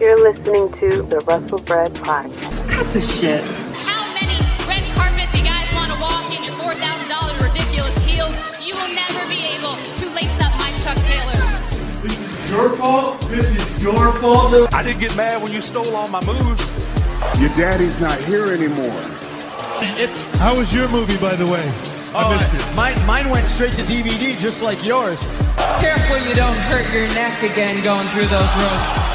You're listening to the Wrestlebread Podcast. Cut the shit. How many red carpets you guys want to walk in your $4,000 ridiculous heels? You will never be able to lace up my Chuck Taylors. This is your fault. This is your fault. I didn't get mad when you stole all my moves. Your daddy's not here anymore. It's How was your movie, by the way? I oh, missed it. oh, mine. Mine went straight to DVD, just like yours. Careful you don't hurt your neck again going through those ropes.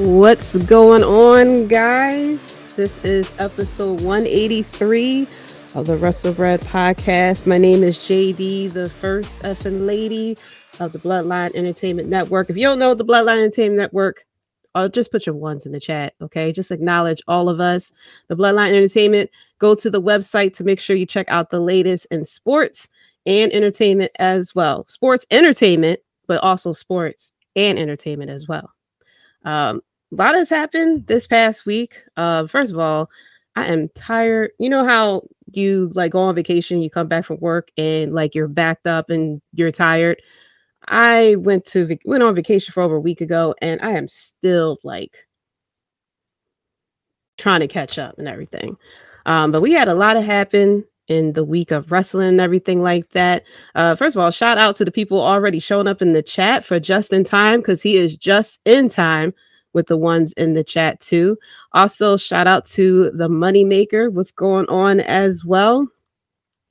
What's going on, guys? This is episode 183 of the Wrestlebread Podcast. My name is Jaydee, the first effing lady of the Bloodline Entertainment Network. If you don't know the Bloodline Entertainment Network, I'll just put your ones in the chat, okay? Just acknowledge all of us. The Bloodline Entertainment. Go to the website to make sure you check out the latest in sports and entertainment as well. Sports entertainment, but also sports and entertainment as well. Um, a lot has happened this past week. Uh, first of all, I am tired. You know how you like go on vacation, you come back from work, and like you're backed up and you're tired. I went to went on vacation for over a week ago, and I am still like trying to catch up and everything. Um, but we had a lot of happen in the week of wrestling and everything like that. Uh, first of all, shout out to the people already showing up in the chat for just in time because he is just in time with the ones in the chat too. Also, shout out to the moneymaker. What's going on as well?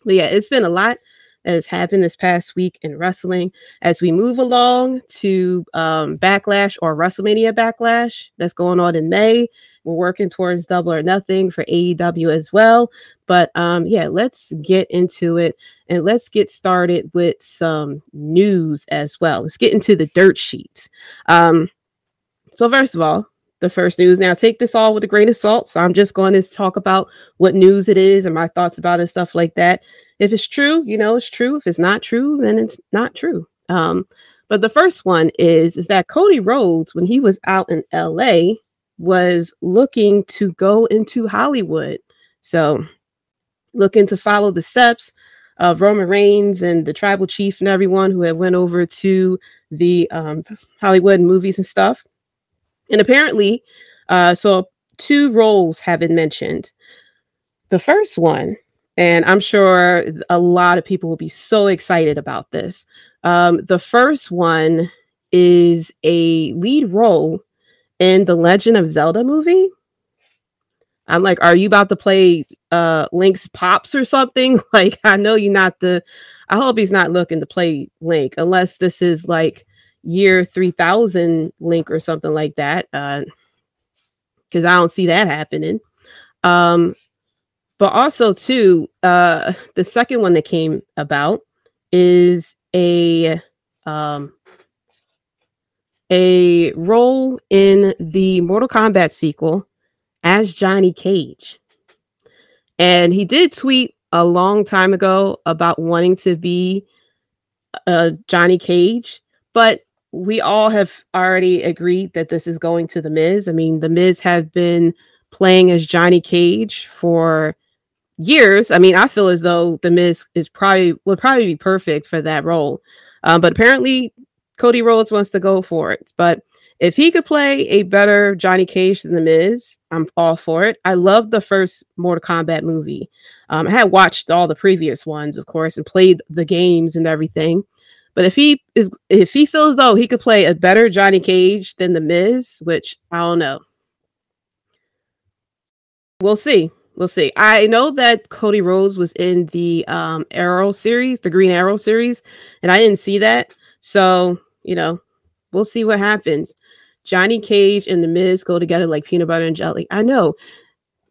But yeah, it's been a lot that has happened this past week in wrestling. As we move along to um, Backlash or WrestleMania Backlash that's going on in May, we're working towards Double or Nothing for AEW as well. But um, yeah, let's get into it and let's get started with some news as well. Let's get into the dirt sheets. Um, so first of all, the first news. Now take this all with a grain of salt. So I'm just going to talk about what news it is and my thoughts about it and stuff like that. If it's true, you know it's true. If it's not true, then it's not true. Um, but the first one is is that Cody Rhodes, when he was out in LA, was looking to go into Hollywood. So looking to follow the steps of Roman Reigns and the tribal chief and everyone who had went over to the um, Hollywood movies and stuff. And apparently, uh, so two roles have been mentioned. The first one, and I'm sure a lot of people will be so excited about this. Um, the first one is a lead role in the Legend of Zelda movie. I'm like, are you about to play uh Link's Pops or something? Like, I know you're not the I hope he's not looking to play Link unless this is like year 3000 link or something like that uh because i don't see that happening. Um but also too uh the second one that came about is a um a role in the mortal kombat sequel as johnny cage. And he did tweet a long time ago about wanting to be uh johnny cage but we all have already agreed that this is going to the Miz. I mean, the Miz have been playing as Johnny Cage for years. I mean, I feel as though the Miz is probably would probably be perfect for that role. Um, but apparently, Cody Rhodes wants to go for it. But if he could play a better Johnny Cage than the Miz, I'm all for it. I love the first Mortal Kombat movie. Um, I had watched all the previous ones, of course, and played the games and everything. But if he is if he feels though he could play a better Johnny Cage than the Miz, which I don't know. We'll see. We'll see. I know that Cody Rhodes was in the um Arrow series, the Green Arrow series, and I didn't see that. So, you know, we'll see what happens. Johnny Cage and the Miz go together like peanut butter and jelly. I know.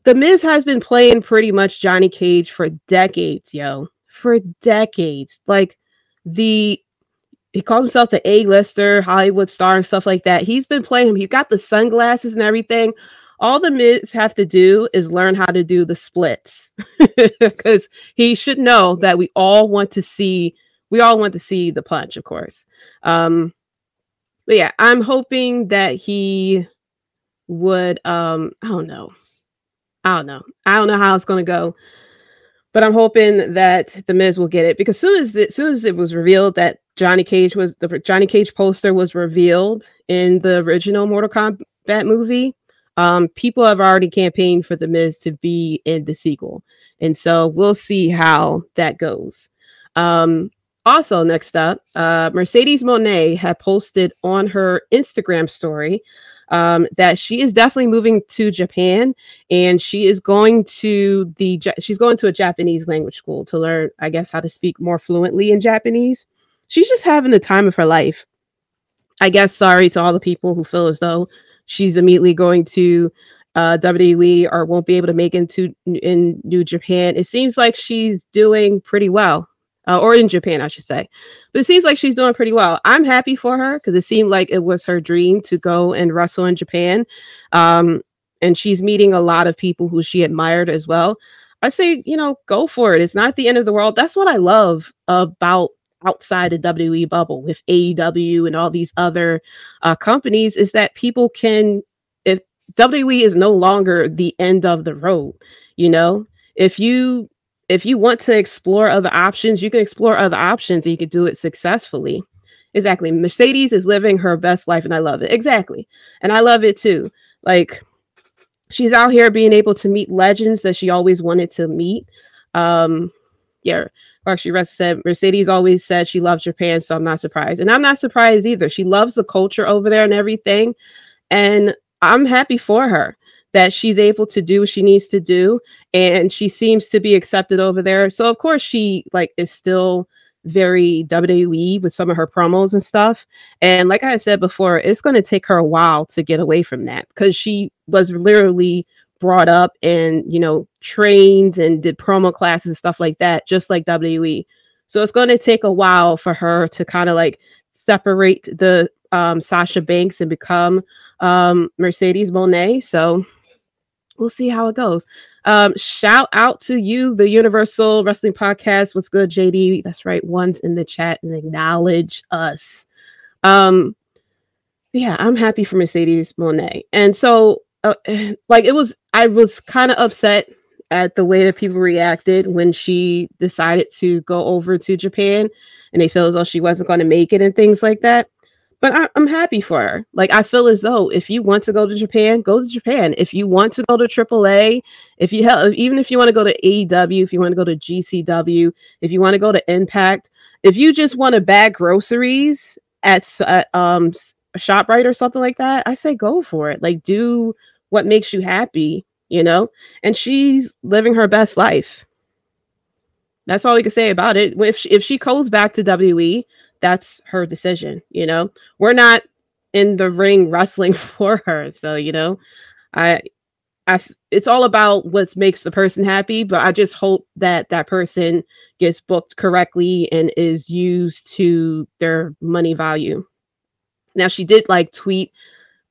The Miz has been playing pretty much Johnny Cage for decades, yo. For decades. Like the he calls himself the A-lister, Hollywood star, and stuff like that. He's been playing him. He got the sunglasses and everything. All the Miz have to do is learn how to do the splits because he should know that we all want to see. We all want to see the punch, of course. Um, but yeah, I'm hoping that he would. Um, I don't know. I don't know. I don't know how it's going to go but I'm hoping that the Miz will get it because soon as it, soon as it was revealed that Johnny Cage was the Johnny Cage poster was revealed in the original Mortal Kombat movie. Um, people have already campaigned for the Miz to be in the sequel, and so we'll see how that goes. Um, also, next up, uh, Mercedes Moné had posted on her Instagram story um, that she is definitely moving to Japan and she is going to the she's going to a Japanese language school to learn, I guess, how to speak more fluently in Japanese. She's just having the time of her life. I guess sorry to all the people who feel as though she's immediately going to uh, WWE or won't be able to make into in New Japan. It seems like she's doing pretty well uh, or in Japan, I should say. But it seems like she's doing pretty well. I'm happy for her because it seemed like it was her dream to go and wrestle in Japan. Um, and she's meeting a lot of people who she admired as well. I say, you know, go for it. It's not the end of the world. That's what I love about outside the WWE bubble with AEW and all these other uh, companies is that people can, if WWE is no longer the end of the road, you know, if you if you want to explore other options, you can explore other options and you can do it successfully. Exactly. Mercedes is living her best life and I love it. Exactly. And I love it too. Like she's out here being able to meet legends that she always wanted to meet. Um yeah, actually Russ said Mercedes always said she loves Japan, so I'm not surprised. And I'm not surprised either. She loves the culture over there and everything. And I'm happy for her that she's able to do what she needs to do and she seems to be accepted over there so of course she like is still very WWE with some of her promos and stuff. And like I said before, it's going to take her a while to get away from that because she was literally brought up and, you know, trained and did promo classes and stuff like that, just like WWE. So it's going to take a while for her to kind of like separate the um, Sasha Banks and become um, Mercedes Moné. So we'll see how it goes. Um, shout out to you, the Universal Wrestling Podcast. What's good, Jaydee? That's right. One's in the chat and acknowledge us. Um, yeah, I'm happy for Mercedes Moné. And so, uh, like, it was, I was kind of upset at the way that people reacted when she decided to go over to Japan and they feel as though she wasn't going to make it and things like that but I, am happy for her. Like I feel as though if you want to go to Japan, go to Japan. If you want to go to AAA, if you have, even if you want to go to AEW, if you want to go to GCW, if you want to go to Impact, if you just want to bag groceries at um a Shoprite or something like that, I say go for it. Like do what makes you happy, you know. And she's living her best life. That's all we can say about it. If she, if she goes back to WWE that's her decision you know we're not in the ring wrestling for her so you know i i it's all about what makes the person happy but i just hope that that person gets booked correctly and is used to their money value now she did like tweet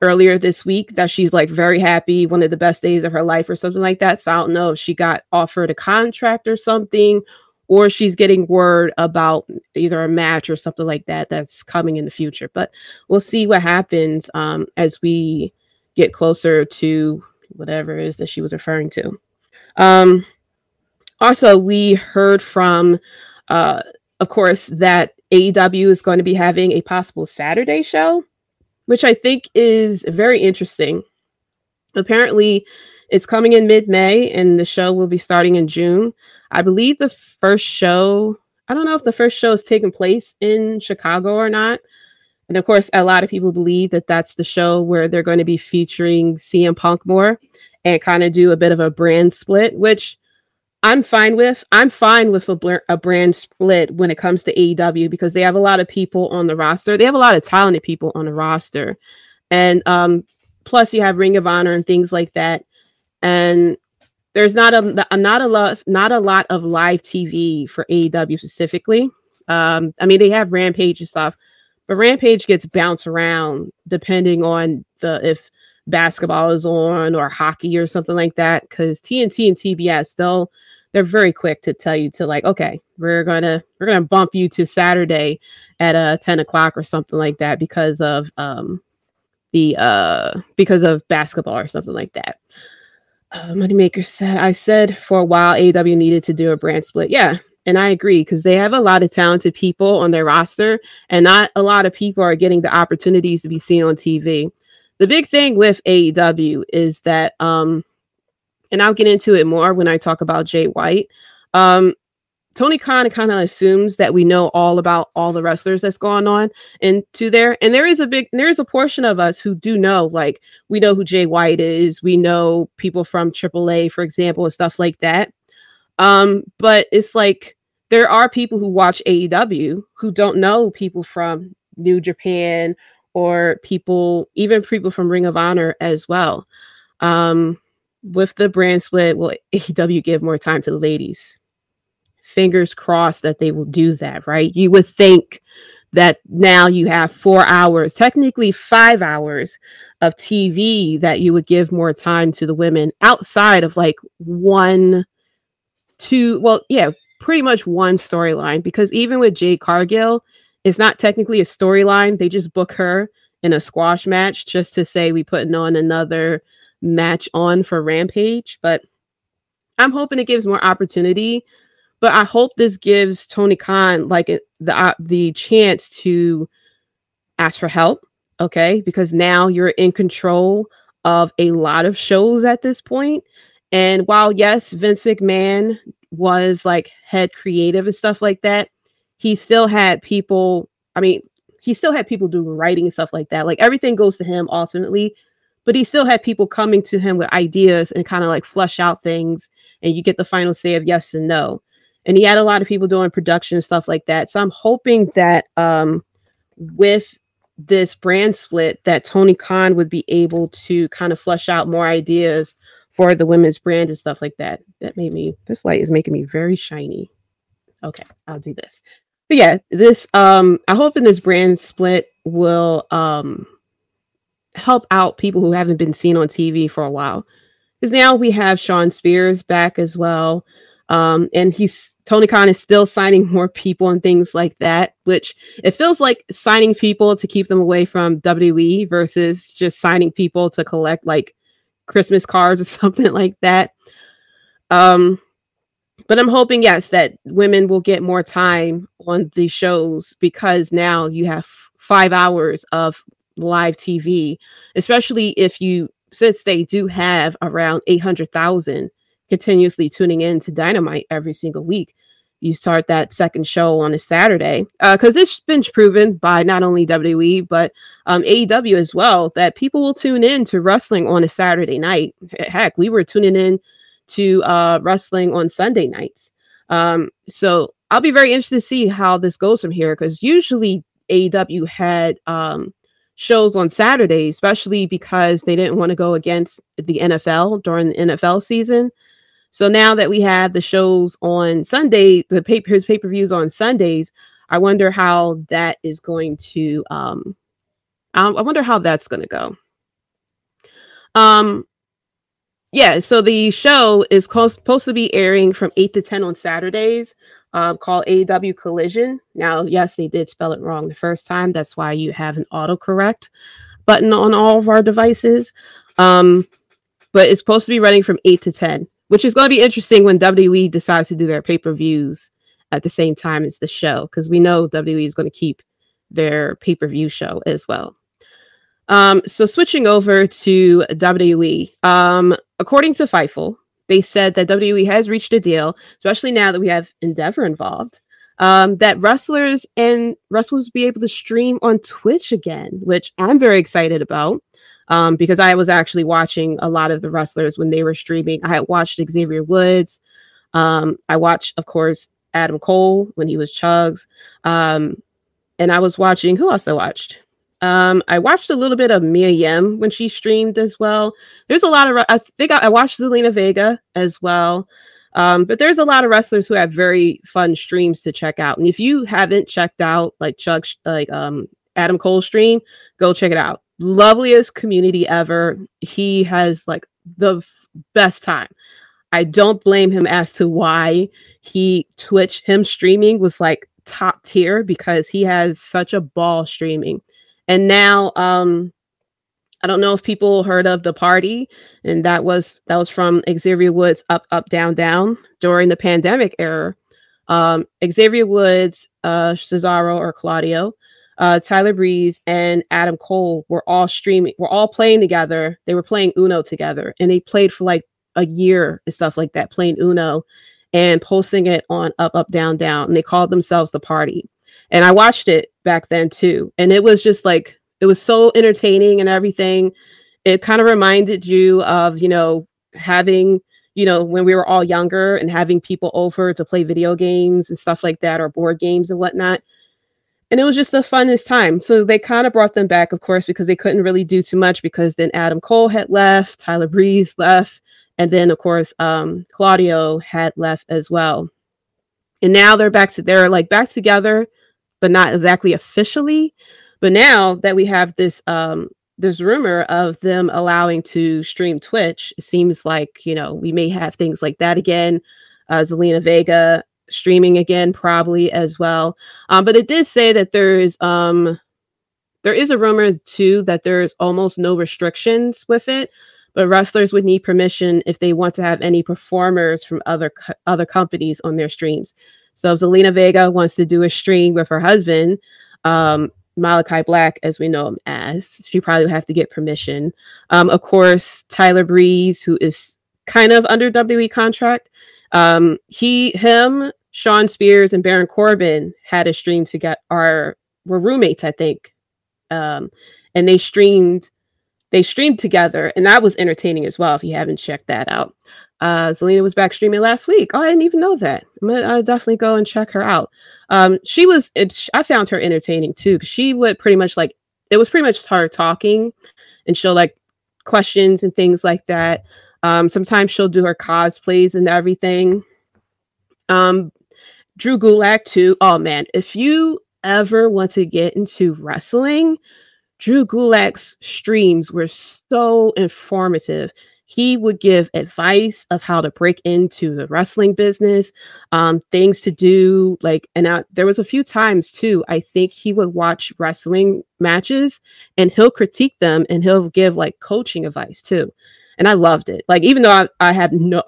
earlier this week that she's like very happy one of the best days of her life or something like that so i don't know if she got offered a contract or something or she's getting word about either a match or something like that that's coming in the future. But we'll see what happens um, as we get closer to whatever it is that she was referring to. Um, also, we heard from, uh, of course, that AEW is going to be having a possible Saturday show, which I think is very interesting. Apparently, it's coming in mid May, and the show will be starting in June. I believe the first show, I don't know if the first show is taking place in Chicago or not. And of course, a lot of people believe that that's the show where they're going to be featuring CM Punk more and kind of do a bit of a brand split, which I'm fine with. I'm fine with a, a brand split when it comes to AEW because they have a lot of people on the roster. They have a lot of talented people on the roster. And um, plus, you have Ring of Honor and things like that. And there's not a not a lot not a lot of live TV for AEW specifically. Um, I mean they have Rampage and stuff, but Rampage gets bounced around depending on the if basketball is on or hockey or something like that. Because TNT and TBS they'll they're very quick to tell you to like okay we're gonna we're gonna bump you to Saturday at uh 10 o'clock or something like that because of um the uh because of basketball or something like that uh, Moneymaker said, I said for a while AEW needed to do a brand split. Yeah. And I agree because they have a lot of talented people on their roster, and not a lot of people are getting the opportunities to be seen on TV. The big thing with AEW is that, um, and I'll get into it more when I talk about Jay White. Um, Tony Khan kind of assumes that we know all about all the wrestlers that's going on into there. And there is a big there is a portion of us who do know, like we know who Jay White is, we know people from AAA, for example, and stuff like that. Um, but it's like there are people who watch AEW who don't know people from New Japan or people, even people from Ring of Honor as well. Um, with the brand split, will AEW give more time to the ladies? fingers crossed that they will do that, right? You would think that now you have four hours, technically five hours of TV that you would give more time to the women outside of like one, two, well, yeah, pretty much one storyline. Because even with Jade Cargill, it's not technically a storyline. They just book her in a squash match just to say we putting on another match on for Rampage. But I'm hoping it gives more opportunity but I hope this gives Tony Khan like the uh, the chance to ask for help, okay? Because now you're in control of a lot of shows at this point. And while yes, Vince McMahon was like head creative and stuff like that, he still had people, I mean, he still had people do writing and stuff like that. Like everything goes to him ultimately, but he still had people coming to him with ideas and kind of like flush out things and you get the final say of yes and no and he had a lot of people doing production stuff like that. So I'm hoping that um, with this brand split, that Tony Khan would be able to kind of flush out more ideas for the women's brand and stuff like that. That made me. This light is making me very shiny. Okay, I'll do this. But yeah, this um, I hope in this brand split will um help out people who haven't been seen on TV for a while. Because now we have Shawn Spears back as well. Um, and he's Tony Khan is still signing more people and things like that, which it feels like signing people to keep them away from WWE versus just signing people to collect like Christmas cards or something like that. Um, but I'm hoping, yes, that women will get more time on the shows because now you have five hours of live TV, especially if you, since they do have around 800,000 continuously tuning in to Dynamite every single week. You start that second show on a Saturday because uh, it's been proven by not only WWE but um, AEW as well that people will tune in to wrestling on a Saturday night. Heck, we were tuning in to uh, wrestling on Sunday nights. Um, so I'll be very interested to see how this goes from here because usually AEW had um, shows on Saturday, especially because they didn't want to go against the NFL during the NFL season. So now that we have the shows on Sunday, the paper his pay per views on Sundays, I wonder how that is going to. Um, I, I wonder how that's going to go. Um, yeah. So the show is supposed to be airing from eight to ten on Saturdays. Um, called AEW Collision. Now, yes, they did spell it wrong the first time. That's why you have an autocorrect button on all of our devices. Um, but it's supposed to be running from 8 to 10 which is going to be interesting when WWE decides to do their pay per views at the same time as the show, because we know WWE is going to keep their pay per view show as well. Um, so switching over to WWE, um, according to Fightful, they said that WWE has reached a deal, especially now that we have Endeavor involved, um, that wrestlers and wrestlers be able to stream on Twitch again, which I'm very excited about um, because I was actually watching a lot of the wrestlers when they were streaming. I had watched Xavier Woods. Um, I watched, of course, Adam Cole when he was Chugs. Um, and I was watching, who else I watched? Um, I watched a little bit of Mia Yim when she streamed as well. There's a lot of, I think I, I watched Zelina Vega as well. Um, but there's a lot of wrestlers who have very fun streams to check out. And if you haven't checked out like Chuck, like um, Adam Cole stream, go check it out loveliest community ever. He has like the f- best time. I don't blame him as to why he Twitch him streaming was like top tier because he has such a ball streaming. And now um I don't know if people heard of the party and that was that was from Xavier Woods up up down down during the pandemic era. Um, Xavier Woods, uh, Cesaro or Claudio, uh, Tyler Breeze, and Adam Cole were all streaming, were all playing together. They were playing Uno together, and they played for like a year and stuff like that, playing Uno and posting it on Up, Up, Down, Down. And they called themselves the Party. And I watched it back then too, and it was just like it was so entertaining and everything. It kind of reminded you of you know having you know, when we were all younger and having people over to play video games and stuff like that, or board games and whatnot. And it was just the funnest time. So they kind of brought them back, of course, because they couldn't really do too much because then Adam Cole had left, Tyler Breeze left, and then of course um, Claudio had left as well. And now they're back to they're like back together, but not exactly officially. But now that we have this um, there's rumor of them allowing to stream Twitch. It seems like you know we may have things like that again. Uh, Zelina Vega streaming again, probably as well. Um, but it did say that there's um, there is a rumor too that there's almost no restrictions with it, but wrestlers would need permission if they want to have any performers from other co- other companies on their streams. So Zelina Vega wants to do a stream with her husband, um, Malakai Black, as we know him as. She probably would have to get permission. Um, of course, Tyler Breeze, who is kind of under WWE contract. Um, he, him, Shawn Spears, and Baron Corbin had a stream to get our were roommates, I think. Um, and they streamed they streamed together, and that was entertaining as well. If you haven't checked that out, uh, Zelina was back streaming last week. Oh, I didn't even know that. I'm gonna, I'll definitely go and check her out. Um, she was. It, I found her entertaining too. She would pretty much like. It was pretty much her talking, and she'll like questions and things like that. Um, sometimes she'll do her cosplays and everything. Um, Drew Gulak too. Oh man, if you ever want to get into wrestling, Drew Gulak's streams were so informative he would give advice of how to break into the wrestling business, um, things to do. Like, and I, there was a few times too. I think he would watch wrestling matches and he'll critique them and he'll give like coaching advice too. And I loved it. Like, even though I, I have no,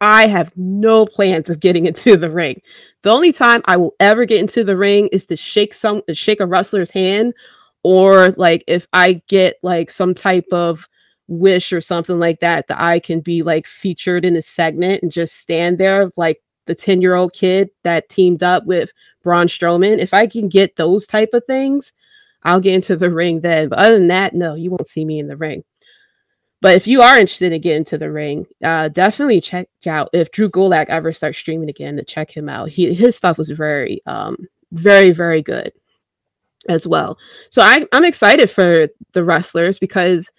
I have no plans of getting into the ring. The only time I will ever get into the ring is to shake some, shake a wrestler's hand, or like if I get like some type of wish or something like that that I can be like featured in a segment and just stand there like the 10 year old kid that teamed up with Braun Strowman. If I can get those type of things, I'll get into the ring then. But other than that, no, you won't see me in the ring. But if you are interested in getting to the ring, uh, definitely check out if Drew Gulak ever starts streaming again to check him out. He his stuff was very, um, very, very good as well. So I, I'm excited for the wrestlers because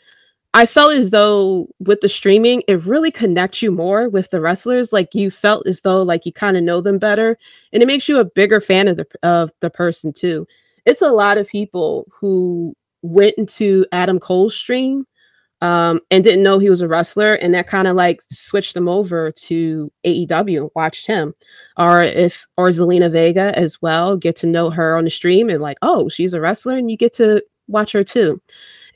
I felt as though with the streaming, it really connects you more with the wrestlers. Like you felt as though like you kind of know them better, and it makes you a bigger fan of the of the person too. It's a lot of people who went into Adam Cole's stream um, and didn't know he was a wrestler, and that kind of like switched them over to AEW and watched him. Or if or Zelina Vega as well, get to know her on the stream and like, oh, she's a wrestler, and you get to watch her too.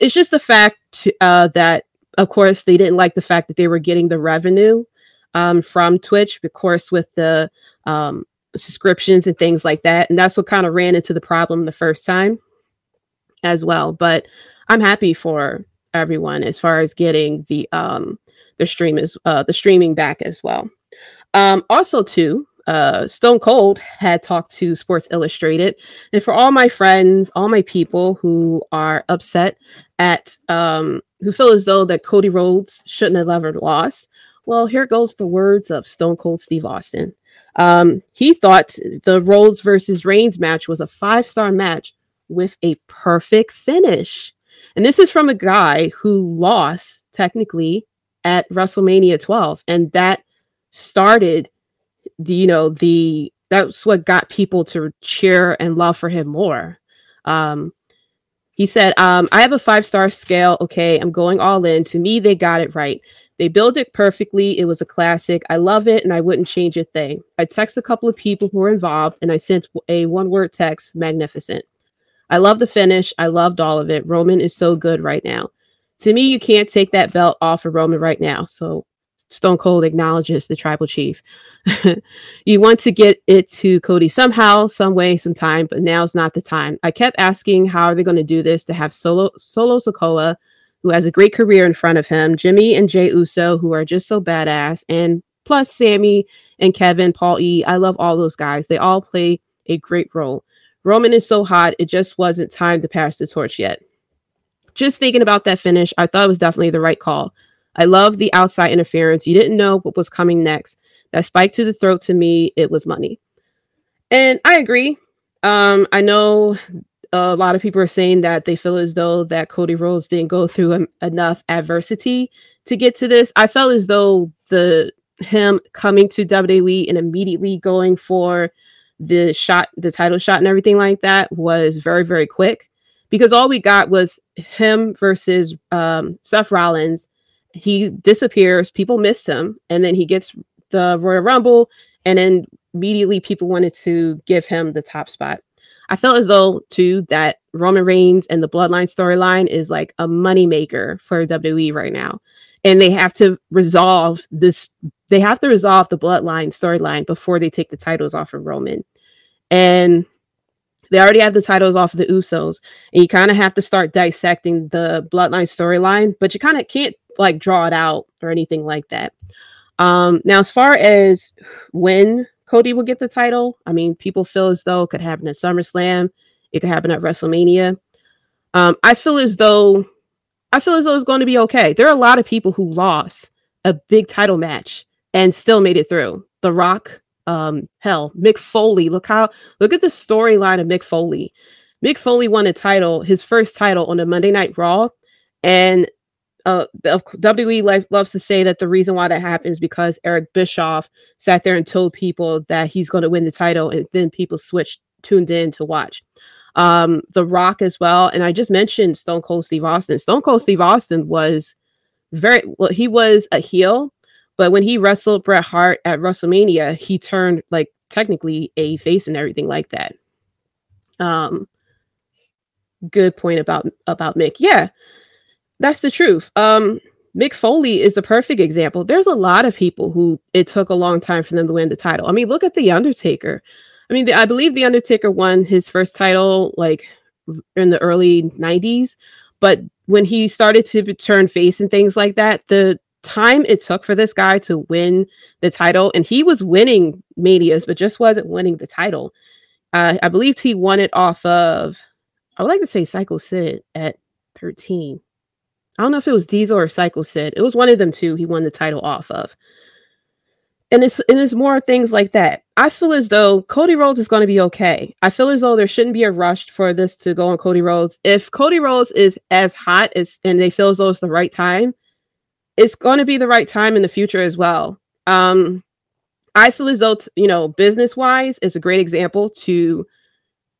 It's just the fact uh, that, of course, they didn't like the fact that they were getting the revenue um, from Twitch, of course, with the um, subscriptions and things like that. And that's what kind of ran into the problem the first time as well. But I'm happy for everyone as far as getting the um, the stream is uh, the streaming back as well. Um, also, too, uh, Stone Cold had talked to Sports Illustrated. And for all my friends, all my people who are upset at, um, who feel as though that Cody Rhodes shouldn't have ever lost, well, here goes the words of Stone Cold Steve Austin. Um, he thought the Rhodes versus Reigns match was a five star match with a perfect finish. And this is from a guy who lost technically at WrestleMania 12. And that started the you know the that's what got people to cheer and love for him more. Um, he said, um, I have a five star scale. Okay, I'm going all in. To me, they got it right. They built it perfectly. It was a classic. I love it and I wouldn't change a thing. I text a couple of people who were involved and I sent a one word text magnificent. I love the finish. I loved all of it. Roman is so good right now. To me, you can't take that belt off of Roman right now. So Stone Cold acknowledges the tribal chief. you want to get it to Cody somehow, some way, sometime, but now's not the time. I kept asking how are they going to do this to have Solo Solo Sikoa, who has a great career in front of him, Jimmy and Jay Uso, who are just so badass, and plus Sammy and Kevin, Paul E. I love all those guys. They all play a great role. Roman is so hot, it just wasn't time to pass the torch yet. Just thinking about that finish, I thought it was definitely the right call. I love the outside interference. You didn't know what was coming next. That spike to the throat to me, it was money. And I agree. Um, I know a lot of people are saying that they feel as though that Cody Rhodes didn't go through em- enough adversity to get to this. I felt as though the him coming to WWE and immediately going for the shot, the title shot, and everything like that was very, very quick because all we got was him versus um, Seth Rollins he disappears, people miss him, and then he gets the Royal Rumble, and then immediately people wanted to give him the top spot. I felt as though too that Roman Reigns and the Bloodline storyline is like a moneymaker for WWE right now. And they have to resolve this, they have to resolve the bloodline storyline before they take the titles off of Roman. And they already have the titles off of the Usos, and you kind of have to start dissecting the bloodline storyline, but you kind of can't like draw it out or anything like that. Um, now, as far as when Cody will get the title, I mean, people feel as though it could happen at SummerSlam, it could happen at WrestleMania. Um, I feel as though I feel as though it's going to be okay. There are a lot of people who lost a big title match and still made it through. The Rock, um, hell, Mick Foley. Look how look at the storyline of Mick Foley. Mick Foley won a title, his first title on the Monday Night Raw, and uh, WWE loves to say that the reason why that happens because Eric Bischoff sat there and told people that he's going to win the title, and then people switched, tuned in to watch. Um, the Rock as well, and I just mentioned Stone Cold Steve Austin. Stone Cold Steve Austin was very well. He was a heel, but when he wrestled Bret Hart at WrestleMania, he turned like technically a face and everything like that. Um, good point about about Mick. Yeah, that's the truth. Um, Mick Foley is the perfect example. There's a lot of people who it took a long time for them to win the title. I mean, look at The Undertaker. I mean, the, I believe The Undertaker won his first title like in the early 90s, but when he started to turn face and things like that, the time it took for this guy to win the title, and he was winning Manias, but just wasn't winning the title. Uh, I believe he won it off of, I would like to say Psycho Sid at 13. I don't know if it was Diesel or Psycho Sid. It was one of them two he won the title off of. And it's and it's more things like that. I feel as though Cody Rhodes is going to be okay. I feel as though there shouldn't be a rush for this to go on Cody Rhodes. If Cody Rhodes is as hot as and they feel as though it's the right time, it's going to be the right time in the future as well. Um, I feel as though t- you know, business wise, it's a great example to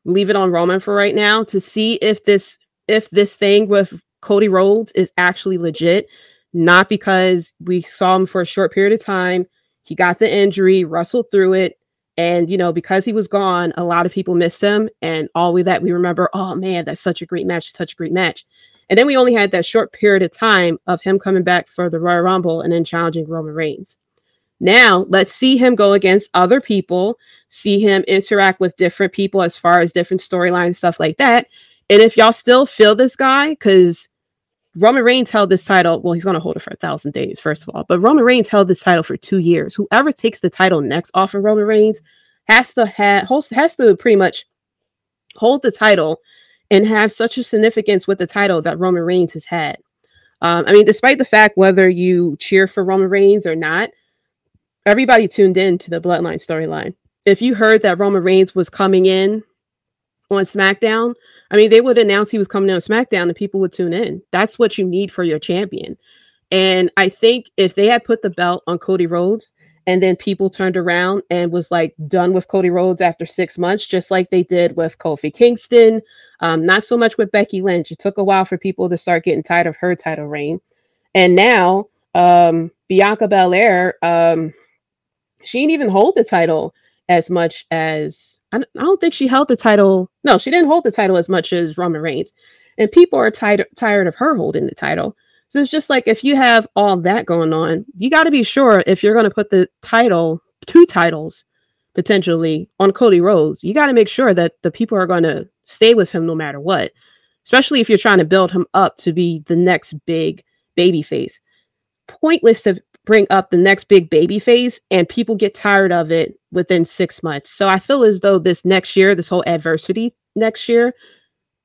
leave it on Roman for right now to see if this if this thing with Cody Rhodes is actually legit, not because we saw him for a short period of time. He got the injury, wrestled through it. And, you know, because he was gone, a lot of people missed him. And all we that we remember, oh man, that's such a great match, such a great match. And then we only had that short period of time of him coming back for the Royal Rumble and then challenging Roman Reigns. Now, let's see him go against other people, see him interact with different people as far as different storylines, stuff like that. And if y'all still feel this guy, because Roman Reigns held this title. Well, he's going to hold it for a thousand days, first of all. But Roman Reigns held this title for two years. Whoever takes the title next off of Roman Reigns has to have has to pretty much hold the title and have such a significance with the title that Roman Reigns has had. Um, I mean, despite the fact whether you cheer for Roman Reigns or not, everybody tuned in to the Bloodline storyline. If you heard that Roman Reigns was coming in on SmackDown, I mean, they would announce he was coming on SmackDown and people would tune in. That's what you need for your champion. And I think if they had put the belt on Cody Rhodes and then people turned around and was like done with Cody Rhodes after six months, just like they did with Kofi Kingston, um, not so much with Becky Lynch. It took a while for people to start getting tired of her title reign. And now um, Bianca Belair, um, she didn't even hold the title as much as I don't think she held the title. No, she didn't hold the title as much as Roman Reigns. And people are tired tired of her holding the title. So it's just like if you have all that going on, you got to be sure if you're going to put the title, two titles potentially on Cody Rhodes, you got to make sure that the people are going to stay with him no matter what, especially if you're trying to build him up to be the next big baby face. Pointless to bring up the next big baby phase and people get tired of it within six months. So I feel as though this next year, this whole adversity next year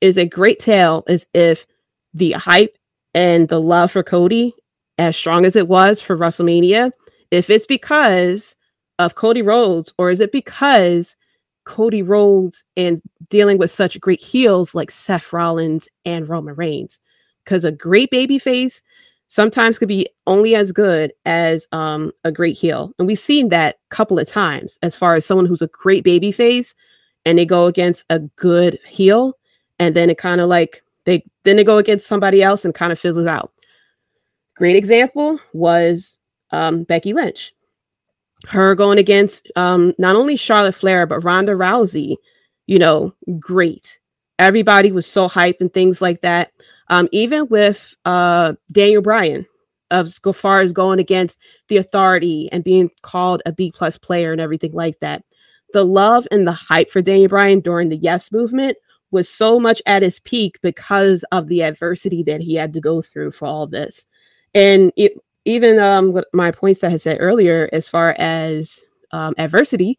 is a great tale as if the hype and the love for Cody, as strong as it was for WrestleMania, if it's because of Cody Rhodes or is it because Cody Rhodes and dealing with such great heels like Seth Rollins and Roman Reigns? Because a great baby face sometimes could be only as good as um, a great heel. And we've seen that a couple of times as far as someone who's a great baby face and they go against a good heel and then it kind of like they then they go against somebody else and kind of fizzles out. Great example was um, Becky Lynch. Her going against um, not only Charlotte Flair but Ronda Rousey, you know, great. Everybody was so hyped and things like that um, even with uh, Daniel Bryan, of so far as going against the authority and being called a B plus player and everything like that. The love and the hype for Daniel Bryan during the Yes movement was so much at its peak because of the adversity that he had to go through for all this. And it, even um, my points that I said earlier, as far as um, adversity,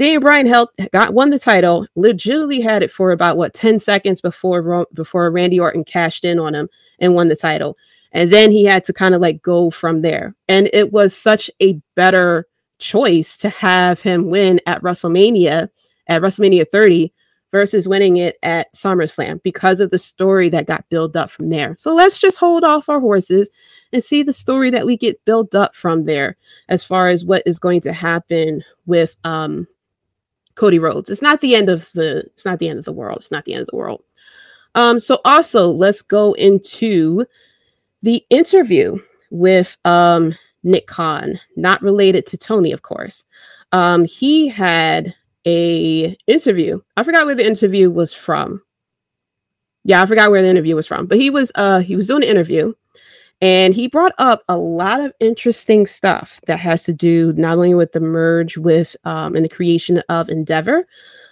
Daniel Bryan held got won the title, legitimately had it for about what 10 seconds before before Randy Orton cashed in on him and won the title. And then he had to kind of like go from there. And it was such a better choice to have him win at WrestleMania at WrestleMania 30 versus winning it at SummerSlam because of the story that got built up from there. So let's just hold off our horses and see the story that we get built up from there as far as what is going to happen with um Cody Rhodes. It's not the end of the it's not the end of the world. It's not the end of the world. Um, so also let's go into the interview with um Nick Khan, not related to Tony, of course. Um, he had a interview. I forgot where the interview was from. Yeah, I forgot where the interview was from, but he was uh he was doing an interview and he brought up a lot of interesting stuff that has to do not only with the merge with um, and the creation of Endeavor,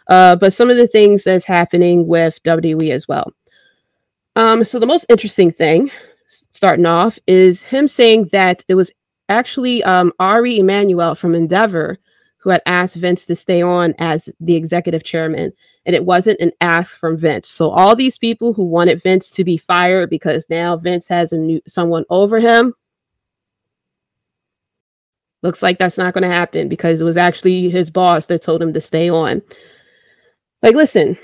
uh, but some of the things that's happening with WWE as well. Um, so the most interesting thing, starting off, is him saying that it was actually um, Ari Emanuel from Endeavor who had asked Vince to stay on as the executive chairman and it wasn't an ask from Vince. So all these people who wanted Vince to be fired because now Vince has a new someone over him looks like that's not going to happen because it was actually his boss that told him to stay on. Like listen,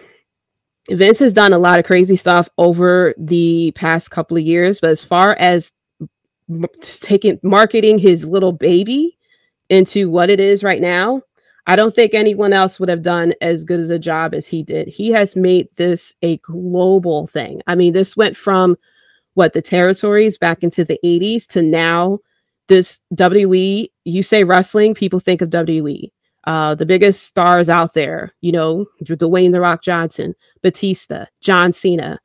Vince has done a lot of crazy stuff over the past couple of years, but as far as taking marketing his little baby into what it is right now, I don't think anyone else would have done as good as a job as he did. He has made this a global thing. I mean, this went from what the territories back into the 80s to now this WWE, you say wrestling, people think of WWE. Uh, the biggest stars out there, you know, Dwayne The Rock Johnson, Batista, John Cena,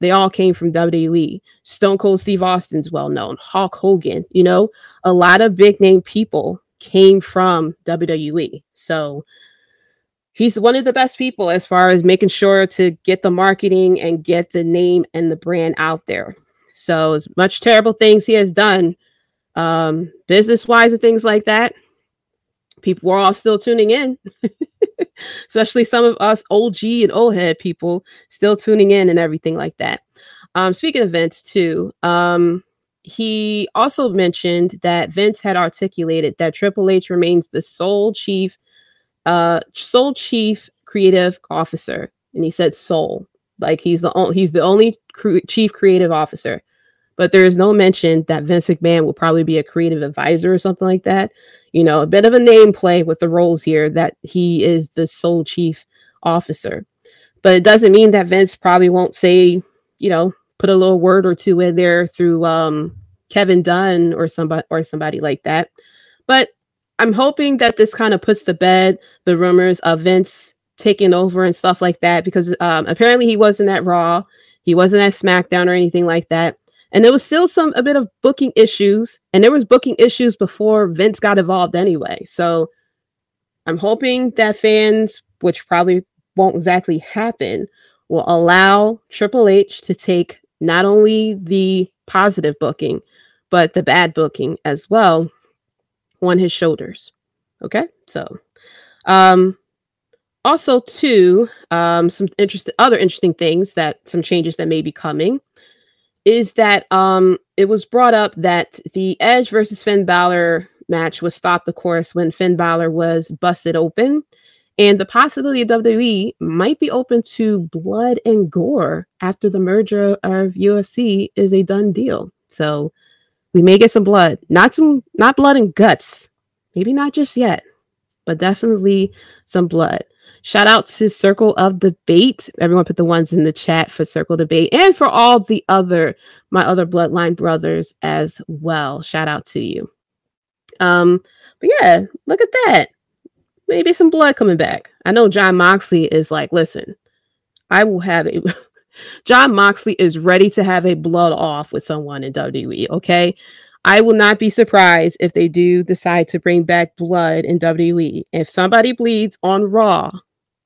they all came from WWE. Stone Cold Steve Austin's well known, Hulk Hogan, you know, a lot of big name people came from WWE. So he's one of the best people as far as making sure to get the marketing and get the name and the brand out there. So as much terrible things he has done, um, business wise and things like that, people were all still tuning in. Especially some of us OG and old head people still tuning in and everything like that. Um, speaking of events too, um, he also mentioned that Vince had articulated that Triple H remains the sole chief, uh, sole chief creative officer, and he said sole, like he's the only he's the only cre- chief creative officer. But there is no mention that Vince McMahon will probably be a creative advisor or something like that. You know, a bit of a name play with the roles here that he is the sole chief officer. But it doesn't mean that Vince probably won't say, you know, put a little word or two in there through um, Kevin Dunn or somebody or somebody like that. But I'm hoping that this kind of puts to bed the rumors of Vince taking over and stuff like that because um, apparently he wasn't at Raw, he wasn't at SmackDown or anything like that. And there was still some a bit of booking issues, and there was booking issues before Vince got involved anyway. So I'm hoping that fans, which probably won't exactly happen, will allow Triple H to take not only the positive booking, but the bad booking as well on his shoulders. Okay, so um, also too, um, some interesting other interesting things that some changes that may be coming is that um, it was brought up that the Edge versus Finn Balor match was stopped, of course, when Finn Balor was busted open. And the possibility of WWE might be open to blood and gore after the merger of UFC is a done deal. So we may get some blood, not some, not blood and guts, maybe not just yet, but definitely some blood. Shout out to Circle of Debate. Everyone put the ones in the chat for Circle Debate and for all the other my other bloodline brothers as well. Shout out to you. Um, but yeah, look at that. Maybe some blood coming back. I know Jon Moxley is like, listen, I will have a Jon Moxley is ready to have a blood off with someone in WWE. Okay. I will not be surprised if they do decide to bring back blood in WWE. If somebody bleeds on Raw,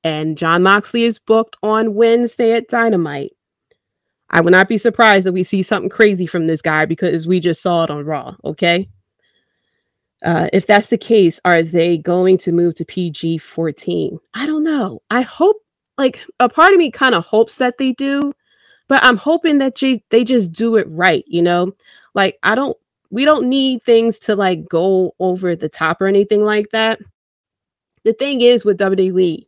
and Jon Moxley is booked on Wednesday at Dynamite. I would not be surprised if we see something crazy from this guy because we just saw it on Raw. Okay. Uh, if that's the case, are they going to move to PG 14? I don't know. I hope, like, a part of me kind of hopes that they do, but I'm hoping that they, they just do it right, you know? Like, I don't, we don't need things to like go over the top or anything like that. The thing is with WWE,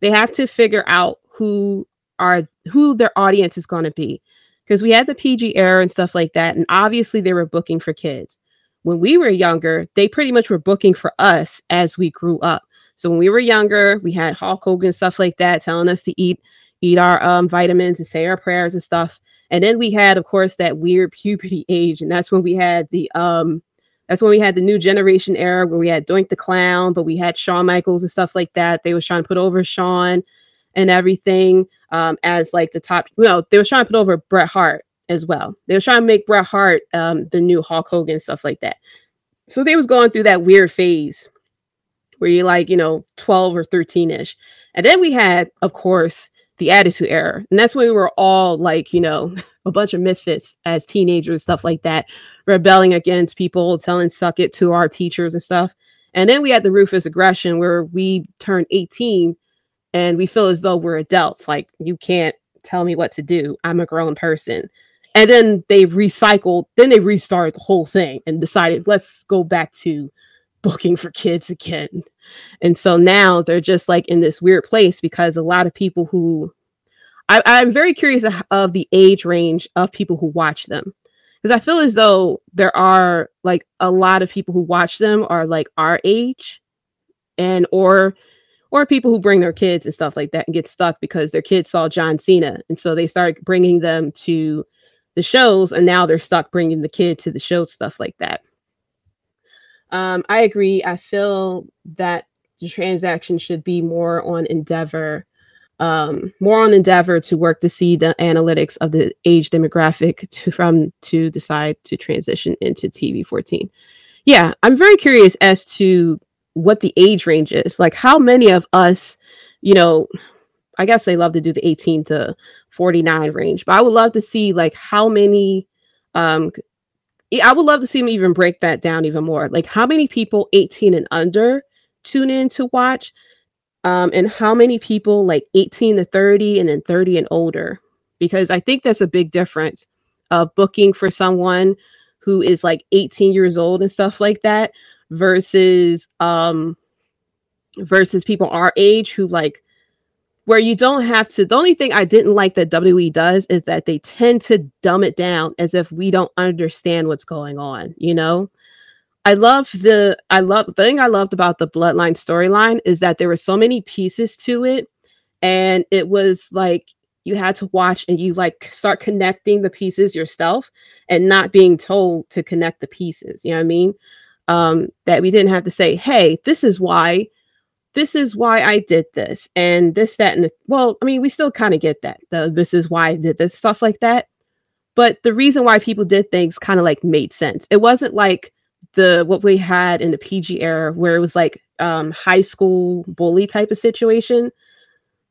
they have to figure out who are who their audience is going to be because we had the PG era and stuff like that and obviously they were booking for kids. When we were younger, they pretty much were booking for us as we grew up. So when we were younger, we had Hulk Hogan stuff like that telling us to eat eat our um, vitamins and say our prayers and stuff. And then we had, of course, that weird puberty age, and that's when we had the um, that's when we had the new generation era where we had Doink the Clown, but we had Shawn Michaels and stuff like that. They was trying to put over Shawn and everything um, as like the top. You know, they were trying to put over Bret Hart as well. They were trying to make Bret Hart um, the new Hulk Hogan stuff like that. So they was going through that weird phase where you're like, you know, 12 or 13 ish. And then we had, of course, the attitude era. And that's when we were all like, you know, a bunch of misfits as teenagers, stuff like that, rebelling against people, telling suck it to our teachers and stuff. And then we had the Ruthless aggression where we turned 18 and we feel as though we're adults. Like, you can't tell me what to do. I'm a grown person. And then they recycled, then they restarted the whole thing and decided, let's go back to booking for kids again. And so now they're just like in this weird place because a lot of people who I, am very curious of, the age range of people who watch them. Because I feel as though there are like a lot of people who watch them are like our age and or or people who bring their kids and stuff like that and get stuck because their kids saw John Cena and so they start bringing them to the shows and now they're stuck bringing the kid to the show stuff like that. Um, I agree. I feel that the transaction should be more on Endeavor, um, more on Endeavor to work to see the analytics of the age demographic to from to decide to transition into TV 14. Yeah, I'm very curious as to what the age range is. Like how many of us, you know, I guess they love to do the 18 to 49 range, but I would love to see like how many um I would love to see them even break that down even more. Like how many people 18 and under tune in to watch, um, and how many people like 18 to 30 and then 30 and older, because I think that's a big difference of booking for someone who is like 18 years old and stuff like that versus um versus people our age who like where you don't have to. The only thing I didn't like that WWE does is that they tend to dumb it down as if we don't understand what's going on, you know? I love the I love the thing I loved about the bloodline storyline is that there were so many pieces to it and it was like you had to watch and you like start connecting the pieces yourself and not being told to connect the pieces you know what i mean um that we didn't have to say hey this is why this is why I did this and this, that, and the, well, I mean, we still kind of get that. The this is why I did this stuff like that. but the reason why people did things kind of like made sense. It wasn't like the what we had in the PG era where it was like um high school bully type of situation.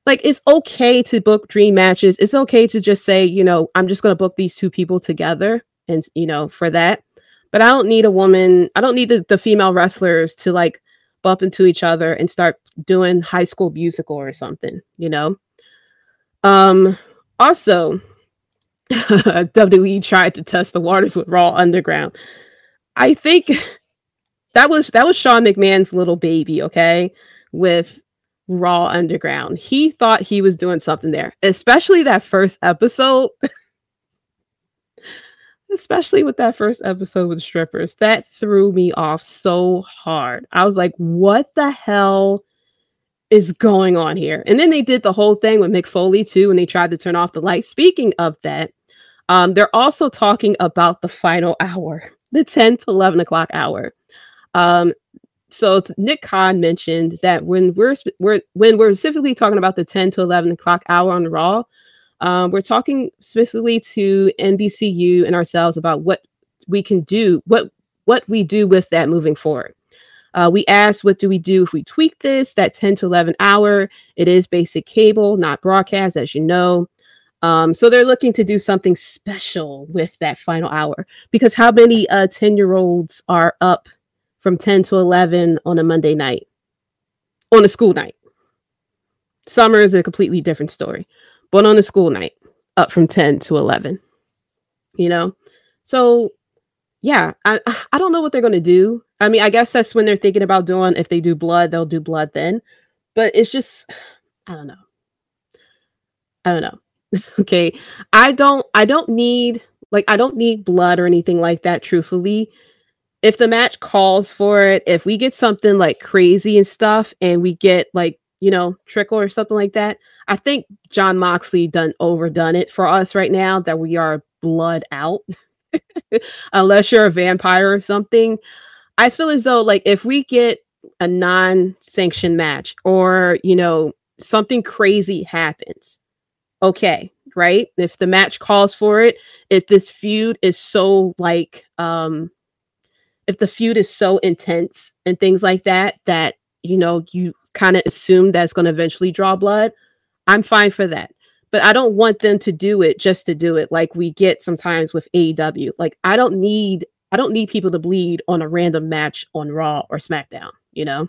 Like it's okay to book dream matches. It's okay to just say, you know, I'm just going to book these two people together and you know, for that. But I don't need a woman, I don't need the, the female wrestlers to like bump into each other and start doing high school musical or something, you know. Um also WWE tried to test the waters with Raw Underground. I think that was that was Shane McMahon's little baby, okay, with Raw Underground. He thought he was doing something there, especially that first episode. especially with that first episode with strippers. That threw me off so hard. I was like, what the hell is going on here? And then they did the whole thing with Mick Foley too, and they tried to turn off the lights. Speaking of that, um, they're also talking about the final hour, the 10 to 11 o'clock hour. Um, so Nick Khan mentioned that when we're, we're when we're specifically talking about the 10 to 11 o'clock hour on Raw, um, we're talking specifically to NBCU and ourselves about what we can do, what what we do with that moving forward. Uh, we asked, what do we do if we tweak this? That 10 to 11 hour, it is basic cable, not broadcast, as you know. Um, so they're looking to do something special with that final hour because how many 10 uh, year olds are up from 10 to 11 on a Monday night, on a school night? Summer is a completely different story, but on a school night, up from 10 to 11, you know? So, yeah, I, I don't know what they're going to do. I mean, I guess that's when they're thinking about doing, if they do blood, they'll do blood then. But it's just, I don't know. I don't know. okay i don't i don't need like i don't need blood or anything like that truthfully if the match calls for it if we get something like crazy and stuff and we get like you know trickle or something like that i think Jon Moxley done overdone it for us right now that we are blood out unless you're a vampire or something i feel as though like if we get a non-sanctioned match or you know something crazy happens okay, right? If the match calls for it, if this feud is so like um if the feud is so intense and things like that that you know you kind of assume that's going to eventually draw blood, I'm fine for that. But I don't want them to do it just to do it like we get sometimes with AEW. Like I don't need I don't need people to bleed on a random match on Raw or SmackDown, you know?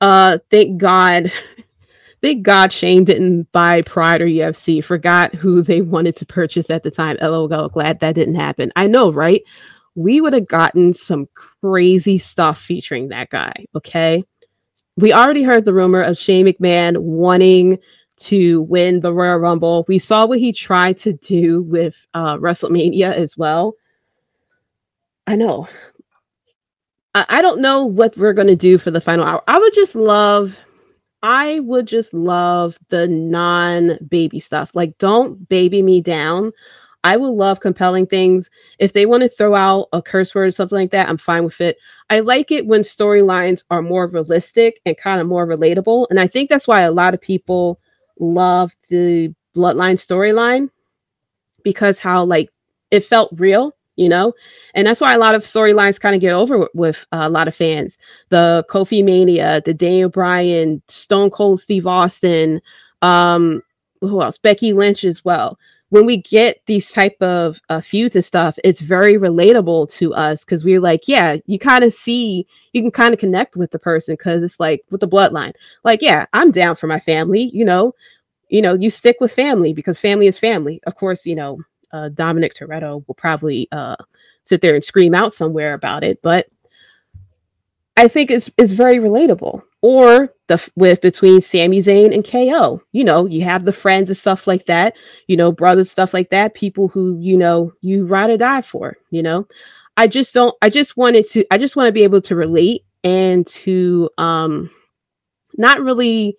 Uh thank God Thank God Shane didn't buy Pride or UFC, forgot who they wanted to purchase at the time. LOL, glad that didn't happen. I know, right? We would have gotten some crazy stuff featuring that guy, okay? We already heard the rumor of Shane McMahon wanting to win the Royal Rumble. We saw what he tried to do with uh, WrestleMania as well. I know. I, I don't know what we're going to do for the final hour. I would just love I would just love the non baby stuff. Like, don't baby me down. I would love compelling things. If they want to throw out a curse word or something like that, I'm fine with it. I like it when storylines are more realistic and kind of more relatable. And I think that's why a lot of people love the Bloodline storyline because how like it felt real you know and that's why a lot of storylines kind of get over with, uh, a lot of fans the kofi mania the daniel bryan stone cold steve austin um who else becky lynch as well when we get these type of uh, feuds and stuff it's very relatable to us because we're like yeah you kind of see you can kind of connect with the person because it's like with the bloodline. Like yeah i'm down for my family you know? You know you stick with family because family is family. Of course you know uh, Dominic Toretto will probably uh, sit there and scream out somewhere about it, but I think it's it's very relatable. Or the with between Sami Zayn and KO, you know, you have the friends and stuff like that, you know, brothers stuff like that, people who you know you ride or die for, you know. I just don't. I just wanted to. I just want to be able to relate and to um, not really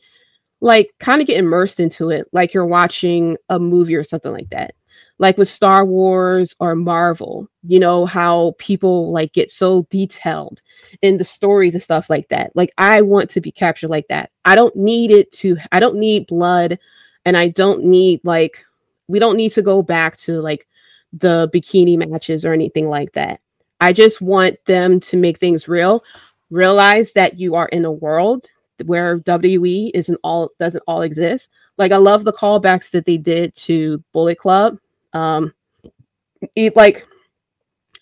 like kind of get immersed into it, like you're watching a movie or something like that like with Star Wars or Marvel, you know, how people like get so detailed in the stories and stuff like that. Like I want to be captured like that. I don't need it to I don't need blood and I don't need like we don't need to go back to like the bikini matches or anything like that. I just want them to make things real. Realize that you are in a world where WWE isn't all doesn't all exist. Like I love the callbacks that they did to Bullet Club. Um, it, like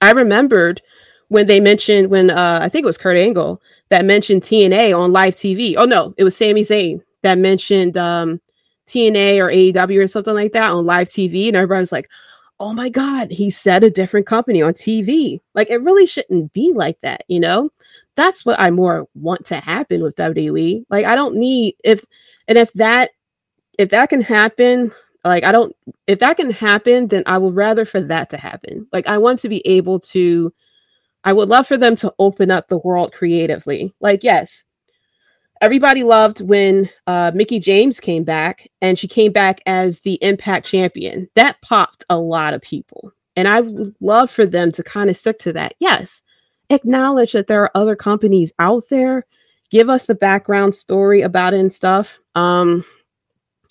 I remembered when they mentioned when uh, I think it was Kurt Angle that mentioned TNA on live TV. Oh no, it was Sami Zayn that mentioned um, TNA or AEW or something like that on live TV, and everybody was like, "Oh my god, he said a different company on TV." Like it really shouldn't be like that, you know. That's what I more want to happen with WWE. Like I don't need if and if that if that can happen, like I don't if that can happen, then I would rather for that to happen. Like I want to be able to I would love for them to open up the world creatively. Like yes, everybody loved when uh, Mickie James came back and she came back as the Impact champion. That popped a lot of people. And I would love for them to kind of stick to that. Yes, acknowledge that there are other companies out there. Give us the background story about it and stuff. Um,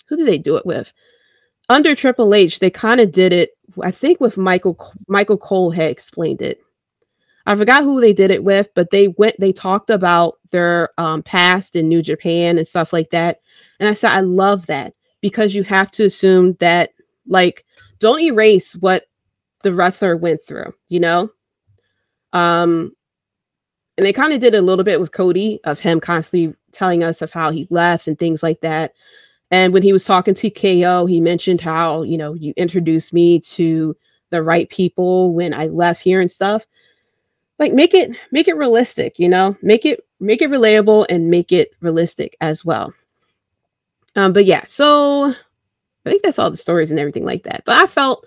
who did they do it with? Under Triple H, they kind of did it. I think with Michael Michael Cole had explained it. I forgot who they did it with, but they went. They talked about their um, past in New Japan and stuff like that. And I said, I love that because you have to assume that, like, don't erase what the wrestler went through. You know, um, and they kind of did a little bit with Cody of him constantly telling us of how he left and things like that. And when he was talking to KO, he mentioned how, you know, you introduced me to the right people when I left here and stuff. Like make it make it realistic, you know, make it make it relatable and make it realistic as well. Um, but yeah, so I think that's all the stories and everything like that. But I felt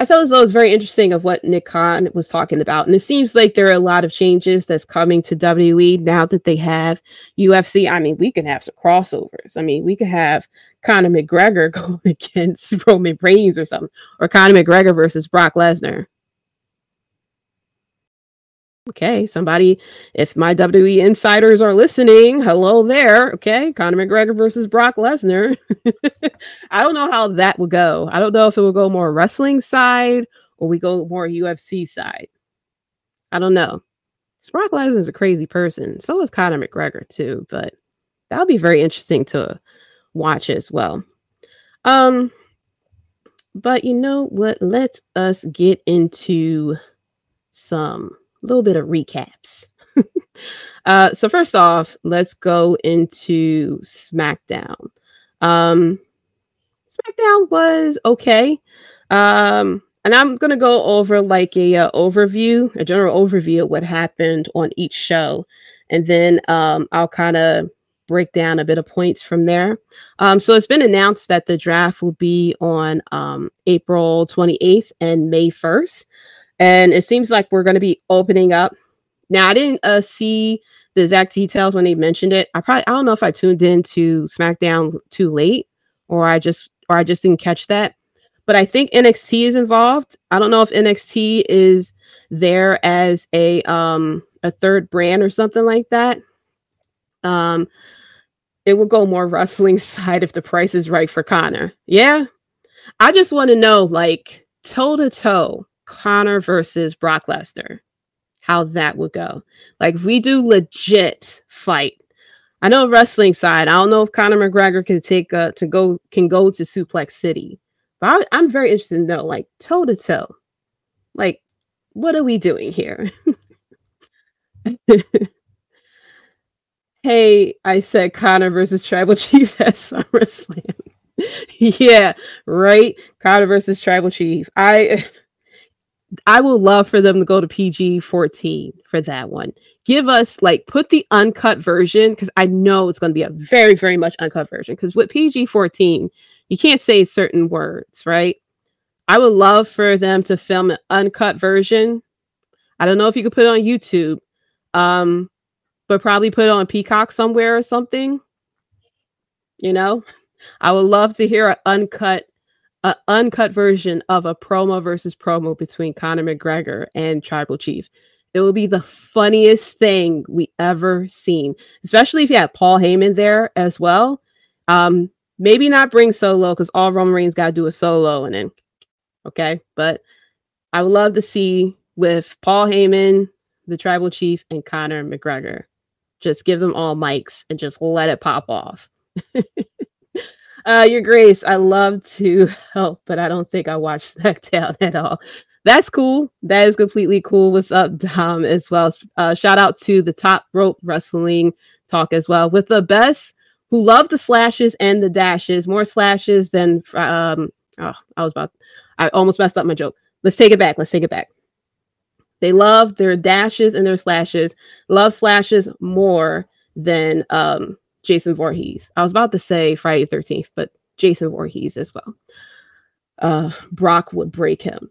I felt as though it was very interesting of what Nick Khan was talking about. And it seems like there are a lot of changes that's coming to WWE now that they have UFC. I mean, we can have some crossovers. I mean, we could have Conor McGregor going against Roman Reigns or something, or Conor McGregor versus Brock Lesnar okay, somebody, if my WWE insiders are listening, hello there. Okay, Conor McGregor versus Brock Lesnar. I don't know how that would go. I don't know if it will go more wrestling side or we go more UFC side. I don't know. Brock Lesnar is a crazy person. So is Conor McGregor too, but that would be very interesting to watch as well. Um, but you know what? Let us get into some a little bit of recaps. uh, so first off, let's go into SmackDown. Um, SmackDown was okay. Um, and I'm gonna go over like a uh, overview, a general overview of what happened on each show, and then um, I'll kind of break down a bit of points from there. Um, so it's been announced that the draft will be on um, April 28th and May 1st and it seems like we're going to be opening up. Now, I didn't uh, see the exact details when they mentioned it. I probably I don't know if I tuned in to SmackDown too late, or I just or I just didn't catch that. But I think NXT is involved. I don't know if NXT is there as a um a third brand or something like that. Um, it will go more wrestling side if the price is right for Conor. Yeah, I just want to know like toe to toe Conor versus Brock Lesnar, how that would go. Like if we do legit fight. I know wrestling side. I don't know if Conor McGregor can take uh, to go can go to Suplex City, but I, am very interested to know like toe to toe, like what are we doing here? hey, I said Conor versus Tribal Chief at SummerSlam. yeah, right. Conor versus Tribal Chief. I I would love for them to go to PG 14 for that one. Give us like put the uncut version because I know it's going to be a very, very much uncut version. Because with PG 14, you can't say certain words, right? I would love for them to film an uncut version. I don't know if you could put it on YouTube, um, but probably put it on Peacock somewhere or something. You know, I would love to hear an uncut an uncut version of a promo versus promo between Conor McGregor and Tribal Chief. It would be the funniest thing we ever seen, especially if you had Paul Heyman there as well. Um, maybe not bring solo because all Roman Reigns got to do a solo and then Okay. But I would love to see with Paul Heyman, the tribal chief, and Conor McGregor. Just give them all mics and just let it pop off. uh, Your Grace, I love to help, but I don't think I watch SmackDown at all. That's cool. That is completely cool. What's up, Dom, as well? Uh, shout out to the Top Rope Wrestling Talk as well with the best who love the slashes and the dashes, more slashes than um oh, I was about I almost messed up my joke. Let's take it back. Let's take it back. They love their dashes and their slashes, love slashes more than um Jason Voorhees. I was about to say Friday the 13th, but Jason Voorhees as well. Uh Brock would break him.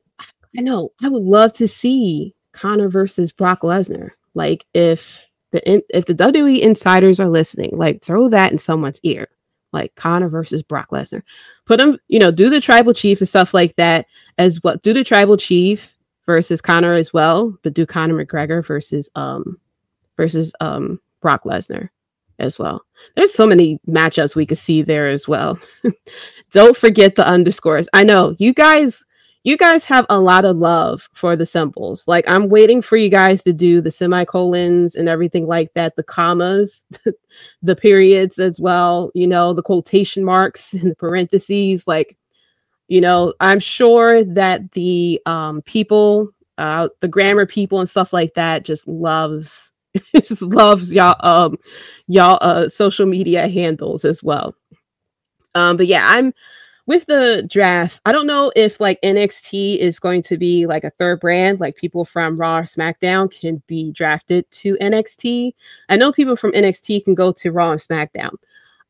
I know. I would love to see Conor versus Brock Lesnar. Like if the if the WWE insiders are listening, like throw that in someone's ear, like Conor versus Brock Lesnar. Put them, you know, do the tribal chief and stuff like that as well. Do the tribal chief versus Conor as well, but do Conor McGregor versus um versus um Brock Lesnar as well. There's so many matchups we could see there as well. Don't forget the underscores. I know you guys you guys have a lot of love for the symbols. Like I'm waiting for you guys to do the semicolons and everything like that, the commas, the periods as well, you know, the quotation marks and the parentheses. Like, you know, I'm sure that the um, people, uh, the grammar people and stuff like that just loves just loves y'all um y'all uh social media handles as well. Um, but yeah, I'm with the draft, I don't know if like NXT is going to be like a third brand, like people from Raw or SmackDown can be drafted to NXT. I know people from NXT can go to Raw and SmackDown.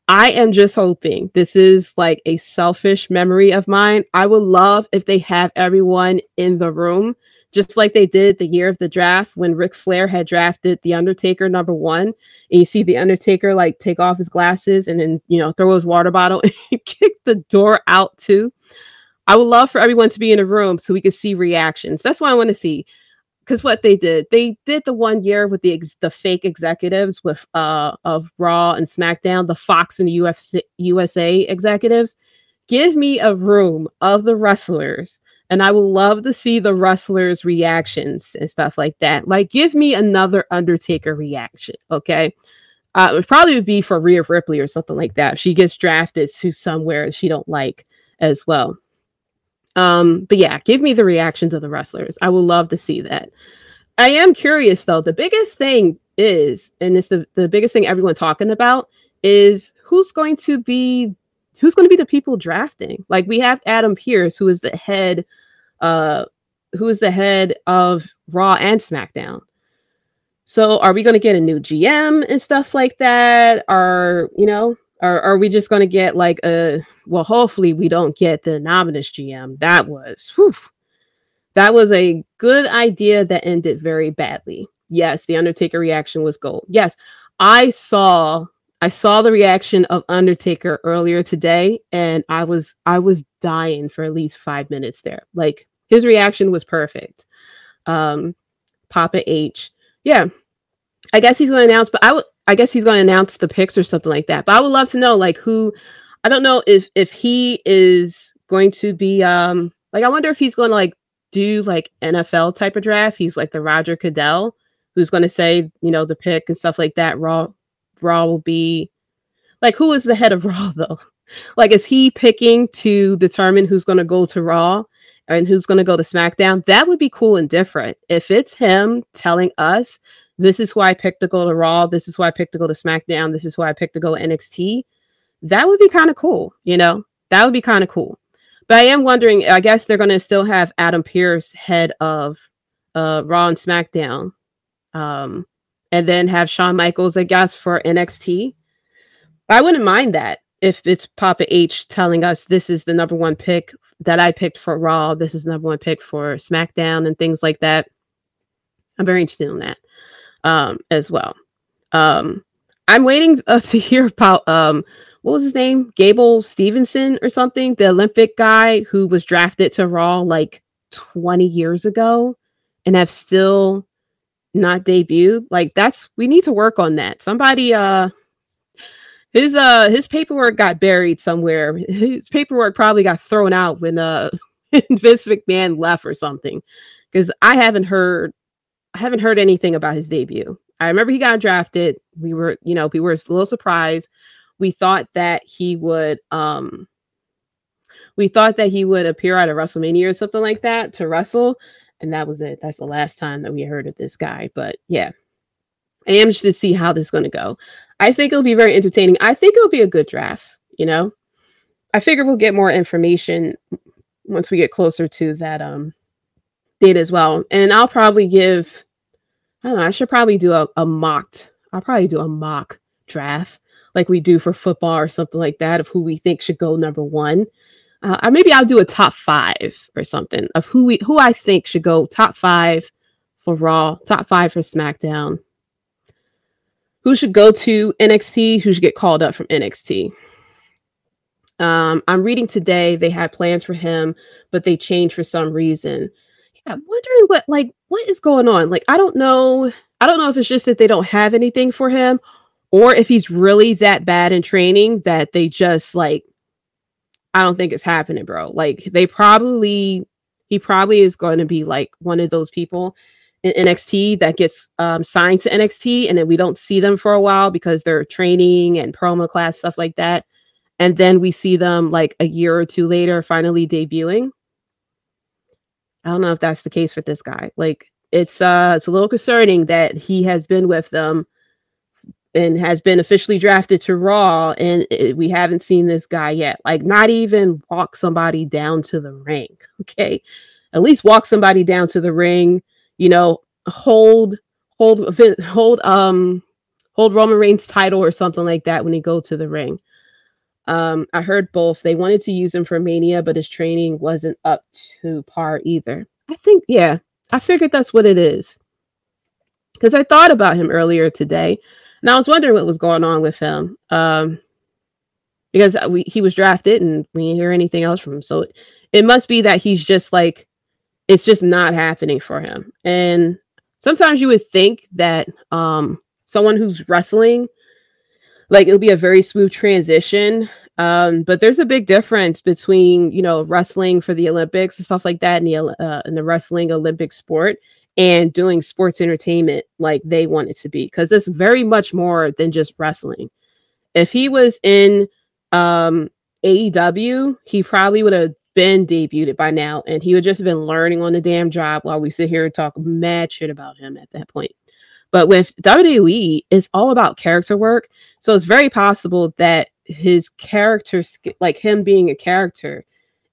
I am just hoping this is like a selfish memory of mine. I would love if they have everyone in the room just like they did the year of the draft when Ric Flair had drafted The Undertaker number one. And you see The Undertaker like take off his glasses and then, you know, throw his water bottle and kick the door out too. I would love for everyone to be in a room so we could see reactions. That's what I want to see. Because what they did, they did the one year with the ex- the fake executives with uh of Raw and SmackDown, the Fox and UFC USA executives. Give me a room of the wrestlers and I would love to see the wrestlers' reactions and stuff like that. Like, give me another Undertaker reaction, okay? Uh, it probably would be for Rhea Ripley or something like that. She gets drafted to somewhere she don't like as well. Um, but yeah, give me the reactions of the wrestlers. I would love to see that. I am curious though. The biggest thing is, and it's the, the biggest thing everyone talking about is who's going to be who's going to be the people drafting? Like we have Adam Pearce, who is the head uh, who is the head of Raw and SmackDown. So are we going to get a new GM and stuff like that? Are you know, are are we just going to get like a well? Hopefully, we don't get the anonymous GM. That was whew, that was a good idea that ended very badly. Yes, the Undertaker reaction was gold. Yes, I saw I saw the reaction of Undertaker earlier today, and I was I was dying for at least five minutes there. Like his reaction was perfect. Um, Papa H, yeah, I guess he's going to announce, but I would, I guess he's going to announce the picks or something like that. But I would love to know, like, who, I don't know if if he is going to be, um, like, I wonder if he's going to like do like NFL type of draft. He's like the Roger Goodell, who's going to say, you know, the pick and stuff like that. Raw, Raw will be like, who is the head of Raw though? Like, is he picking to determine who's going to go to Raw? And who's going to go to SmackDown, that would be cool and different. If it's him telling us, this is why I picked to go to Raw, this is why I picked to go to SmackDown, this is why I picked to go to NXT, that would be kind of cool, you know? That would be kind of cool. But I am wondering, I guess they're going to still have Adam Pearce head of uh, Raw and SmackDown. Um, and then have Shawn Michaels, I guess, for NXT. I wouldn't mind that if it's Papa H telling us this is the number one pick that I picked for Raw. This is number one pick for SmackDown and things like that. I'm very interested in that um, as well. Um, I'm waiting uh, to hear about um, what was his name, Gable Stevenson or something, the Olympic guy who was drafted to Raw like 20 years ago and have still not debuted. Like that's we need to work on that. Somebody uh his uh his paperwork got buried somewhere. His paperwork probably got thrown out when uh Vince McMahon left or something. Because I haven't heard I haven't heard anything about his debut. I remember he got drafted. We were, you know, we were a little surprised. We thought that he would um we thought that he would appear at a WrestleMania or something like that to wrestle, and that was it. That's the last time that we heard of this guy. But yeah, I am just to see how this is going to go. I think it'll be very entertaining. I think it'll be a good draft. You know, I figure we'll get more information once we get closer to that um date as well. And I'll probably give. I don't know. I should probably do a, a mocked. I'll probably do a mock draft like we do for football or something like that of who we think should go number one. Uh, or maybe I'll do a top five or something of who we who I think should go top five for Raw, top five for SmackDown. Who should go to NXT? Who should get called up from NXT? Um, I'm reading today they had plans for him, but they changed for some reason. Yeah, I'm wondering what like what is going on. Like I don't know. I don't know if it's just that they don't have anything for him, or if he's really that bad in training that they just like I don't think it's happening, bro. Like they probably he probably is going to be like one of those people in NXT that gets um, signed to NXT and then we don't see them for a while because they're training and promo class stuff like that. And then we see them like a year or two later finally debuting. I don't know if that's the case with this guy. Like it's uh it's a little concerning that he has been with them and has been officially drafted to Raw, and it, we haven't seen this guy yet. Like, not even walk somebody down to the ring. Okay, at least walk somebody down to the ring. You know, hold, hold, hold, um, hold Roman Reigns' title or something like that when he go to the ring. Um, I heard both. They wanted to use him for Mania, but his training wasn't up to par either. I think, yeah, I figured that's what it is. Because I thought about him earlier today and I was wondering what was going on with him. Um, because we, he was drafted and we didn't hear anything else from him. So it, it must be that he's just like, it's just not happening for him. And sometimes you would think that um, someone who's wrestling, like it'll be a very smooth transition. Um, but there's a big difference between, you know, wrestling for the Olympics and stuff like that and the, uh, the wrestling Olympic sport and doing sports entertainment like they want it to be because it's very much more than just wrestling. If he was in um AEW, he probably would have been debuted by now and he would just have been learning on the damn job while we sit here and talk mad shit about him at that point. But with WWE, it's all about character work. So it's very possible that his character, like him being a character,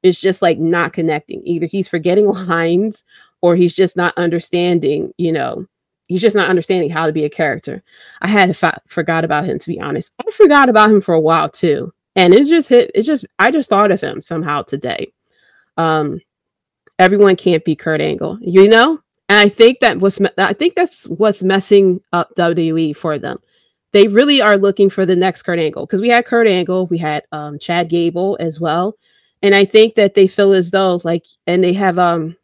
is just like not connecting. Either he's forgetting lines or he's just not understanding, you know, he's just not understanding how to be a character. I had f- forgot about him to be honest. I forgot about him for a while too. And it just hit it just I just thought of him somehow today. Um everyone can't be Kurt Angle, you know? And I think that was I think that's what's messing up WWE for them. They really are looking for the next Kurt Angle because we had Kurt Angle, we had um Chad Gable as well. And I think that they feel as though like and they have um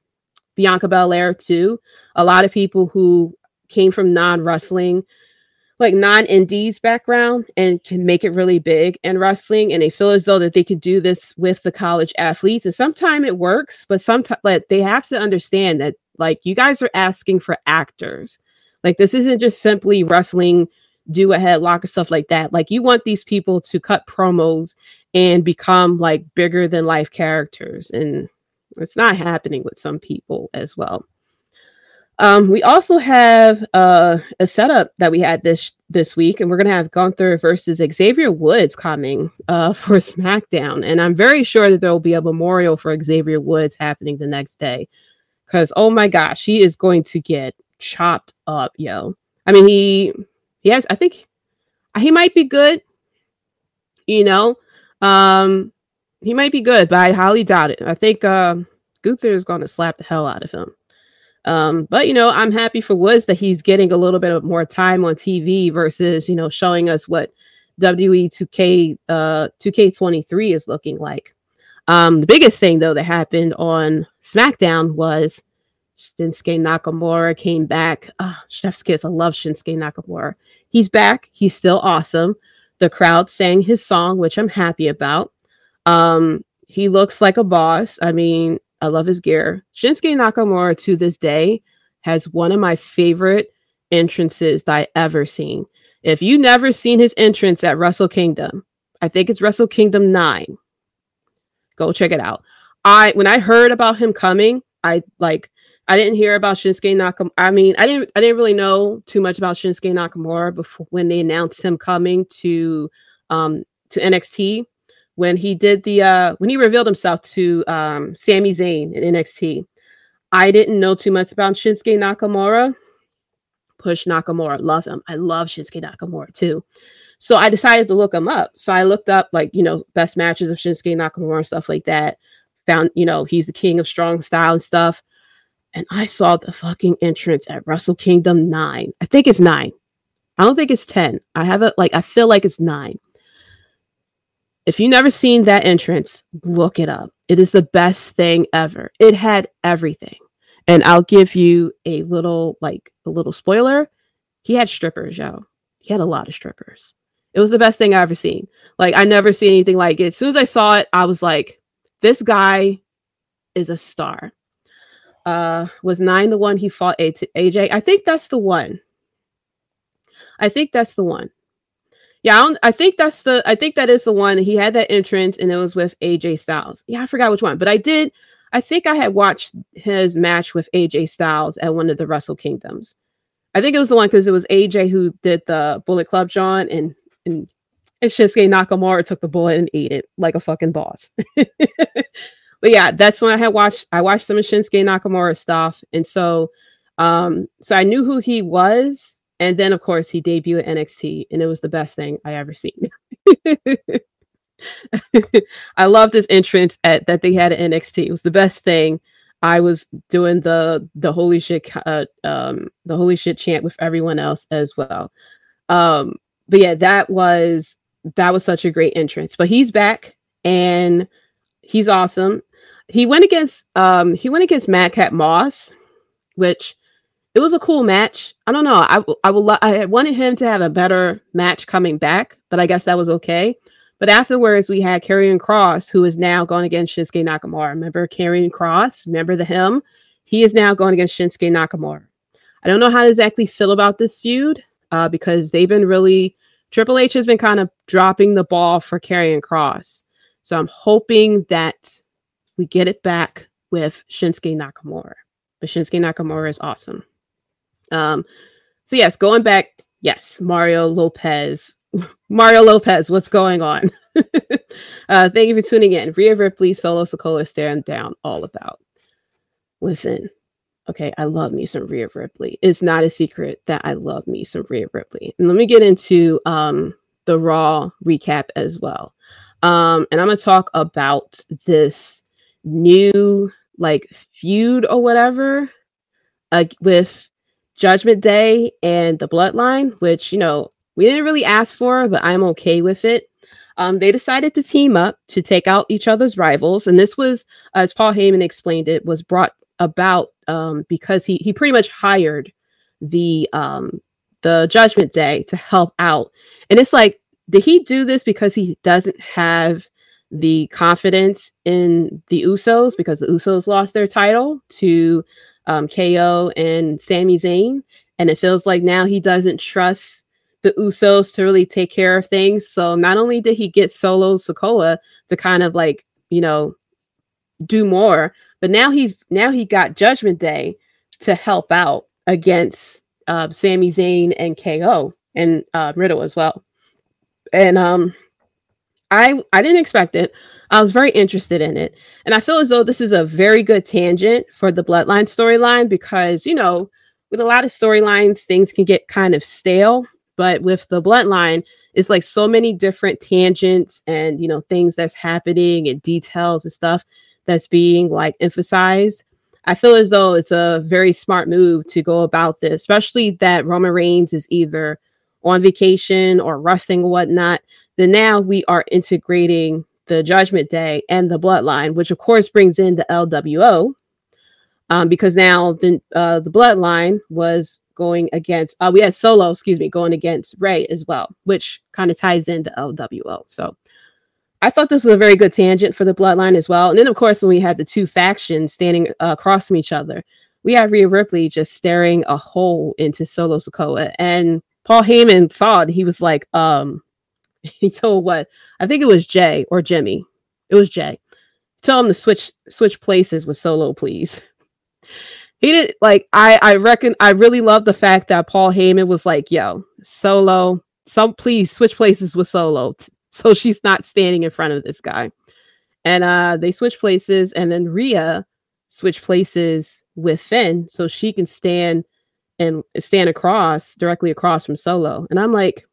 Bianca Belair too. A lot of people who came from non-wrestling, like non-indies background and can make it really big in wrestling and they feel as though that they could do this with the college athletes and sometimes it works but sometimes like they have to understand that like you guys are asking for actors like this isn't just simply wrestling do a headlock or stuff like that like you want these people to cut promos and become like bigger than life characters and it's not happening with some people as well. Um, we also have uh, a setup that we had this this week, and we're gonna have Gunther versus Xavier Woods coming uh, for SmackDown, and I'm very sure that there will be a memorial for Xavier Woods happening the next day, because oh my gosh, he is going to get chopped up, yo. I mean, he he has, I think, he might be good, you know. Um, he might be good, but I highly doubt it. I think uh, Gunther is to slap the hell out of him. Um, but you know, I'm happy for Woods that he's getting a little bit of more time on TV versus you know showing us what WWE 2K uh 2K23 is looking like. Um, the biggest thing though that happened on SmackDown was Shinsuke Nakamura came back. Oh, Chef's kiss. I love Shinsuke Nakamura. He's back. He's still awesome. The crowd sang his song, which I'm happy about. Um, he looks like a boss. I mean, I love his gear. Shinsuke Nakamura to this day has one of my favorite entrances that I ever seen. If you never seen his entrance at Wrestle Kingdom, I think it's Wrestle Kingdom 9. Go check it out. I when I heard about him coming, I like I didn't hear about Shinsuke Nakamura. I mean, I didn't I didn't really know too much about Shinsuke Nakamura before when they announced him coming to um to NXT when he did the uh when he revealed himself to um Sami Zayn in NXT. I didn't know too much about Shinsuke Nakamura. Push Nakamura, love him. I love Shinsuke Nakamura too. So I decided to look him up. So I looked up like, you know, best matches of Shinsuke Nakamura and stuff like that. Found, you know, he's the king of strong style and stuff. And I saw the fucking entrance at Wrestle Kingdom 9. I think it's 9. I don't think it's 10. I have it like I feel like it's 9. If you never seen that entrance, look it up. It is the best thing ever. It had everything. And I'll give you a little like a little spoiler. He had strippers, yo. He had a lot of strippers. It was the best thing I ever seen. Like I never seen anything like it. As soon as I saw it, I was like, this guy is a star. Uh was nine the one he fought AJ? I think that's the one. I think that's the one. Yeah, I, don't, I think that's the I think that is the one. He had that entrance and it was with AJ Styles. Yeah, I forgot which one, but I did I think I had watched his match with AJ Styles at one of the Wrestle Kingdoms. I think it was the one because it was AJ who did the Bullet Club John and and, and Shinsuke Nakamura took the bullet and ate it like a fucking boss. but yeah, that's when I had watched I watched some of Shinsuke Nakamura stuff. And so um so I knew who he was. And then of course he debuted at NXT and it was the best thing I ever seen. I love this entrance at that they had at NXT. It was the best thing. I was doing the the holy shit uh, um the holy shit chant with everyone else as well. Um but yeah, that was that was such a great entrance. But he's back and he's awesome. He went against um he went against Madcap Moss, which it was a cool match. I don't know. I I will I wanted him to have a better match coming back, but I guess that was okay. But afterwards, we had Karrion Kross, who is now going against Shinsuke Nakamura. Remember Karrion Kross? Remember the him? He is now going against Shinsuke Nakamura. I don't know how to exactly feel about this feud uh, because they've been really Triple H has been kind of dropping the ball for Karrion Kross. So I'm hoping that we get it back with Shinsuke Nakamura. But Shinsuke Nakamura is awesome. Um, so yes, going back, yes, Mario Lopez. Mario Lopez, what's going on? uh, thank you for tuning in. Rhea Ripley, Solo Sikoa, staring down all about. Listen, Okay, I love me some Rhea Ripley. It's not a secret that I love me some Rhea Ripley. And let me get into um, the Raw recap as well. Um, and I'm gonna talk about this new like feud or whatever uh, with Judgment Day and the Bloodline, which you know we didn't really ask for, but I'm okay with it. Um, they decided to team up to take out each other's rivals, and this was, as Paul Heyman explained it, was brought about um, because he he pretty much hired the um, the Judgment Day to help out, and it's like, did he do this because he doesn't have the confidence in the Usos because the Usos lost their title to um, KO and Sami Zayn, and it feels like now he doesn't trust the Usos to really take care of things. So not only did he get Solo Sikoa to kind of like you know do more, but now he's now he got Judgment Day to help out against uh, Sami Zayn and KO and uh, Riddle as well. And um, I I didn't expect it. I was very interested in it, and I feel as though this is a very good tangent for the Bloodline storyline because you know with a lot of storylines things can get kind of stale, but with the Bloodline it's like so many different tangents and you know things that's happening and details and stuff that's being like emphasized. I feel as though it's a very smart move to go about this, especially that Roman Reigns is either on vacation or resting or whatnot. Then now we are integrating the Judgment Day and the Bloodline, which of course brings in the LWO, um, because now the uh, the Bloodline was going against. Uh, we had Solo, excuse me, going against Rey as well, which kind of ties into LWO. So I thought this was a very good tangent for the bloodline as well. And then, of course, when we had the two factions standing uh, across from each other, we had Rhea Ripley just staring a hole into Solo Sikoa. And Paul Heyman saw it. He was like, um, he told what I think it was Jay or Jimmy. It was Jay. Tell him to switch switch places with Solo, please. he didn't like I I reckon I really love the fact that Paul Heyman was like, yo, Solo, some please switch places with Solo t- so she's not standing in front of this guy. And uh they switch places and then Rhea switch places with Finn so she can stand and stand across directly across from Solo. And I'm like,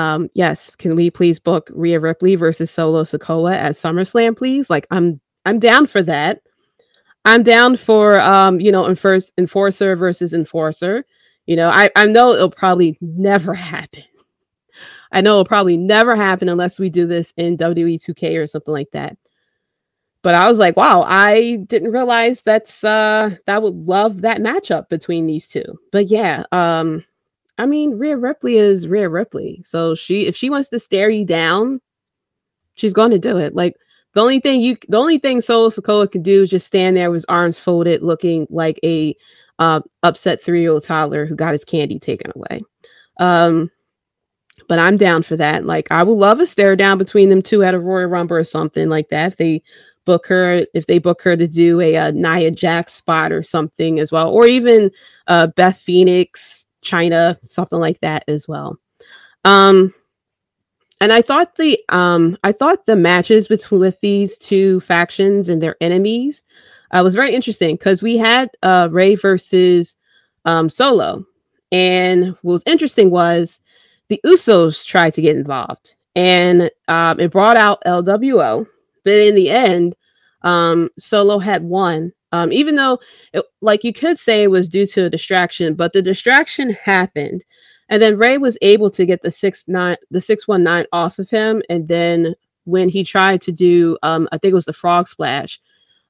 um, yes, can we please book Rhea Ripley versus Solo Sikoa at SummerSlam, please? Like, I'm I'm down for that. I'm down for um, you know, enforce, enforcer versus enforcer. You know, I, I know it'll probably never happen. I know it'll probably never happen unless we do this in WWE 2K or something like that. But I was like, wow, I didn't realize that's uh that would love that matchup between these two. But yeah, um I mean, Rhea Ripley is Rhea Ripley. So she if she wants to stare you down, she's going to do it. Like the only thing you the only thing Solo Sikoa could do is just stand there with arms folded, looking like a uh, upset three-year-old toddler who got his candy taken away. Um, but I'm down for that. Like I would love a stare down between them two at a Royal Rumble or something like that. If they book her, if they book her to do a, a Nia Jax spot or something as well, or even uh, Beth Phoenix Chyna, something like that as well. Um, and I thought the um, I thought the matches between with these two factions and their enemies uh, was very interesting because we had uh, Rey versus um, Solo, and what was interesting was the Usos tried to get involved, and um, it brought out LWO, but in the end, um, Solo had won um, even though, it, like you could say, it was due to a distraction, but the distraction happened, and then Rey was able to get the six nine, the six one nine off of him, and then when he tried to do, um, I think it was the frog splash,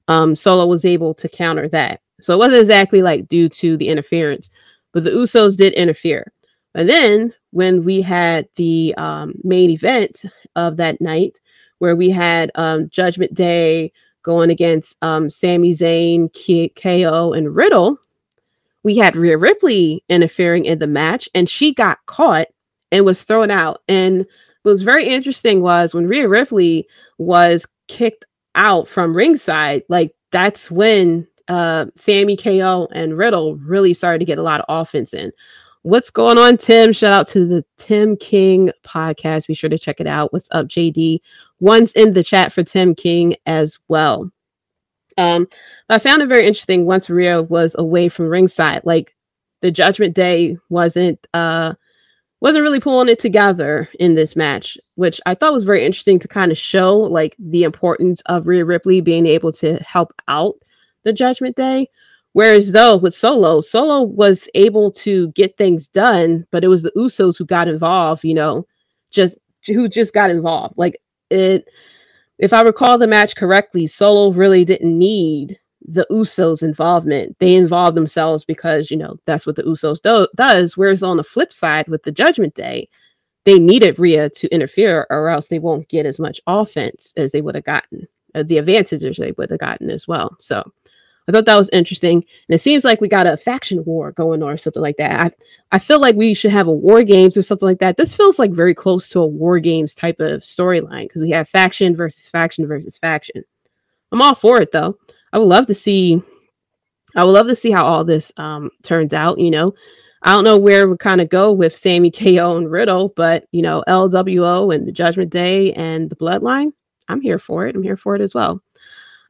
um, Solo was able to counter that. So it wasn't exactly like due to the interference, but the Usos did interfere. And then when we had the um, main event of that night, where we had um, Judgment Day going against um, Sami Zayn, K- KO, and Riddle, we had Rhea Ripley interfering in the match, and she got caught and was thrown out. And what was very interesting was when Rhea Ripley was kicked out from ringside, like that's when uh, Sami, KO, and Riddle really started to get a lot of offense in. What's going on, Tim? Shout out to the Tim King podcast. Be sure to check it out. What's up, JD? One's in the chat for Tim King as well. Um, I found it very interesting once Rio was away from ringside. Like the Judgment Day wasn't uh wasn't really pulling it together in this match, which I thought was very interesting to kind of show like the importance of Rhea Ripley being able to help out the Judgment Day. Whereas though with Solo, Solo was able to get things done, but it was the Usos who got involved, you know, just who just got involved. Like it if I recall the match correctly, Solo really didn't need the Usos involvement. They involved themselves because, you know, that's what the Usos do- does. Whereas on the flip side with the Judgment Day, they needed Rhea to interfere or else they won't get as much offense as they would have gotten, uh, the advantages they would have gotten as well. So I thought that was interesting. And it seems like we got a faction war going on or something like that. I, I feel like we should have a war games or something like that. This feels like very close to a war games type of storyline because we have faction versus faction versus faction. I'm all for it though. I would love to see I would love to see how all this um, turns out, you know. I don't know where we kind of go with Sami KO and Riddle, but you know, LWO and the Judgment Day and the Bloodline, I'm here for it. I'm here for it as well.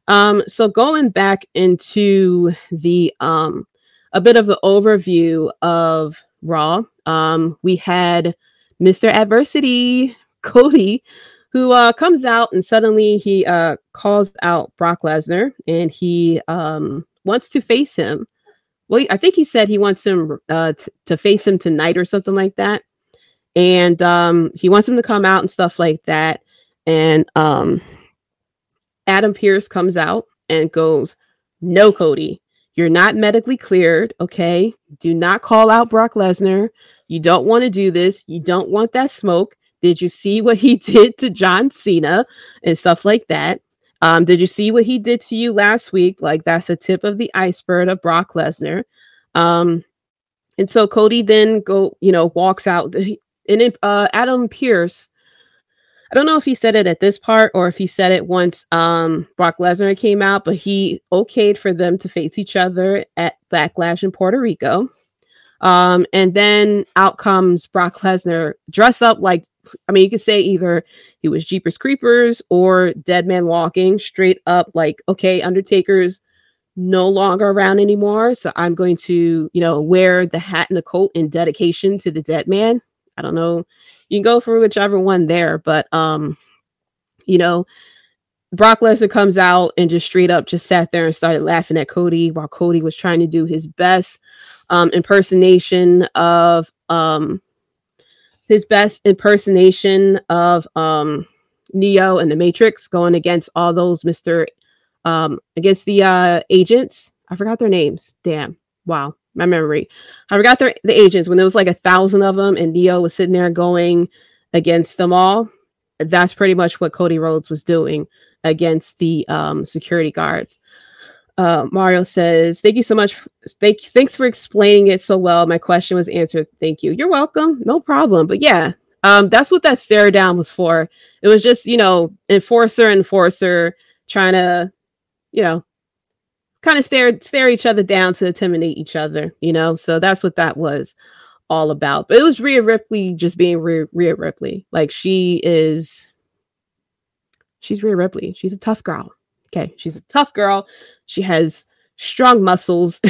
Um, so going back into the um, a bit of the overview of Raw, um, we had Mr. Adversity Cody, who uh, comes out and suddenly he uh, calls out Brock Lesnar and he um, wants to face him. Well, I think he said he wants him uh, t- to face him tonight or something like that. And um, he wants him to come out and stuff like that. And um, Adam Pearce comes out and goes, No, Cody, you're not medically cleared. Okay. Do not call out Brock Lesnar. You don't want to do this. You don't want that smoke. Did you see what he did to John Cena and stuff like that? Um, did you see what he did to you last week? Like that's a tip of the iceberg of Brock Lesnar. Um, and so Cody then go, you know, walks out. And it, uh, Adam Pearce, I don't know if he said it at this part or if he said it once um, Brock Lesnar came out, but he okayed for them to face each other at Backlash in Puerto Rico. Um, and then out comes Brock Lesnar dressed up like, I mean, you could say either he was Jeepers Creepers or Dead Man Walking, straight up like, okay, Undertaker's no longer around anymore. So I'm going to, you know, wear the hat and the coat in dedication to the dead man. I don't know. You can go for whichever one there, but um, you know, Brock Lesnar comes out and just straight up just sat there and started laughing at Cody while Cody was trying to do his best um, impersonation of um, his best impersonation of um, Neo and the Matrix, going against all those Mister um, against the uh, agents. I forgot their names. Damn. Wow, my memory. I forgot their the agents when there was like a thousand of them, and Neo was sitting there going against them all. That's pretty much what Cody Rhodes was doing against the um, security guards. Uh, Mario says, "Thank you so much. Thank thanks for explaining it so well. My question was answered. Thank you. You're welcome. No problem. But yeah, um, that's what that stare down was for. It was just you know enforcer enforcer trying to you know kind of stare stare each other down to intimidate each other. You know, so that's what that was all about. But it was Rhea Ripley just being Rhea, Rhea Ripley. Like she is, she's Rhea Ripley. She's a tough girl. Okay, she's a tough girl. She has strong muscles.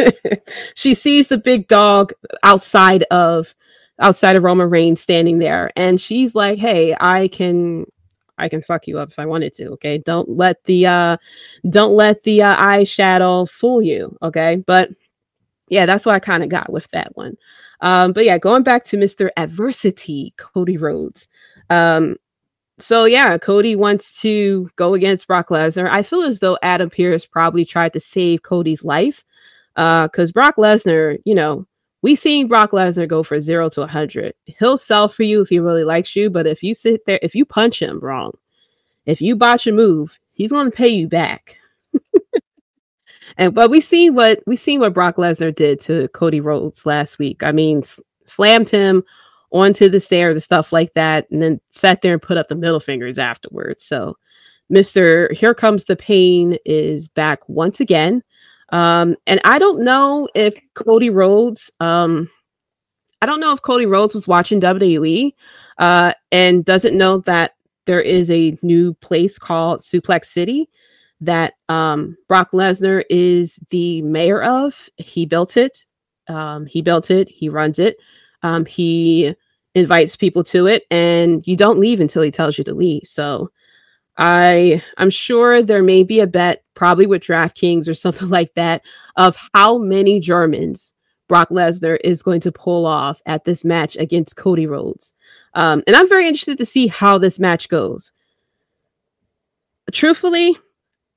she sees the big dog outside of outside of Roman Reigns standing there, and she's like, "Hey, I can." I can fuck you up if I wanted to. Okay. Don't let the uh don't let the uh, eyeshadow fool you. Okay. But yeah, that's what I kind of got with that one. Um, but yeah, going back to Mr. Adversity, Cody Rhodes. Um, so yeah, Cody wants to go against Brock Lesnar. I feel as though Adam Pearce probably tried to save Cody's life. Uh, because Brock Lesnar, you know, we seen Brock Lesnar go for zero to a hundred. He'll sell for you if he really likes you, but if you sit there, if you punch him wrong, if you botch a move, he's gonna pay you back. and but we seen what we seen what Brock Lesnar did to Cody Rhodes last week. I mean, s- slammed him onto the stairs and stuff like that, and then sat there and put up the middle fingers afterwards. So, Mister, here comes the pain is back once again. Um, and I don't know if Cody Rhodes, um, I don't know if Cody Rhodes was watching WWE uh, and doesn't know that there is a new place called Suplex City that um, Brock Lesnar is the mayor of. He built it. Um, he built it. He runs it. Um, he invites people to it, and you don't leave until he tells you to leave. So I I'm sure there may be a bet, probably with DraftKings or something like that, of how many Germans Brock Lesnar is going to pull off at this match against Cody Rhodes. Um, and I'm very interested to see how this match goes. Truthfully,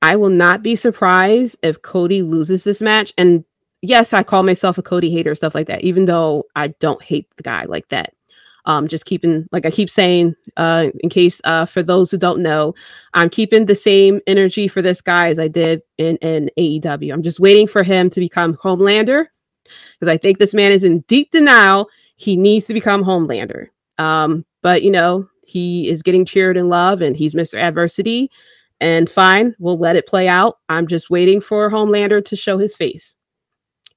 I will not be surprised if Cody loses this match. And yes, I call myself a Cody hater, stuff like that, even though I don't hate the guy like that. Um, just keeping, like I keep saying, uh, in case uh, for those who don't know, I'm keeping the same energy for this guy as I did in, in AEW. I'm just waiting for him to become Homelander because I think this man is in deep denial. He needs to become Homelander. Um, but you know, he is getting cheered in love and he's Mr. Adversity. And fine, we'll let it play out. I'm just waiting for Homelander to show his face.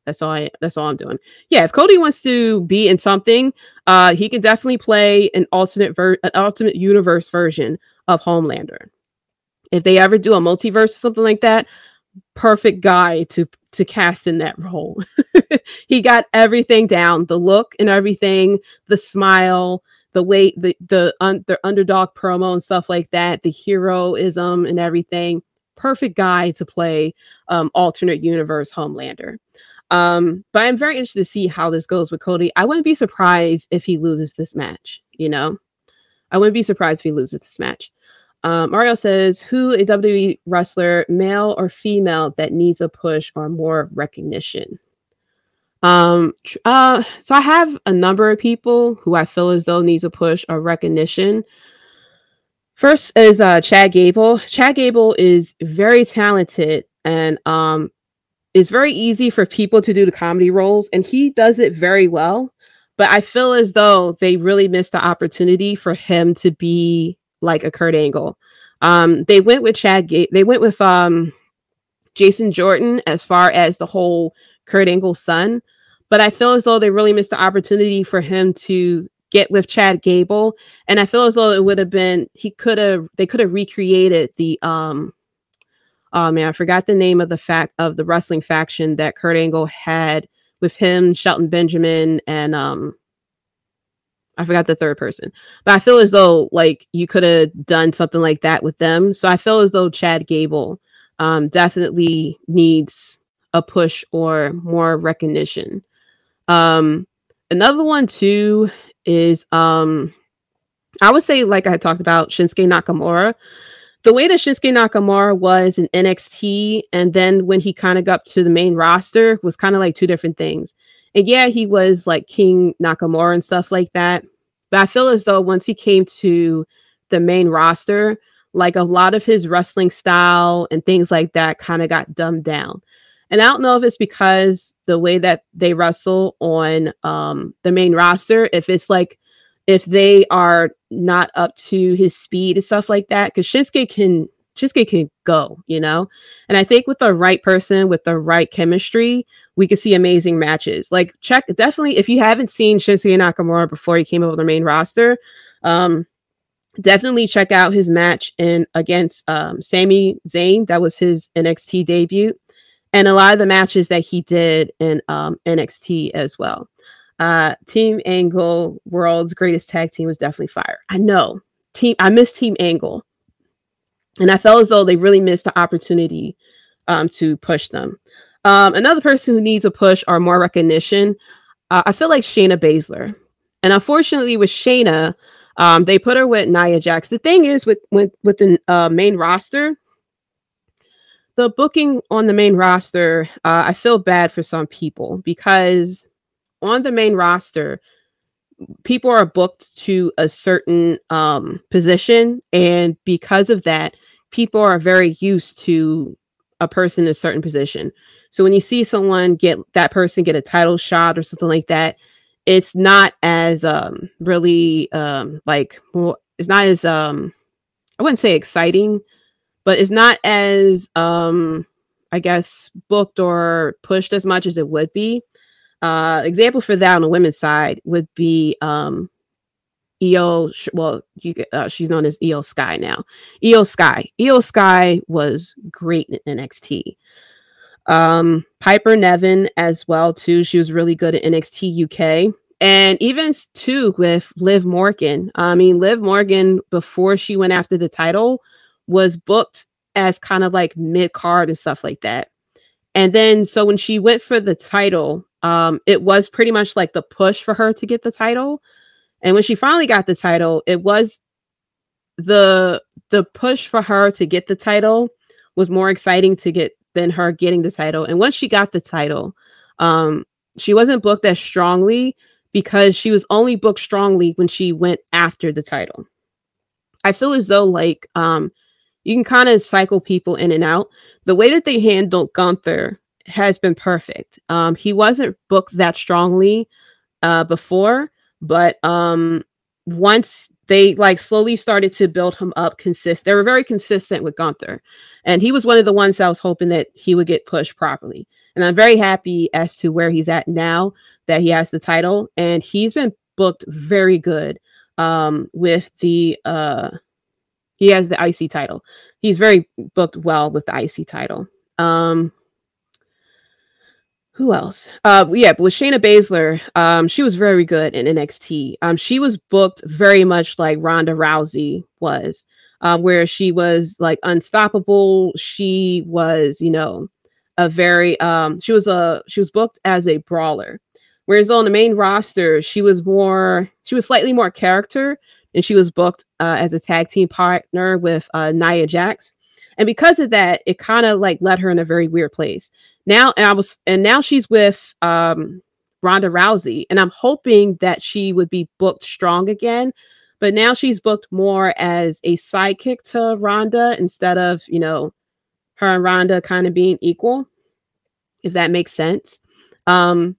That's all I that's all I'm doing. Yeah, if Cody wants to be in something, uh he can definitely play an alternate ver- an alternate universe version of Homelander. If they ever do a multiverse or something like that, perfect guy to to cast in that role. he got everything down, the look and everything, the smile, the way the the un, the underdog promo and stuff like that, the heroism and everything. Perfect guy to play um alternate universe Homelander. Um, but I'm very interested to see how this goes with Cody. I wouldn't be surprised if he loses this match, you know. I wouldn't be surprised if he loses this match. Um, Mario says, "Who a WWE wrestler, male or female, that needs a push or more recognition?" Um, uh, so I have a number of people who I feel as though needs a push or recognition. First is uh, Chad Gable. Chad Gable is very talented and um, it's very easy for people to do the comedy roles, and he does it very well. But I feel as though they really missed the opportunity for him to be like a Kurt Angle. Um, they went with Chad. Ga- they went with um, Jason Jordan as far as the whole Kurt Angle son, but I feel as though they really missed the opportunity for him to get with Chad Gable, and I feel as though it would have been he could have they could have recreated the um oh man I forgot the name of the fact of the wrestling faction that Kurt Angle had with him Shelton Benjamin and um I forgot the third person, but I feel as though like you could have done something like that with them. So I feel as though Chad Gable um, definitely needs a push or more recognition. Um, another one too is um, I would say like I had talked about Shinsuke Nakamura. The way that Shinsuke Nakamura was in NXT and then when he kind of got to the main roster was kind of like two different things. And yeah, he was like King Nakamura and stuff like that. But I feel as though once he came to the main roster, like a lot of his wrestling style and things like that kind of got dumbed down. And I don't know if it's because the way that they wrestle on um, the main roster, if it's like if they are not up to his speed and stuff like that, because Shinsuke can Shinsuke can go, you know. And I think with the right person, with the right chemistry, we could see amazing matches. Like check definitely if you haven't seen Shinsuke Nakamura before he came over the main roster, um, definitely check out his match in against um, Sami Zayn. That was his NXT debut and a lot of the matches that he did in um, NXT as well. Uh, Team Angle, world's greatest tag team, was definitely fire. I know. Team, I miss Team Angle, and I felt as though they really missed the opportunity um, to push them. Um, another person who needs a push or more recognition, uh, I feel like Shayna Baszler, and unfortunately with Shayna, um, they put her with Nia Jax. The thing is with with with the uh, main roster, the booking on the main roster, uh, I feel bad for some people because on the main roster, people are booked to a certain um, position, and because of that, people are very used to a person in a certain position. So when you see someone get that person get a title shot or something like that, it's not as um, really um, like well, it's not as um, I wouldn't say exciting but it's not as um I guess booked or pushed as much as it would be. Uh example for that on the women's side would be um Iyo well you uh, she's known as Iyo Sky now. Iyo Sky. Iyo Sky was great in NXT. Um Piper Niven as well too. She was really good at NXT UK. And even too with Liv Morgan. I mean Liv Morgan before she went after the title was booked as kind of like mid card and stuff like that. And then so when she went for the title, um, it was pretty much like the push for her to get the title. And when she finally got the title, it was the the push for her to get the title was more exciting to get than her getting the title. And once she got the title, um, she wasn't booked as strongly because she was only booked strongly when she went after the title. I feel as though like um you can kind of cycle people in and out. The way that they handled Gunther has been perfect. Um, he wasn't booked that strongly uh, before, but um, once they like slowly started to build him up consist they were very consistent with Gunther. And he was one of the ones I was hoping that he would get pushed properly. And I'm very happy as to where he's at now that he has the title and he's been booked very good um with the uh he has the IC title. He's very booked well with the IC title. Um, who else? Uh, yeah, with Shayna Baszler, um, she was very good in NXT. Um, she was booked very much like Ronda Rousey was, um, where she was like unstoppable. She was, you know, a very um, she was a she was booked as a brawler. Whereas on the main roster, she was more, she was slightly more character and she was booked uh, as a tag team partner with uh, Nia Jax. And because of that, it kind of like led her in a very weird place. Now, and I was, and now she's with, um, Ronda Rousey, and I'm hoping that she would be booked strong again. But now she's booked more as a sidekick to Ronda instead of you know her and Ronda kind of being equal, if that makes sense. Um,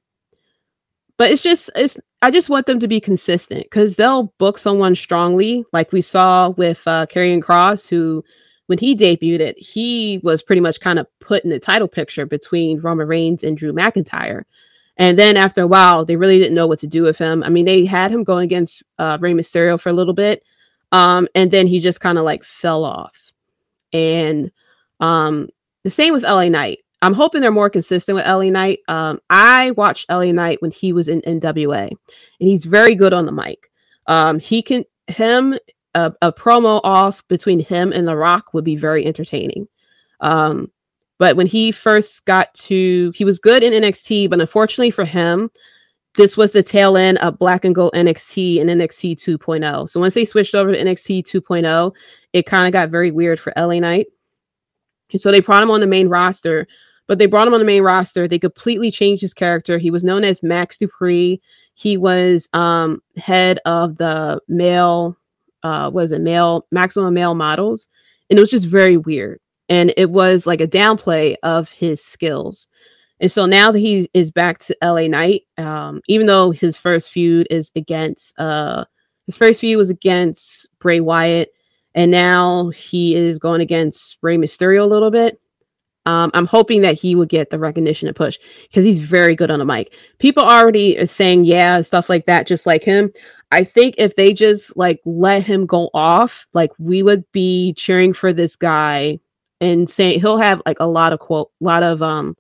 but it's just it's I just want them to be consistent because they'll book someone strongly, like we saw with uh Karrion Kross who when he debuted it, he was pretty much kind of put in the title picture between Roman Reigns and Drew McIntyre. And then after a while, they really didn't know what to do with him. I mean, they had him going against uh, Rey Mysterio for a little bit, um, and then he just kind of like fell off. And um, the same with LA Knight. I'm hoping they're more consistent with LA Knight. Um, I watched LA Knight when he was in NWA, and he's very good on the mic. Um, he can him a, a, promo off between him and The Rock would be very entertaining. Um, but when he first got to, he was good in NXT, but unfortunately for him, this was the tail end of Black and Gold NXT and NXT 2.0. So once they switched over to NXT 2.0, it kind of got very weird for LA Knight. And so they brought him on the main roster, but they brought him on the main roster. They completely changed his character. He was known as Max Dupri. He was um, head of the male, uh, was it male maximum male models, and it was just very weird. And it was like a downplay of his skills. And so now that he is back to LA Knight, um, even though his first feud is against uh, his first feud was against Bray Wyatt, and now he is going against Rey Mysterio a little bit. Um, I'm hoping that he would get the recognition and push because he's very good on the mic. People already are saying yeah stuff like that, just like him. I think if they just like let him go off, like we would be cheering for this guy and saying he'll have like a lot of quote, a lot of um,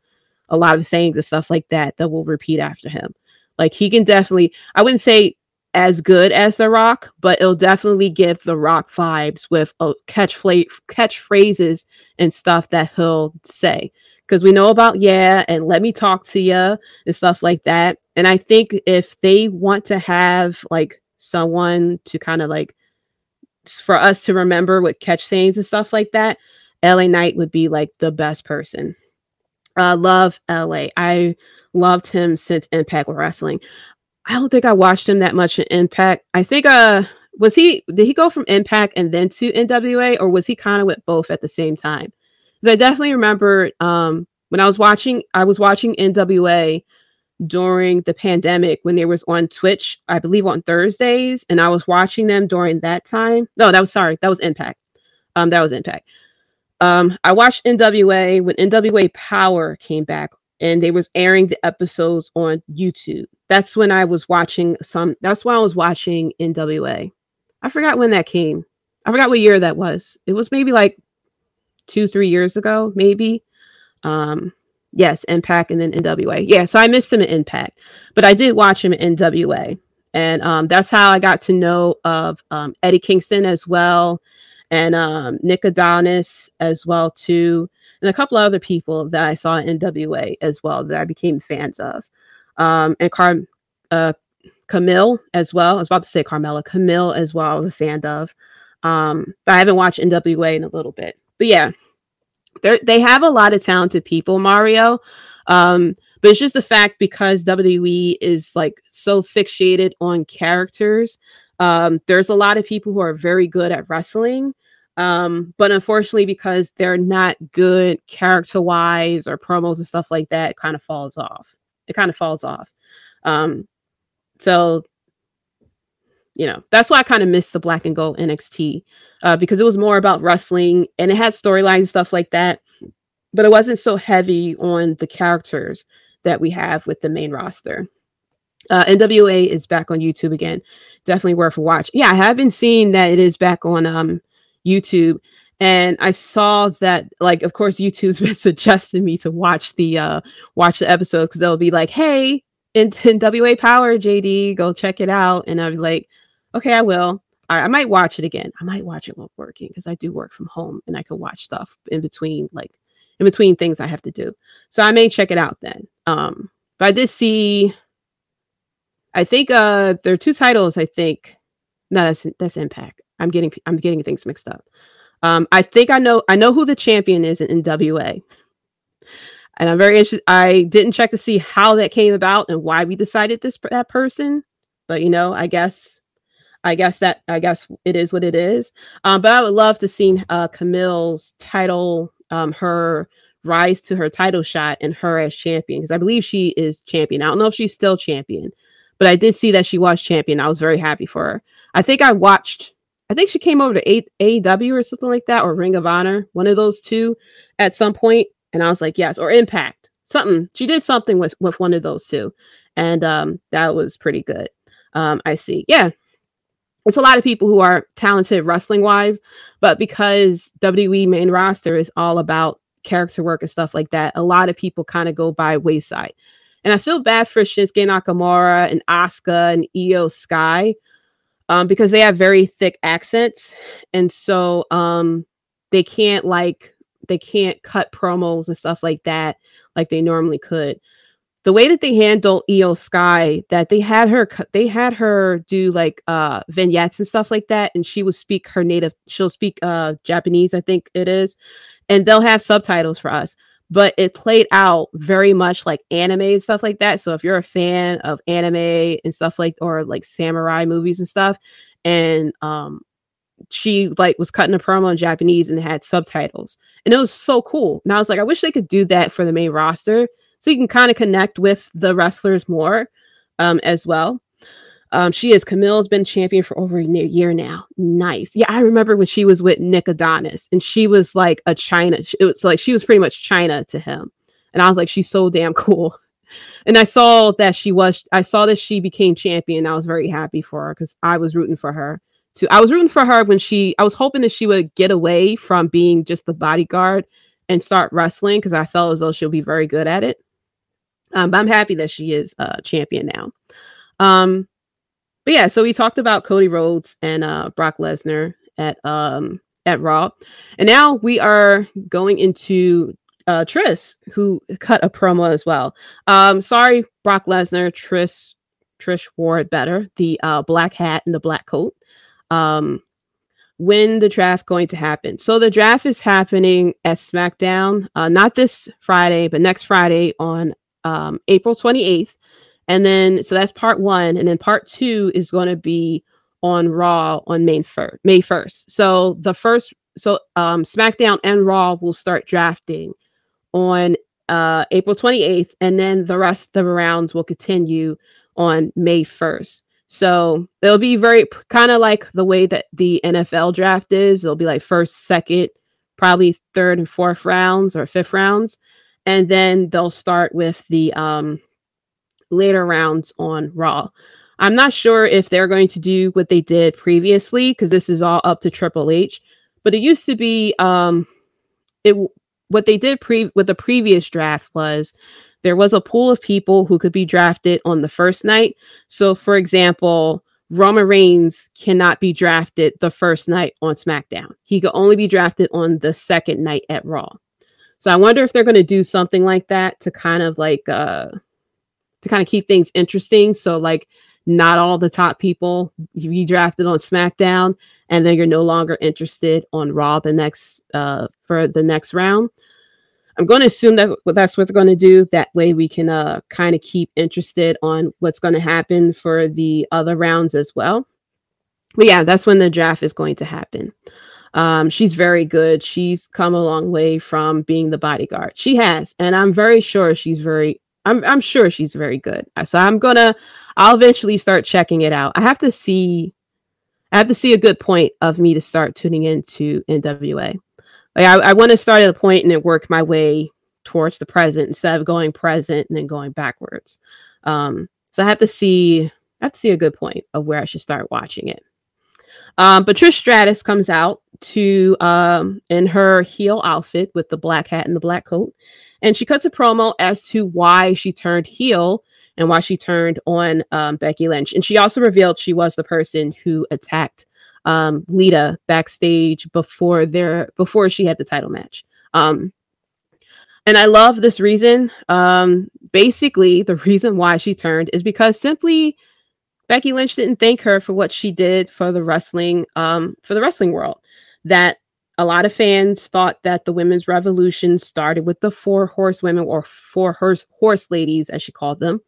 a lot of sayings and stuff like that that will repeat after him. Like he can definitely, I wouldn't say as good as The Rock, but it'll definitely give The Rock vibes with a catch catchphrases and stuff that he'll say. Because we know about yeah and let me talk to you and stuff like that. And I think if they want to have like someone to kind of like for us to remember with catch sayings and stuff like that, LA Knight would be like the best person. I uh, love LA. I loved him since Impact Wrestling. I don't think I watched him that much in Impact. I think uh was he did he go from Impact and then to NWA or was he kind of with both at the same time? Because I definitely remember um when I was watching I was watching NWA during the pandemic when they was on Twitch, I believe on Thursdays, and I was watching them during that time. No, that was sorry, that was Impact. Um, that was Impact. Um, I watched NWA when NWA Power came back and they was airing the episodes on YouTube. That's when I was watching some that's why I was watching NWA. I forgot when that came. I forgot what year that was. It was maybe like 2 3 years ago, maybe. Um yes, Impact and then NWA. Yeah, so I missed him in Impact, but I did watch him in NWA. And um, that's how I got to know of um, Eddie Kingston as well, and um, Nick Aldis as well too and a couple other people that I saw in NWA as well that I became fans of. Um, and Car uh, Kamille as well. I was about to say Carmella. Kamille as well. I was a fan of. Um, but I haven't watched NWA in a little bit. But yeah, they have a lot of talented people, Mario. Um, but it's just the fact because WWE is like so fixated on characters. Um, there's a lot of people who are very good at wrestling, um, but unfortunately, because they're not good character wise or promos and stuff like that, it kind of falls off. It kind of falls off. Um, so you know, that's why I kind of missed the black and gold NXT uh, because it was more about wrestling and it had storylines and stuff like that, but it wasn't so heavy on the characters that we have with the main roster. Uh, NWA is back on YouTube again. Definitely worth a watch. Yeah, I have been seeing that it is back on um, YouTube and I saw that like of course YouTube's been suggesting me to watch the uh watch the episodes because they'll be like, hey, in, in WA Power, JD, go check it out. And I'll be like, okay, I will. I, I might watch it again. I might watch it while working because I do work from home and I can watch stuff in between, like in between things I have to do. So I may check it out then. Um, but I did see I think uh there are two titles, I think. No, that's that's impact. I'm getting I'm getting things mixed up. Um, I think I know I know who the champion is in NWA. and I'm very interested. I didn't check to see how that came about and why we decided this that person, but you know, I guess, I guess that I guess it is what it is. Um, but I would love to see uh, Kamille's title, um, her rise to her title shot, and her as champion because I believe she is champion. I don't know if she's still champion, but I did see that she was champion. I was very happy for her. I think I watched. I think she came over to AEW or something like that, or Ring of Honor, one of those two, at some point and I was like, yes, or Impact, something. She did something with with one of those two, and um, that was pretty good. Um, I see. Yeah, it's a lot of people who are talented wrestling wise, but because WWE main roster is all about character work and stuff like that, a lot of people kind of go by wayside. And I feel bad for Shinsuke Nakamura and Asuka and Iyo Sky um, because they have very thick accents, and so um, they can't like they can't cut promos and stuff like that like they normally could. The way that they handle Iyo Sky, that they had her, they had her do like uh vignettes and stuff like that, and she would speak her native. She'll speak uh Japanese, I think it is, and they'll have subtitles for us. But it played out very much like anime and stuff like that. So if you're a fan of anime and stuff like, or like samurai movies and stuff, and um she like was cutting a promo in Japanese and had subtitles. And it was so cool. And I was like, I wish they could do that for the main roster so you can kind of connect with the wrestlers more um, as well. Um, she is Kamille's been champion for over a year now. Nice. Yeah, I remember when she was with Nick Aldis and she was like a Chyna. It was like she was pretty much Chyna to him. And I was like, she's so damn cool. And I saw that she was, I saw that she became champion. I was very happy for her because I was rooting for her too. I was rooting for her when she I was hoping that she would get away from being just the bodyguard and start wrestling because I felt as though she'll be very good at it. Um, but I'm happy that she is a champion now. Um, but yeah, so we talked about Cody Rhodes and uh, Brock Lesnar at um, at Raw, and now we are going into uh, who cut a promo as well. Um, sorry, Brock Lesnar, Trish, Trish wore it better, the uh, black hat and the black coat um, when the draft going to happen. So the draft is happening at SmackDown, uh, not this Friday, but next Friday on um, April 28th. And then, so that's part one. And then part two is going to be on Raw on May 1st. May 1st. So the first, so um, SmackDown and Raw will start drafting on uh, April 28th. And then the rest of the rounds will continue on May 1st. So it'll be very kind of like the way that the NFL draft is. It'll be like first, second, probably third and fourth rounds or fifth rounds. And then they'll start with the um, later rounds on Raw. I'm not sure if they're going to do what they did previously because this is all up to Triple H. But it used to be um, it what they did pre with the previous draft was there was a pool of people who could be drafted on the first night. So, for example, Roman Reigns cannot be drafted the first night on SmackDown. He could only be drafted on the second night at Raw. So I wonder if they're going to do something like that to kind of like uh to kind of keep things interesting. So like not all the top people be drafted on SmackDown and then you're no longer interested on Raw the next uh for the next round. I'm going to assume that that's what they're going to do. That way, we can uh, kind of keep interested on what's going to happen for the other rounds as well. But yeah, that's when the draft is going to happen. Um, she's very good. She's come a long way from being the bodyguard. She has, and I'm very sure she's very. I'm I'm sure she's very good. So I'm gonna. I'll eventually start checking it out. I have to see. I have to see a good point of me to start tuning into NWA like I, I want to start at a point and then work my way towards the present instead of going present and then going backwards. Um, so I have to see I have to see a good point of where I should start watching it. Um, but Trish Stratus comes out to um, in her heel outfit with the black hat and the black coat, and she cuts a promo as to why she turned heel and why she turned on um, Becky Lynch. And she also revealed she was the person who attacked um, Lita backstage before their before she had the title match. Um, and I love this reason. Um, basically, the reason why she turned is because simply Becky Lynch didn't thank her for what she did for the wrestling um, for the wrestling world. That a lot of fans thought that the women's revolution started with the four horsewomen or four horse horse ladies, as she called them.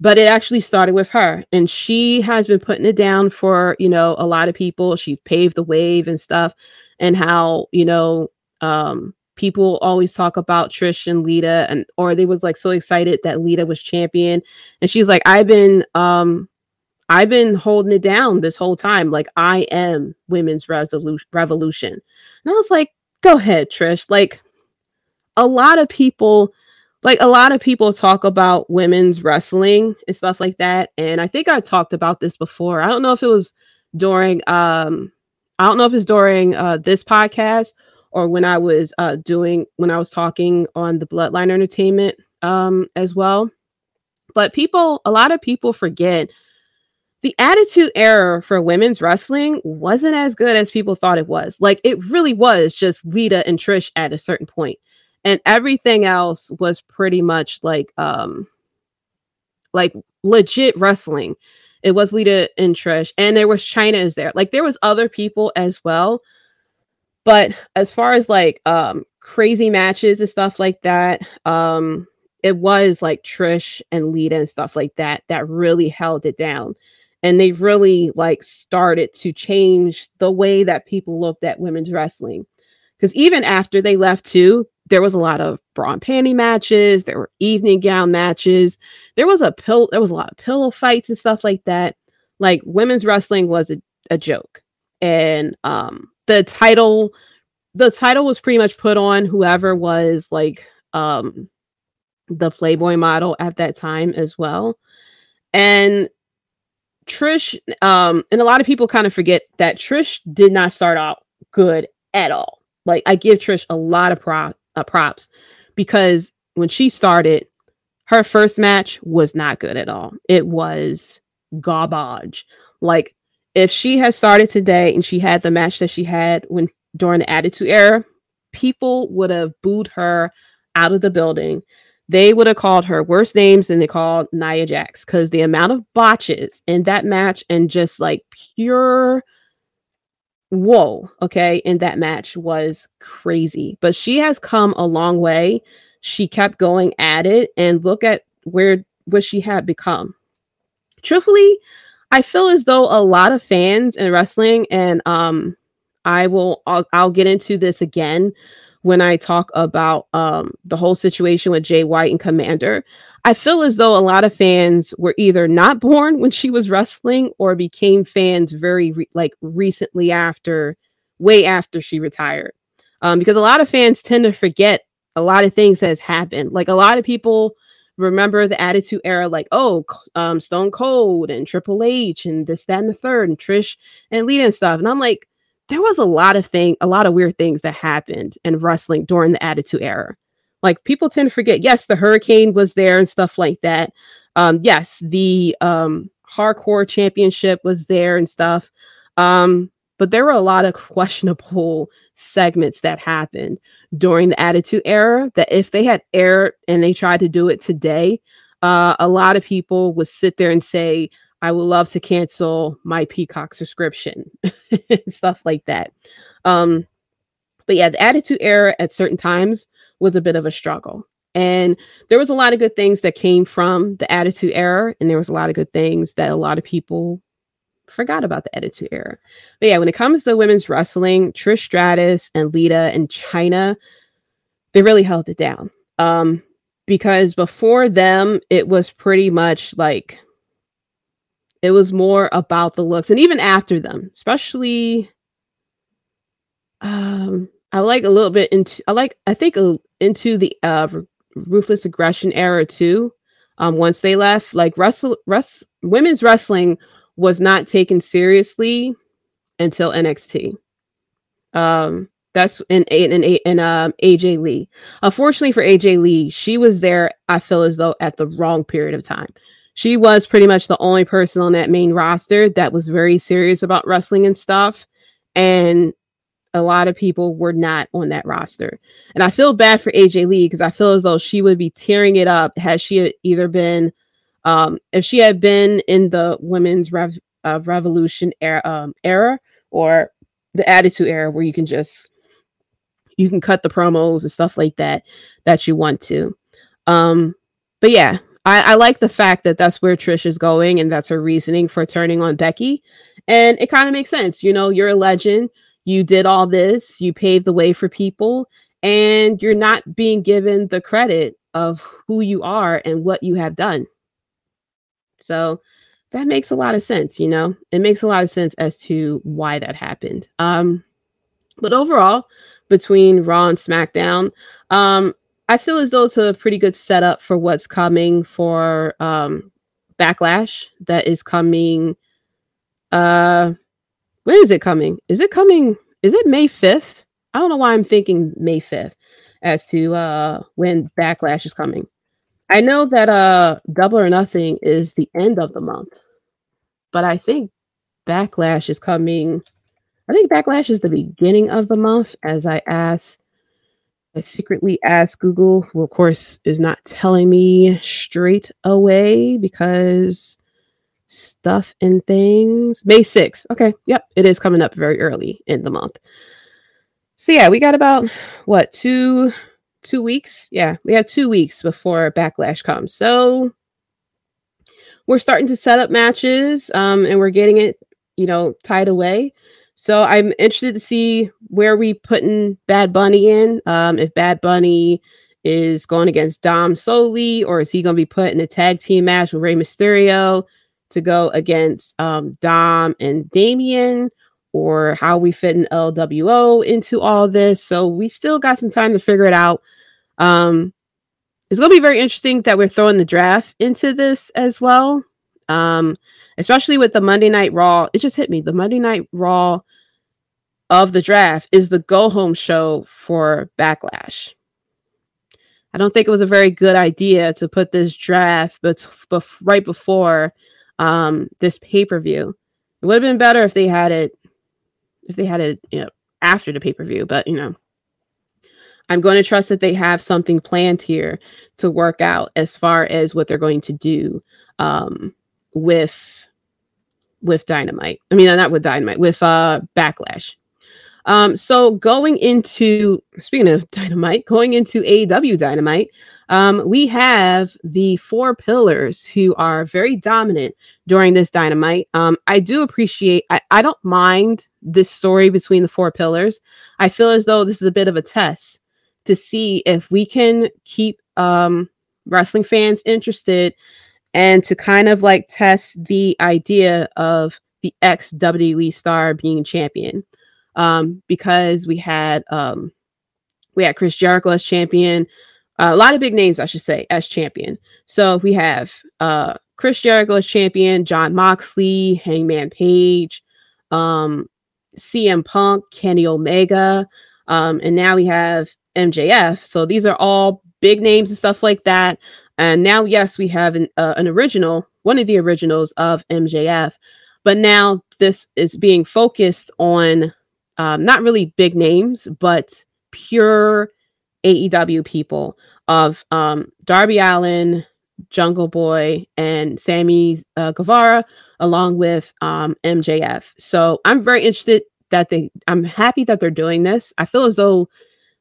But it actually started with her, and she has been putting it down for you know a lot of people. She's paved the wave and stuff, and how you know um, people always talk about Trish and Lita, and or they was like so excited that Lita was champion, and she's like, I've been um I've been holding it down this whole time. Like I am women's resolution revolution. And I was like, go ahead, Trish. Like a lot of people, like a lot of people talk about women's wrestling and stuff like that. And I think I talked about this before. I don't know if it was during um I don't know if it's during uh this podcast or when I was uh doing when I was talking on the Bloodline Entertainment um as well. But people, a lot of people forget the attitude era for women's wrestling wasn't as good as people thought it was. Like it really was just Lita and Trish at a certain. And everything else was pretty much like um like legit wrestling. It was Lita and Trish and there was Chyna is there. Like there was other people as well. But as far as like um crazy matches and stuff like that, um it was like Trish and Lita and stuff like that that really held it down. And they really like started to change the way that people looked at women's wrestling. Because even after they left too there was a lot of bra and panty matches there were evening gown matches there was a pill there was a lot of pillow fights and stuff like that. Like women's wrestling was a, a joke. And um the title the title was pretty much put on whoever was like um the playboy model at that time as well and Trish, um, and a lot of people kind of forget that Trish did not start out good at all. Like I give Trish a lot of prop, uh, props because when she started, her first match was not good at all. It was garbage. Like if she had started today and she had the match that she had when during the Attitude Era, people would have booed her out of the building they would have called her worse names than they called Nia Jax because the amount of botches in that match and just like pure whoa, okay, in that match was crazy. But she has come a long way. She kept going at it and look at where what she had become. Truthfully, I feel as though a lot of fans in wrestling and um I will I'll, I'll get into this again when I talk about um, the whole situation with Jay White and Commander. I feel as though a lot of fans were either not born when she was wrestling or became fans very re- like recently after, way after she retired. Um, because a lot of fans tend to forget a lot of things that has happened. Like a lot of people remember the Attitude Era, like oh, um, Stone Cold and Triple H and this, that, and the third, and Trish and Lita and stuff. And I'm like, there was a lot of thing, a lot of weird things that happened in wrestling during the Attitude Era. Like people tend to forget. Yes, the Hurricane was there and stuff like that. Um, yes, the um, Hardcore Championship was there and stuff. Um, but there were a lot of questionable segments that happened during the Attitude Era. That if they had aired and they tried to do it today, uh, a lot of people would sit there and say, I would love to cancel my Peacock subscription and stuff like that. Um, but yeah, the Attitude Era at certain times was a bit of a struggle. And there was a lot of good things that came from the Attitude Era, and there was a lot of good things that a lot of people forgot about the Attitude Era. But yeah, when it comes to women's wrestling, Trish Stratus and Lita and Chyna, they really held it down. Um, because before them, it was pretty much like it was more about the looks, and even after them, especially. Um, I like a little bit into. I like. I think uh, into the uh, ruthless aggression era too. Um, once they left, like wrestle, rest, women's wrestling was not taken seriously until NXT. Um, that's in in in, in um, AJ Lee. Unfortunately for AJ Lee, she was there. I feel as though at the wrong period of time she was pretty much the only person on that main roster that was very serious about wrestling and stuff. And a lot of people were not on that roster. And I feel bad for AJ Lee because I feel as though she would be tearing it up had she either been, um, if she had been in the women's rev- uh, revolution era, um, era or the attitude era where you can just you can cut the promos and stuff like that that you want to. Um, but yeah, I, I like the fact that that's where Trish is going and that's her reasoning for turning on Becky. And it kind of makes sense. You know, you're a legend. You did all this, you paved the way for people, and you're not being given the credit of who you are and what you have done. So that makes a lot of sense, you know. It makes a lot of sense as to why that happened. Um but overall, between Raw and SmackDown, um I feel as though it's a pretty good setup for what's coming for um Backlash that is coming uh when is it coming? Is it coming? Is it May 5th? I don't know why I'm thinking May 5th as to uh when Backlash is coming. I know that uh Double or Nothing is the end of the month, but I think Backlash is coming. I think Backlash is the beginning of the month. As I asked, I secretly asked Google, who of course is not telling me straight away because stuff and things. May 6th. Okay. Yep. It is coming up very early in the month. So yeah, we got about what two two weeks. Yeah, we have two weeks before backlash comes. So we're starting to set up matches um, and we're getting it, you know, tied away. So I'm interested to see where we putting Bad Bunny in. Um, if Bad Bunny is going against Dom solely, or is he going to be put in a tag team match with Rey Mysterio to go against um, Dom and Damian? Or how we fit an LWO into all this. So we still got some time to figure it out. Um, it's going to be very interesting that we're throwing the draft into this as well. Um, especially with the Monday Night Raw. It just hit me. The Monday Night Raw of the draft is the go home show for Backlash. I don't think it was a very good idea to put this draft but right before um, this pay per view. It would have been better if they had it if they had it you know after the pay per view, but you know I'm going to trust that they have something planned here to work out as far as what they're going to do um, with with Dynamite. I mean, not with Dynamite, with uh, Backlash. Um, so going into speaking of Dynamite, going into AEW Dynamite, um, we have the four pillars who are very dominant during this Dynamite. Um, I do appreciate. I, I don't mind this story between the four pillars. I feel as though this is a bit of a test to see if we can keep um, wrestling fans interested and to kind of like test the idea of the ex WWE star being champion. Um, because we had um, we had Chris Jericho as champion, a lot of big names, I should say, as champion. So we have uh, Chris Jericho as champion, Jon Moxley, Hangman Page, um, CM Punk, Kenny Omega, um, and now we have MJF. So these are all big names and stuff like that. And now, yes, we have an, uh, an original, one of the originals of MJF, but now this is being focused on um, not really big names, but pure AEW people of um, Darby Allin, Jungle Boy, and Sammy uh, Guevara, along with um, MJF. So I'm very interested that they. I'm happy that they're doing this. I feel as though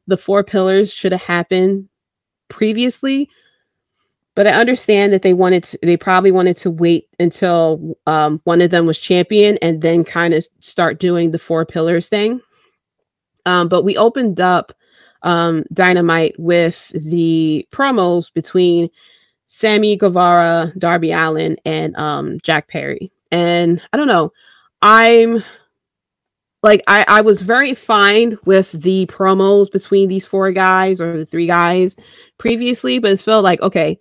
the four pillars should have happened previously but i understand that they wanted to, they probably wanted to wait until um, one of them was champion and then kind of start doing the four pillars thing um, but we opened up um, dynamite with the promos between sammy guevara darby Allin, and um, jack perry and i don't know i'm like I, I was very fine with the promos between these four guys or the three guys previously, but it's felt like okay,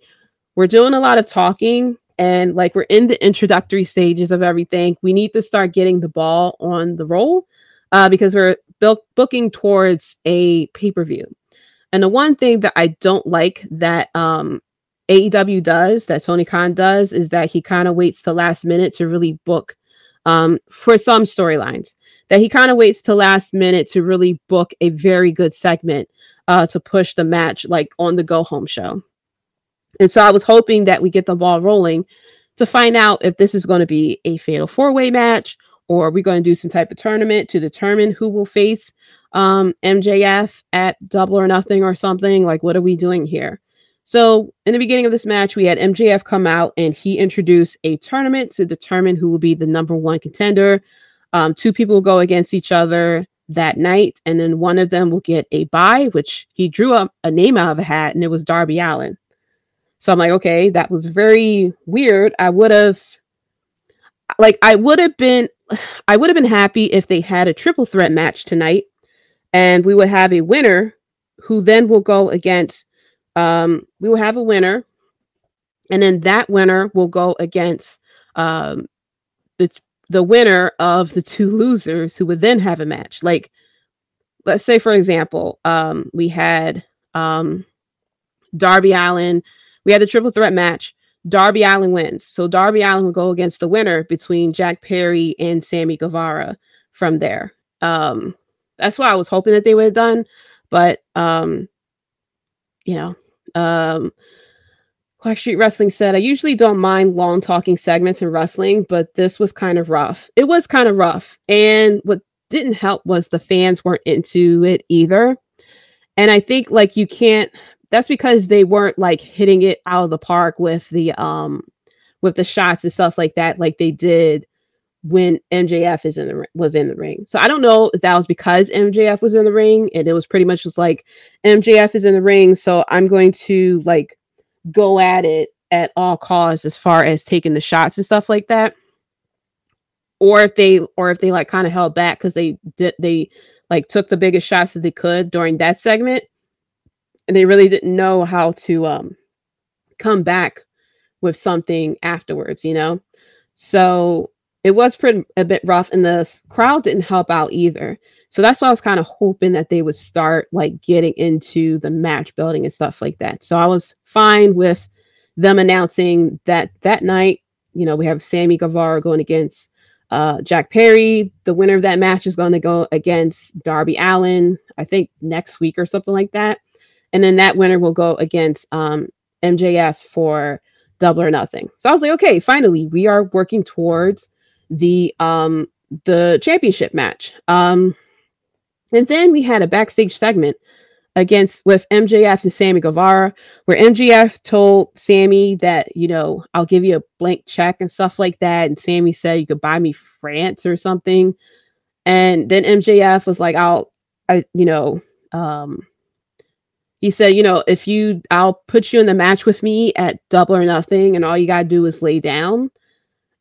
we're doing a lot of talking and like we're in the introductory stages of everything. We need to start getting the ball on the roll uh, because we're built booking towards a pay per view. And the one thing that I don't like that um, AEW does, that Tony Khan does, is that he kind of waits the last minute to really book um, for some storylines that he kind of waits to last minute to really book a very good segment uh, to push the match like on the go home show. And so I was hoping that we get the ball rolling to find out if this is going to be a fatal four way match or are we going to do some type of tournament to determine who will face um, MJF at double or nothing or something? Like, what are we doing here? So, in the beginning of this match, we had MJF come out and he introduced a tournament to determine who will be the number one contender. Um, two people will go against each other that night, and then one of them will get a bye, which he drew up a name out of a hat, and it was Darby Allin. So I'm like, okay, that was very weird. I would have, like, I would have been, I would have been happy if they had a triple threat match tonight, and we would have a winner who then will go against, um, we will have a winner, and then that winner will go against um, the the winner of the two losers who would then have a match. Like, let's say, for example, um, we had um, Darby Allin, we had the triple threat match. Darby Allin wins. So Darby Allin will go against the winner between Jack Perry and Sammy Guevara from there. Um, that's what I was hoping that they would have done. But um, you know, um Clark Street Wrestling said, I usually don't mind long talking segments in wrestling, but this was kind of rough. It was kind of rough. And what didn't help was the fans weren't into it either. And I think like you can't that's because they weren't like hitting it out of the park with the um with the shots and stuff like that like they did when MJF is in the was in the ring. So I don't know if that was because MJF was in the ring and it was pretty much just like MJF is in the ring, so I'm going to like go at it at all costs as far as taking the shots and stuff like that or if they or if they like kind of held back because they did they like took the biggest shots that they could during that segment and they really didn't know how to um come back with something afterwards you know? So it was pretty a bit rough and the crowd didn't help out either. So that's why i was kind of hoping that they would start like getting into the match building and stuff like that. So i was fine with them announcing that that night you know we have sammy guevara going against uh, jack perry. The winner of that match is going to go against darby Allin, i think next week or something like that and then that winner will go against um, mjf for double or nothing so i was like okay finally we are working towards the um the championship match. Um and then we had a backstage segment against with MJF and Sammy Guevara, where MJF told Sammy that, you know, I'll give you a blank check and stuff like that. And Sammy said you could buy me France or something. And then MJF was like, I'll I, you know, um he said, you know, if you I'll put you in the match with me at double or nothing, and all you gotta do is lay down.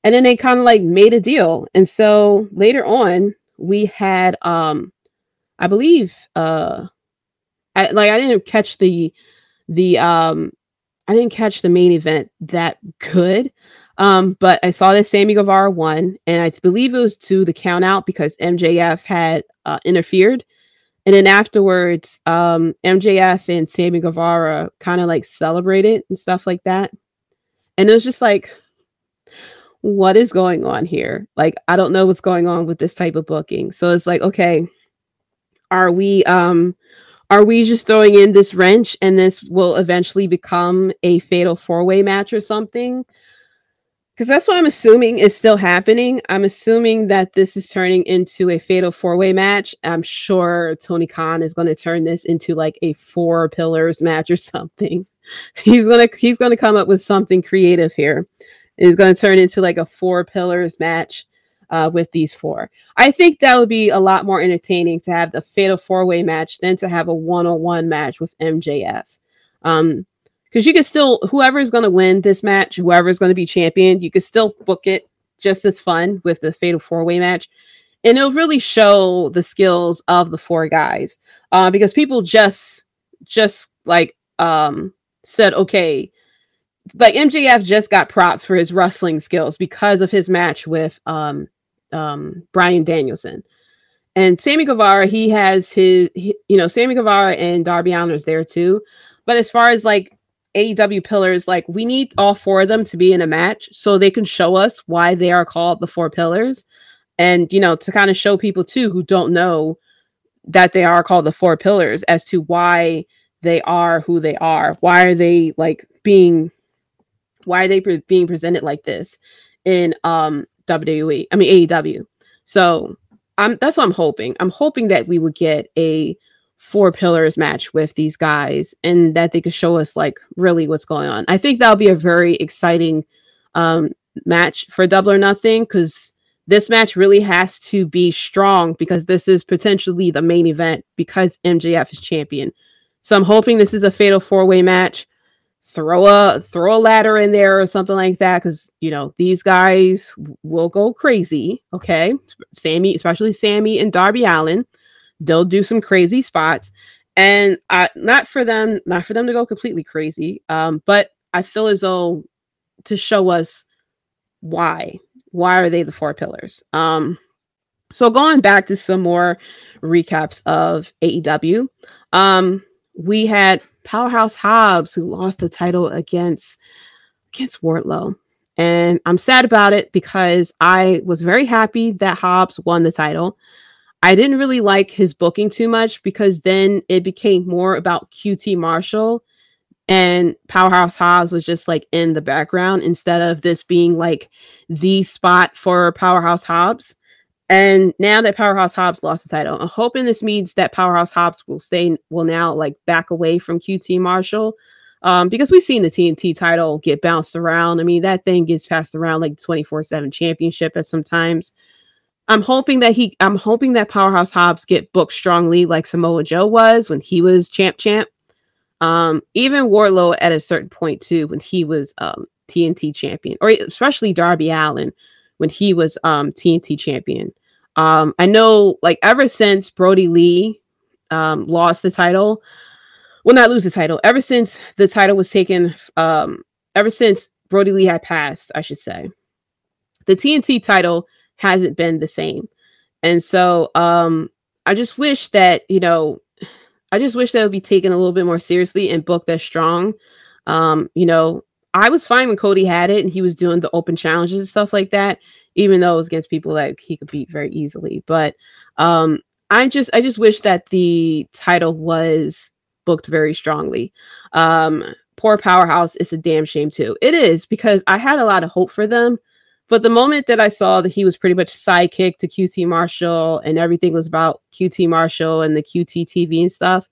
And then they kind of like made a deal. And so later on we had um i believe uh I, like i didn't catch the the um i didn't catch the main event that good. Um but i saw that sammy guevara won and i believe it was to the count out because mjf had uh, interfered and then afterwards um mjf and sammy guevara kind of like celebrated and stuff like that and it was just like what is going on here? Like, I don't know what's going on with this type of booking. So it's like, okay, are we um are we just throwing in this wrench and this will eventually become a fatal four-way match or something? Because that's what I'm assuming is still happening. I'm assuming that this is turning into a fatal four-way match. I'm sure Tony Khan is going to turn this into like a four pillars match or something. He's gonna he's gonna come up with something creative here is going to turn into like a four pillars match uh, with these four. I think that would be a lot more entertaining to have the fatal four way match than to have a one on one match with MJF. Um, because you can still whoever is going to win this match, whoever is going to be champion, you can still book it just as fun with the fatal four way match, and it'll really show the skills of the four guys. Uh, because people just just like um said, okay, like MJF just got props for his wrestling skills because of his match with um um Bryan Danielson. And Sammy Guevara, he has his he, you know, Sammy Guevara and Darby Allin is there too. But as far as like AEW pillars, like we need all four of them to be in a match so they can show us why they are called the four pillars. And you know, to kind of show people too who don't know that they are called the four pillars as to why they are who they are. Why are they like being why are they pre- being presented like this in um WWE? I mean AEW. So I'm that's what I'm hoping. I'm hoping that we would get a four pillars match with these guys and that they could show us like really what's going on. I think that'll be a very exciting um match for double or nothing because this match really has to be strong because this is potentially the main event because MJF is champion. So I'm hoping this is a fatal four way match. Throw a throw a ladder in there or something like that because you know these guys will go crazy. Okay, Sammy, especially Sammy and Darby Allin, they'll do some crazy spots, and uh, not for them, not for them to go completely crazy. Um, but I feel as though to show us why why are they the four pillars? Um, so going back to some more recaps of AEW, um, we had Powerhouse Hobbs who lost the title against against Wardlow. And I'm sad about it because I was very happy that Hobbs won the title. I didn't really like his booking too much because then it became more about QT Marshall and Powerhouse Hobbs was just like in the background instead of this being like the spot for Powerhouse Hobbs. And now that Powerhouse Hobbs lost the title, I'm hoping this means that Powerhouse Hobbs will stay, will now like back away from QT Marshall. Um, because we've seen the TNT title get bounced around. I mean, that thing gets passed around like 24 7 championship at sometimes. I'm hoping that he, I'm hoping that Powerhouse Hobbs get booked strongly like Samoa Joe was when he was champ champ. Um, even Wardlow at a certain point too, when he was um TNT champion, or especially Darby Allin when he was um TNT champion. Um, I know like ever since Brodie Lee um lost the title, well not lose the title, ever since the title was taken, um, ever since Brodie Lee had passed, I should say, the TNT title hasn't been the same. And so um I just wish that, you know, I just wish that would be taken a little bit more seriously and booked as strong. Um, you know, I was fine when Cody had it and he was doing the open challenges and stuff like that, even though it was against people that he could beat very easily. But um, I just I just wish that the title was booked very strongly. Um, poor powerhouse is a damn shame too. It is because I had a lot of hope for them. But the moment that I saw that he was pretty much sidekick to QT Marshall and everything was about QT Marshall and the QT TV and stuff,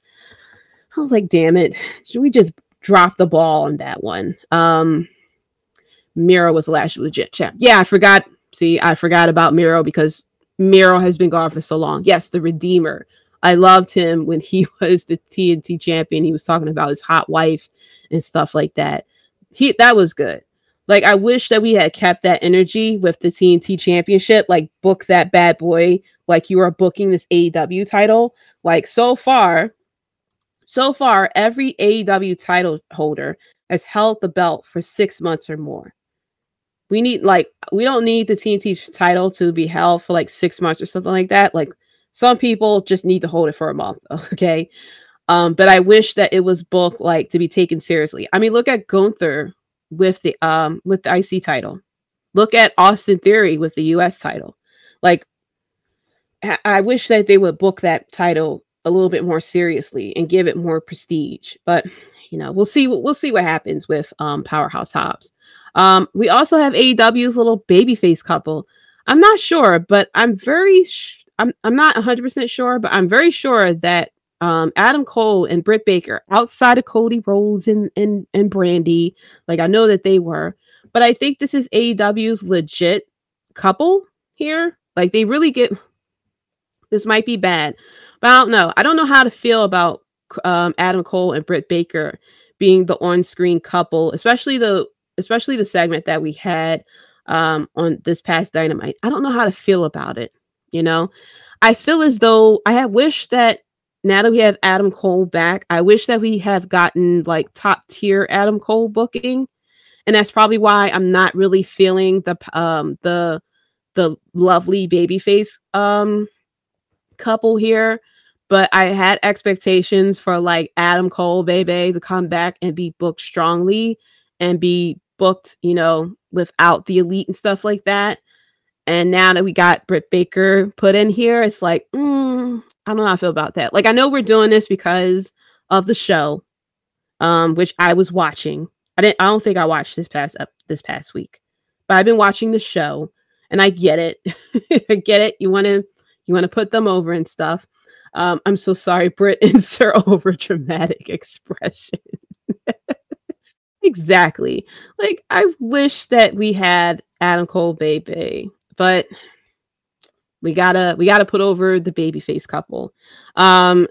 I was like, damn it. Should we just drop the ball on that one? Um Miro was the last legit champ. Yeah, I forgot. See, I forgot about Miro because Miro has been gone for so long. Yes, the Redeemer. I loved him when he was the TNT champion. He was talking about his hot wife and stuff like that. He that was good. Like I wish that we had kept that energy with the TNT championship, like book that bad boy like you are booking this AEW title. Like so far, so far every AEW title holder has held the belt for 6 months or more. We need like we don't need the TNT title to be held for like 6 months or something like that. Like some people just need to hold it for a month, okay? Um, but I wish that it was booked like to be taken seriously. I mean, look at Gunther with the um with the IC title. Look at Austin Theory with the US title. Like I wish that they would book that title a little bit more seriously and give it more prestige. But you know, we'll see we'll see what happens with um Powerhouse Hobbs. Um we also have AEW's little babyface couple. I'm not sure, but I'm very sh- I'm I'm not 100% sure, but I'm very sure that um, Adam Cole and Britt Baker outside of Cody Rhodes and, and and Brandi. Like I know that they were, but I think this is AEW's legit couple here. Like they really get this might be bad, but I don't know. I don't know how to feel about um, Adam Cole and Britt Baker being the on-screen couple, especially the especially the segment that we had um, on this past Dynamite. I don't know how to feel about it. You know, I feel as though I have wished that now that we have Adam Cole back, I wish that we have gotten like top tier Adam Cole booking. And that's probably why I'm not really feeling the um the the lovely babyface um couple here. But I had expectations for like Adam Cole, baby, to come back and be booked strongly and be booked, you know, without the elite and stuff like that. And now that we got Britt Baker put in here, it's like, mm, I don't know how I feel about that. Like, I know we're doing this because of the show, um, which I was watching. I didn't. I don't think I watched this past up this past week, but I've been watching the show, and I get it. I get it. You want to you want to put them over and stuff. Um, I'm so sorry, Britt. Insert over dramatic expression. exactly. Like I wish that we had Adam Cole baby, but we gotta we gotta put over the babyface couple. Um,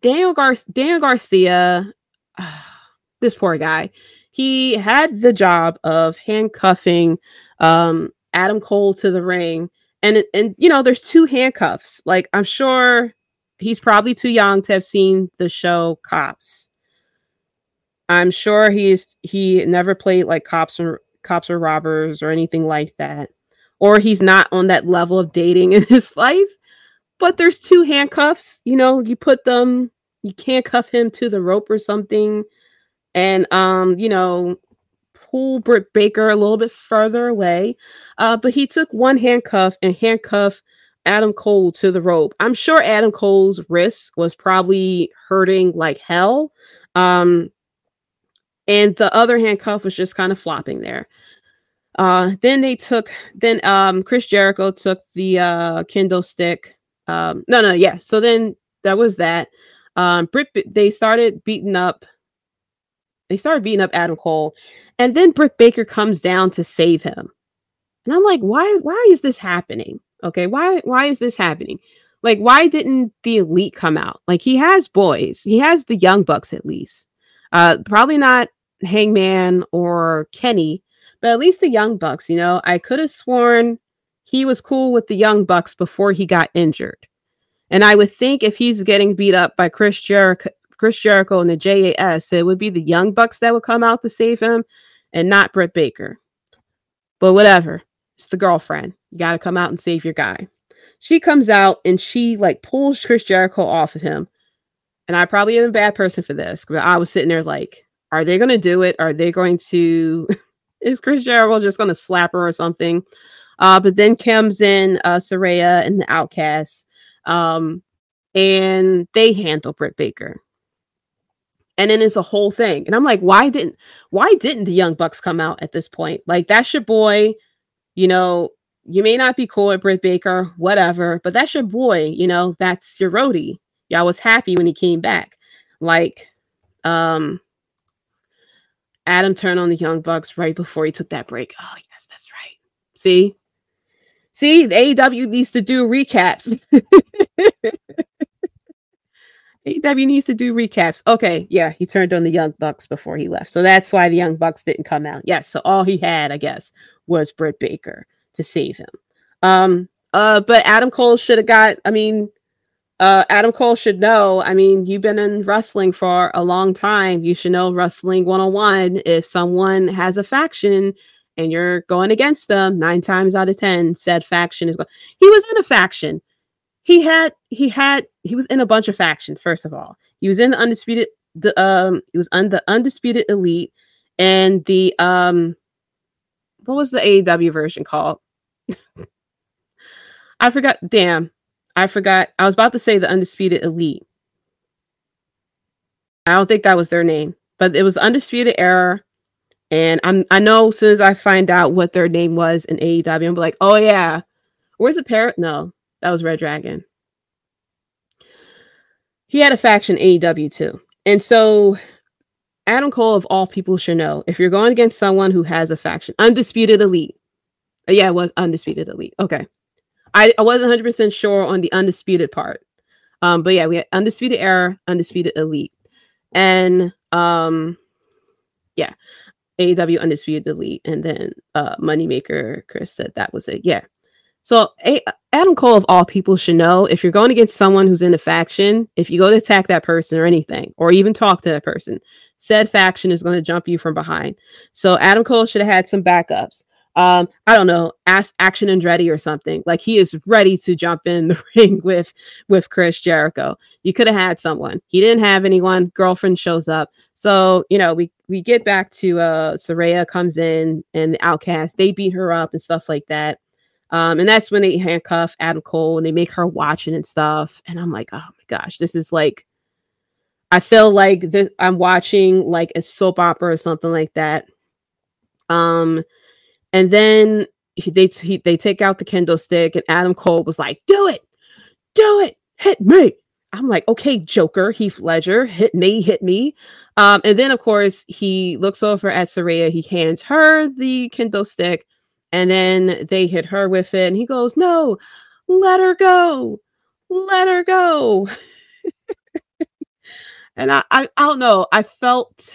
Daniel Gar Daniel Garcia, this poor guy. He had the job of handcuffing um Adam Cole to the ring. And and you know, there's two handcuffs. Like I'm sure he's probably too young to have seen the show Cops. I'm sure he's he never played like cops or cops or robbers or anything like that. Or he's not on that level of dating in his life. But there's two handcuffs, you know, you put them, you can't cuff him to the rope or something. And um, you know, pull Britt Baker a little bit further away. Uh, but he took one handcuff and handcuffed Adam Cole to the rope. I'm sure Adam Cole's wrist was probably hurting like hell. Um, and the other handcuff was just kind of flopping there. Uh, then they took, then um, Chris Jericho took the uh, kendo stick. Um, no, no, yeah. So then that was that. Um, Britt, they started beating up they started beating up Adam Cole, and then Britt Baker comes down to save him. And I'm like, why why is this happening? Okay, why why is this happening? Like, why didn't the elite come out? Like he has boys. He has the young bucks at least. Uh probably not Hangman or Kenny, but at least the young bucks, you know. I could have sworn he was cool with the young bucks before he got injured. And I would think if he's getting beat up by Chris Jericho, Chris Jericho and the JAS, it would be the Young Bucks that would come out to save him and not Britt Baker. But whatever. It's the girlfriend. You got to come out and save your guy. She comes out and she like pulls Chris Jericho off of him. And I probably am a bad person for this, but I was sitting there like, are they going to do it? Are they going to, is Chris Jericho just going to slap her or something? Uh, but then comes in uh, Saraya and the Outcasts, um, and they handle Britt Baker. And then it's a whole thing. And i'm like why didn't why didn't the young bucks come out at this point? Like that's your boy you know you may not be cool at britt baker whatever but that's your boy you know that's your roadie. Y'all was happy when he came back. Like um adam turned on the young bucks right before he took that break oh yes that's right see see the aew needs to do recaps AEW needs to do recaps. Okay, yeah, he turned on the Young Bucks before he left. So that's why the Young Bucks didn't come out. Yes, so all he had, I guess, was Britt Baker to save him. Um, uh, but Adam Cole should have got, I mean, uh, Adam Cole should know. I mean, you've been in wrestling for a long time. You should know wrestling 101. If someone has a faction and you're going against them, nine times out of 10, said faction is going. He was in a faction he had he had he was in a bunch of factions first of all he was in the undisputed the um he was on the undisputed elite and the um what was the AEW version called I forgot damn I forgot I was about to say the undisputed elite I don't think that was their name but it was undisputed era and I'm I know as soon as I find out what their name was in AEW I'm like oh yeah where's the parrot no that was Red Dragon. He had a faction AEW too. And so Adam Cole, of all people, should know if you're going against someone who has a faction, Undisputed Elite. Uh, yeah, it was Undisputed Elite. Okay. I, I wasn't 100% sure on the Undisputed part. Um, but yeah, we had Undisputed Era, Undisputed Elite. And um, yeah, AEW Undisputed Elite. And then uh, Moneymaker, Chris said that was it. Yeah. So a- Adam Cole, of all people, should know if you're going against someone who's in a faction, if you go to attack that person or anything, or even talk to that person, said faction is going to jump you from behind. So Adam Cole should have had some backups. Um, I don't know, ask Action Andretti or something. Like he is ready to jump in the ring with with Chris Jericho. You could have had someone. He didn't have anyone. Girlfriend shows up. So, you know, we we get back to uh Saraya comes in and the outcast, they beat her up and stuff like that. Um, and that's when they handcuff Adam Cole and they make her watching and stuff. And I'm like, oh my gosh, this is like, I feel like this, I'm watching like a soap opera or something like that. Um, and then he, they he, they take out the kendo stick, and Adam Cole was like, "Do it, do it, hit me." I'm like, "Okay, Joker, Heath Ledger, hit me, hit me." Um, and then of course he looks over at Saraya. He hands her the kendo stick, and then they hit her with it, and he goes, "No, let her go, let her go." and I, I, I don't know. I felt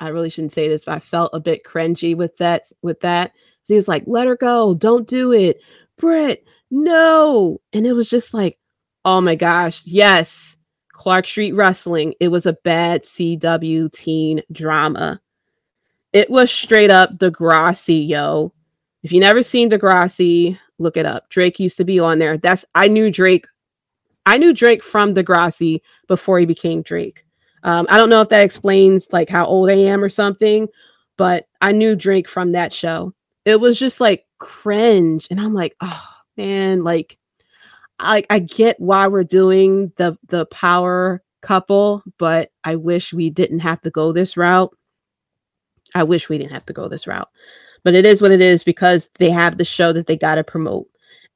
I really shouldn't say this, but I felt a bit cringy with that. With that, so he was like, "Let her go, don't do it, Britt, no." And it was just like, oh my gosh, yes, Clark Street Wrestling. It was a bad CW teen drama. It was straight up Degrassi, yo. If you never seen Degrassi, look it up. Drake used to be on there. That's I knew Drake. I knew Drake from Degrassi before he became Drake. Um, I don't know if that explains like how old I am or something, but I knew Drake from that show. It was just like cringe, and I'm like, oh man, like I I get why we're doing the the power couple, but I wish we didn't have to go this route. I wish we didn't have to go this route. But it is what it is because they have the show that they got to promote.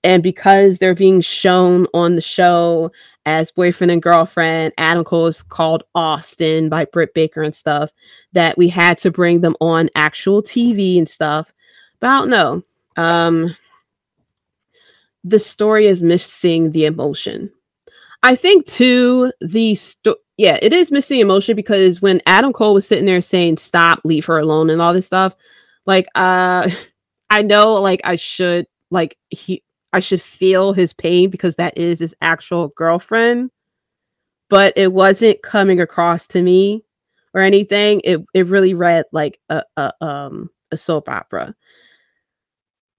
And because they're being shown on the show as boyfriend and girlfriend. Adam Cole is called Austin by Britt Baker and stuff. That we had to bring them on actual TV and stuff. But I don't know. Um, the story is missing the emotion. I think too the sto- yeah, it is missing the emotion because when Adam Cole was sitting there saying stop, leave her alone and all this stuff, like uh I know like I should like he I should feel his pain because that is his actual girlfriend. But it wasn't coming across to me or anything. It it really read like a, a um a soap opera.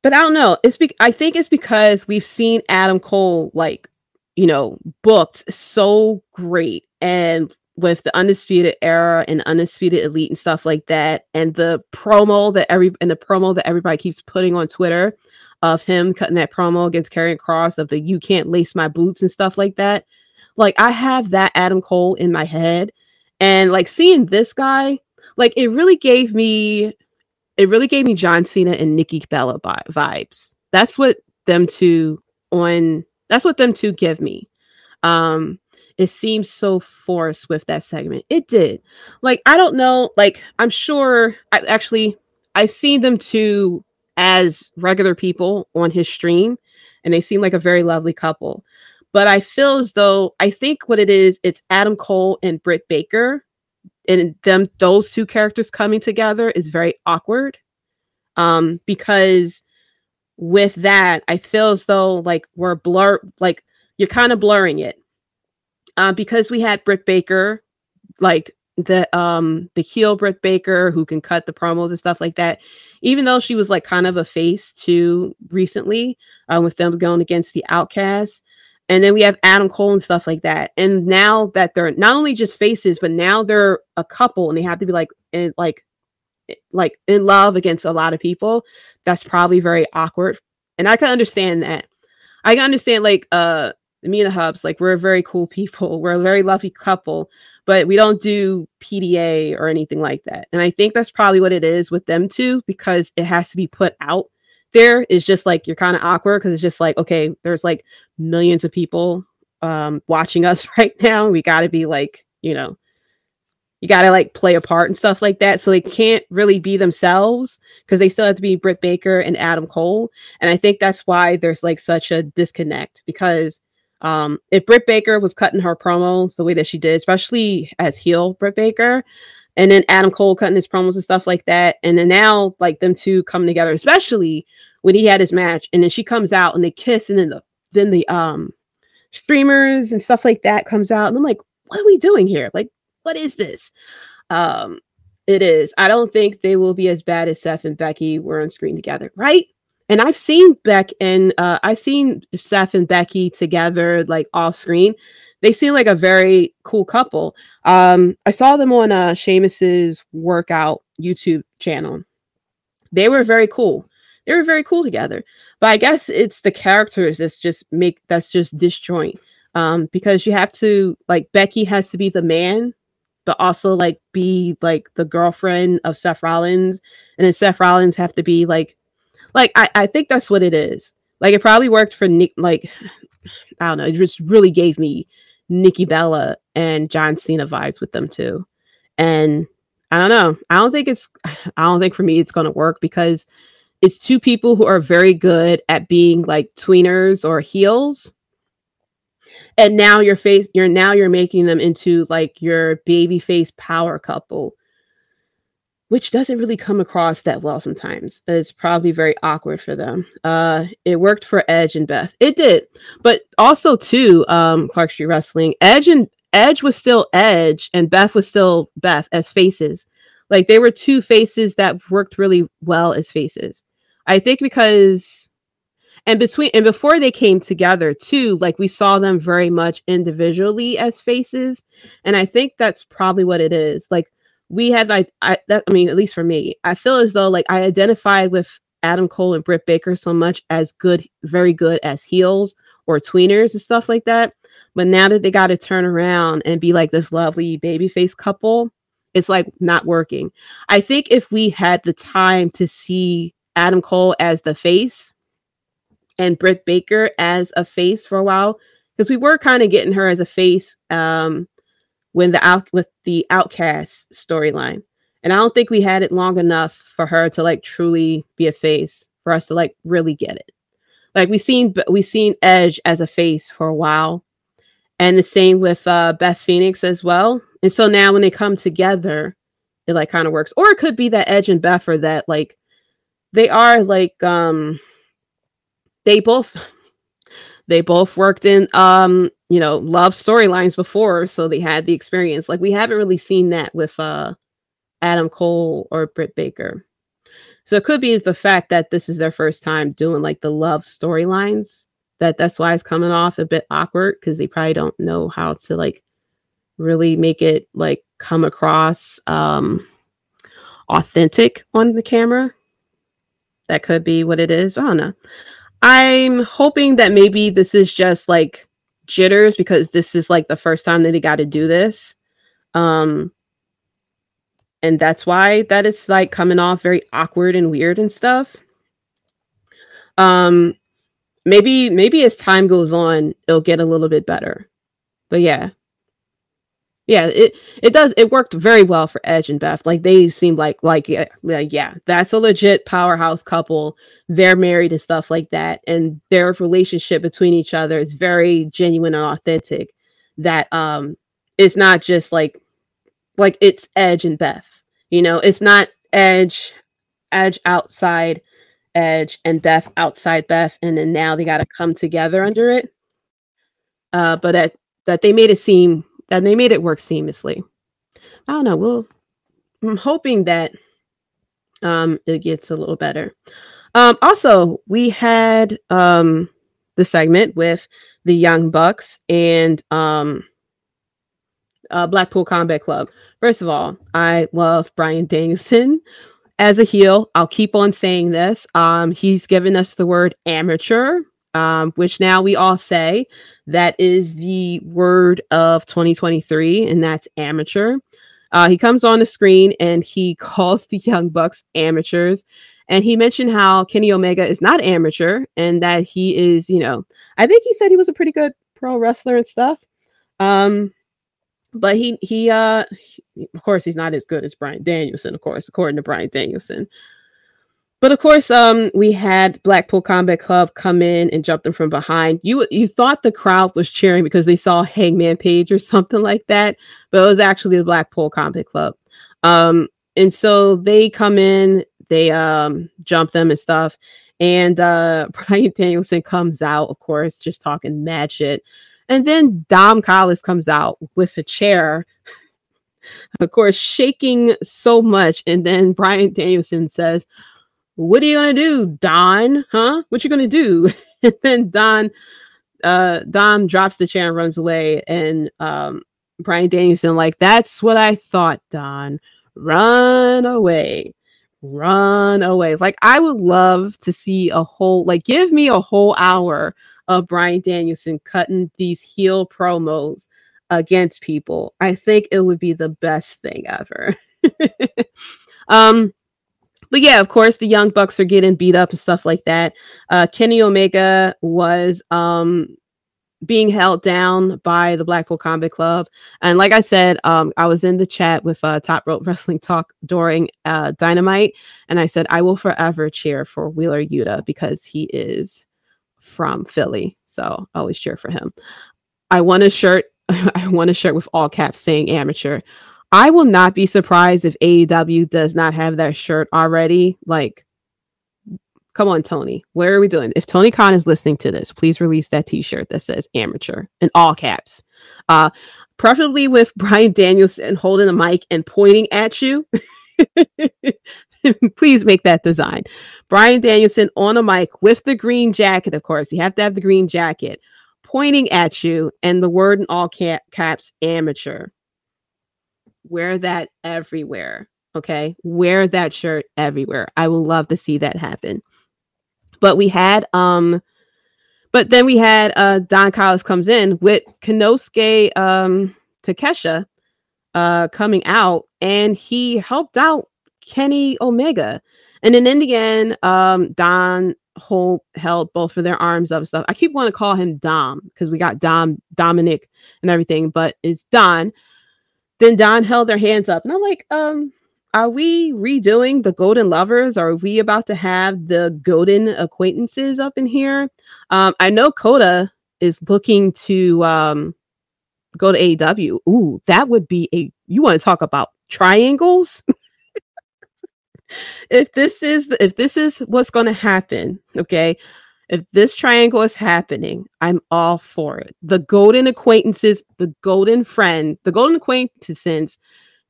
But I don't know. It's be- I think it's because we've seen Adam Cole like, you know, booked so great and with the undisputed era and undisputed elite and stuff like that and the promo that every and the promo that everybody keeps putting on Twitter of him cutting that promo against Karrion Kross of the you can't lace my boots and stuff like that. Like I have that Adam Cole in my head. And like seeing this guy, like it really gave me it really gave me John Cena and Nikki Bella vibes. That's what them two on that's what them two give me. Um it seems so forced with that segment. It did. Like I don't know, like I'm sure I actually I've seen them two as regular people on his stream and they seem like a very lovely couple. But I feel as though I think what it is, it's Adam Cole and Britt Baker, and them those two characters coming together is very awkward. Um, because with that, I feel as though like we're blur like you're kind of blurring it. Uh, because we had Britt Baker like the um the heel Britt Baker who can cut the promos and stuff like that. Even though she was like kind of a face too recently, uh, with them going against the Outcasts, and then we have Adam Cole and stuff like that. And now that they're not only just faces, but now they're a couple and they have to be like in like like in love against a lot of people. That's probably very awkward, and I can understand that. I can understand like uh me and the Hubs, like we're very cool people. We're a very lovely couple but we don't do PDA or anything like that. And I think that's probably what it is with them too, because it has to be put out there. It's just like you're kind of awkward because it's just like, okay, there's like millions of people um, watching us right now. We got to be like, you know, you got to like play a part and stuff like that. So they can't really be themselves because they still have to be Britt Baker and Adam Cole. And I think that's why there's like such a disconnect because um, if Britt Baker was cutting her promos the way that she did, especially as heel Britt Baker, and then Adam Cole cutting his promos and stuff like that, and then now like them two coming together, especially when he had his match, and then she comes out and they kiss, and then the then the um streamers and stuff like that comes out, and I'm like, what are we doing here? Like, what is this? Um, it is. I don't think they will be as bad as Seth and Becky were on screen together, right? And I've seen Beck and uh, I've seen Seth and Becky together like off screen. They seem like a very cool couple. Um, I saw them on uh, Sheamus's workout YouTube channel. They were very cool. They were very cool together. But I guess it's the characters that's just make that's just disjoint. Um, because you have to like Becky has to be the man, but also like be like the girlfriend of Seth Rollins, and then Seth Rollins have to be like like I, I think that's what it is. Like it probably worked for Nick. Like I don't know. It just really gave me Nikki Bella and John Cena vibes with them too. And I don't know. I don't think it's. I don't think for me it's going to work because it's two people who are very good at being like tweeners or heels and now your face you're now you're making them into like your baby face power couple which doesn't really come across that well sometimes. It's probably very awkward for them. Uh it worked for edge and beth. It did. But also too um clark street wrestling edge and edge was still edge and beth was still beth as faces. Like they were two faces that worked really well as faces. I think because and between and before they came together too like we saw them very much individually as faces. And i think that's probably what it is. Like we had like i that i mean at least for me i feel as though like i identified with adam cole and britt baker so much as good very good as heels or tweeners and stuff like that. But now that they got to turn around and be like this lovely baby face couple it's like not working. I think if we had the time to see adam cole as the face and Britt Baker as a face for a while because we were kind of getting her as a face um, when the out with the Outcast storyline, and I don't think we had it long enough for her to like truly be a face for us to like really get it. Like we seen we seen Edge as a face for a while, and the same with uh, Beth Phoenix as well. And so now when they come together, it like kind of works. Or it could be that Edge and Beth are that like they are like um they both they both worked in um you know love storylines before so they had the experience. Like we haven't really seen that with uh adam cole or britt baker. So it could be is the fact that this is their first time doing like the love storylines that that's why it's coming off a bit awkward because they probably don't know how to like really make it like come across um authentic on the camera. That could be what it is. I don't know. I'm hoping that maybe this is just like jitters because this is like the first time that they got to do this. Um and that's why that is like coming off very awkward and weird and stuff. Um maybe maybe as time goes on it'll get a little bit better. But yeah, yeah, it it does. It worked very well for Edge and Beth. Like they seemed like like yeah, like yeah, that's a legit powerhouse couple. They're married and stuff like that, and their relationship between each other is very genuine and authentic. That um, it's not just like like it's Edge and Beth. You know, it's not Edge, Edge outside Edge and Beth outside Beth, and then now they got to come together under it. Uh, but that that they made it seem and they made it work seamlessly. I don't know. We'll. I'm hoping that um, it gets a little better. Um, also, we had um, the segment with the Young Bucks and um, uh, Blackpool Combat Club. First of all, I love Bryan Danielson as a heel. I'll keep on saying this. Um, he's given us the word amateur um, which now we all say that is the word of 2023, and that's amateur. Uh, he comes on the screen and he calls the Young Bucks amateurs. And he mentioned how Kenny Omega is not amateur and that he is, you know, I think he said he was a pretty good pro wrestler and stuff. Um, but he he uh he, of course he's not as good as Bryan Danielson, of course, according to Bryan Danielson. But of course, um, we had Blackpool Combat Club come in and jump them from behind. You you thought the crowd was cheering because they saw Hangman Page or something like that, but it was actually the Blackpool Combat Club. Um, and so they come in, they um jump them and stuff. And uh Bryan Danielson comes out, of course, just talking mad shit. And then Don Callis comes out with a chair, of course, shaking so much. And then Bryan Danielson says, what are you gonna do, Don? Huh? What you gonna do? and then Don, uh, Don drops the chair and runs away. And um, Bryan Danielson, like, that's what I thought, Don. Run away. Run away. Like, I would love to see a whole, like, give me a whole hour of Bryan Danielson cutting these heel promos against people. I think it would be the best thing ever. um, but yeah, of course, the Young Bucks are getting beat up and stuff like that. Uh, Kenny Omega was um, being held down by the Blackpool Combat Club, and like I said, um, I was in the chat with uh, Top Rope Wrestling Talk during uh, Dynamite, and I said I will forever cheer for Wheeler Yuta because he is from Philly, so I always cheer for him. I want a shirt. I want a shirt with all caps saying amateur. I will not be surprised if AEW does not have that shirt already. Like, come on, Tony. Where are we doing? If Tony Khan is listening to this, please release that T-shirt that says amateur in all caps. Uh, preferably with Bryan Danielson holding the mic and pointing at you. please make that design. Bryan Danielson on a mic with the green jacket, of course. You have to have the green jacket pointing at you and the word in all cap- caps amateur wear that everywhere. Okay. Wear that shirt everywhere. I will love to see that happen. But we had um but then we had uh Don Callis comes in with Konosuke um Takeshita uh coming out and he helped out Kenny Omega. And then in the end, um Don hold held both of their arms up stuff. I keep wanting to call him Dom because we got Dom Dominic and everything, but it's Don then Don held their hands up, and I'm like, um, are we redoing the Golden Lovers? Are we about to have the Golden Acquaintances up in here? Um, I know Kota is looking to um go to AEW. Ooh, that would be a you want to talk about triangles? if this is if this is what's going to happen, okay? If this triangle is happening, I'm all for it. The golden acquaintances, the golden friend, the golden acquaintances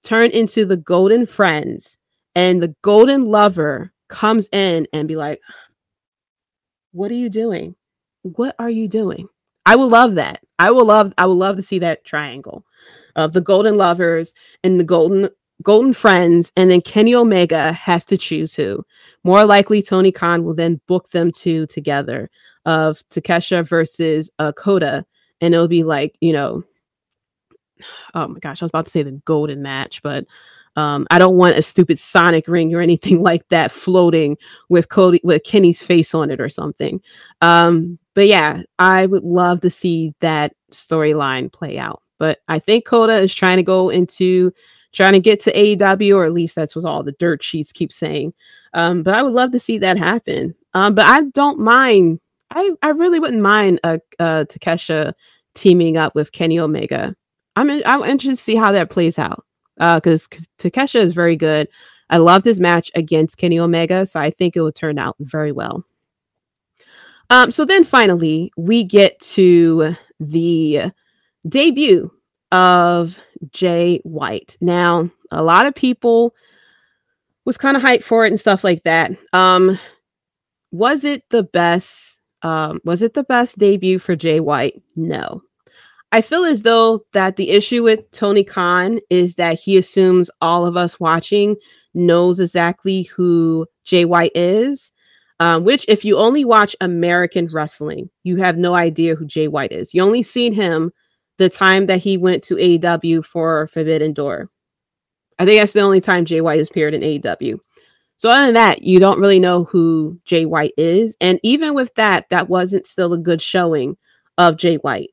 turn into the golden friends, and the golden lover comes in and be like, What are you doing? What are you doing? I will love that. I will love, I would love to see that triangle of the golden lovers and the golden golden friends, and then Kenny Omega has to choose who. More likely, Tony Khan will then book them two together of Takeshita versus uh, and it'll be like you know, oh my gosh, I was about to say the golden match, but um, I don't want a stupid Sonic ring or anything like that floating with Cody with Kenny's face on it or something. Um, but yeah, I would love to see that storyline play out. But I think Kota is trying to go into trying to get to AEW, or at least that's what all the dirt sheets keep saying. Um, but I would love to see that happen. Um, but I don't mind. I, I really wouldn't mind a, a Takeshita teaming up with Kenny Omega. I'm in, I'm interested to see how that plays out because uh, Takeshita is very good. I love this match against Kenny Omega, so I think it will turn out very well. Um, so then finally, we get to the debut of Jay White. Now, a lot of people was kind of hyped for it and stuff like that. Um, was it the best? Um, was it the best debut for Jay White? No. I feel as though that the issue with Tony Khan is that he assumes all of us watching knows exactly who Jay White is. Um, which, if you only watch American wrestling, you have no idea who Jay White is. You only seen him the time that he went to AEW for Forbidden Door. I think that's the only time Jay White has appeared in AEW. So other than that, you don't really know who Jay White is. And even with that, that wasn't still a good showing of Jay White.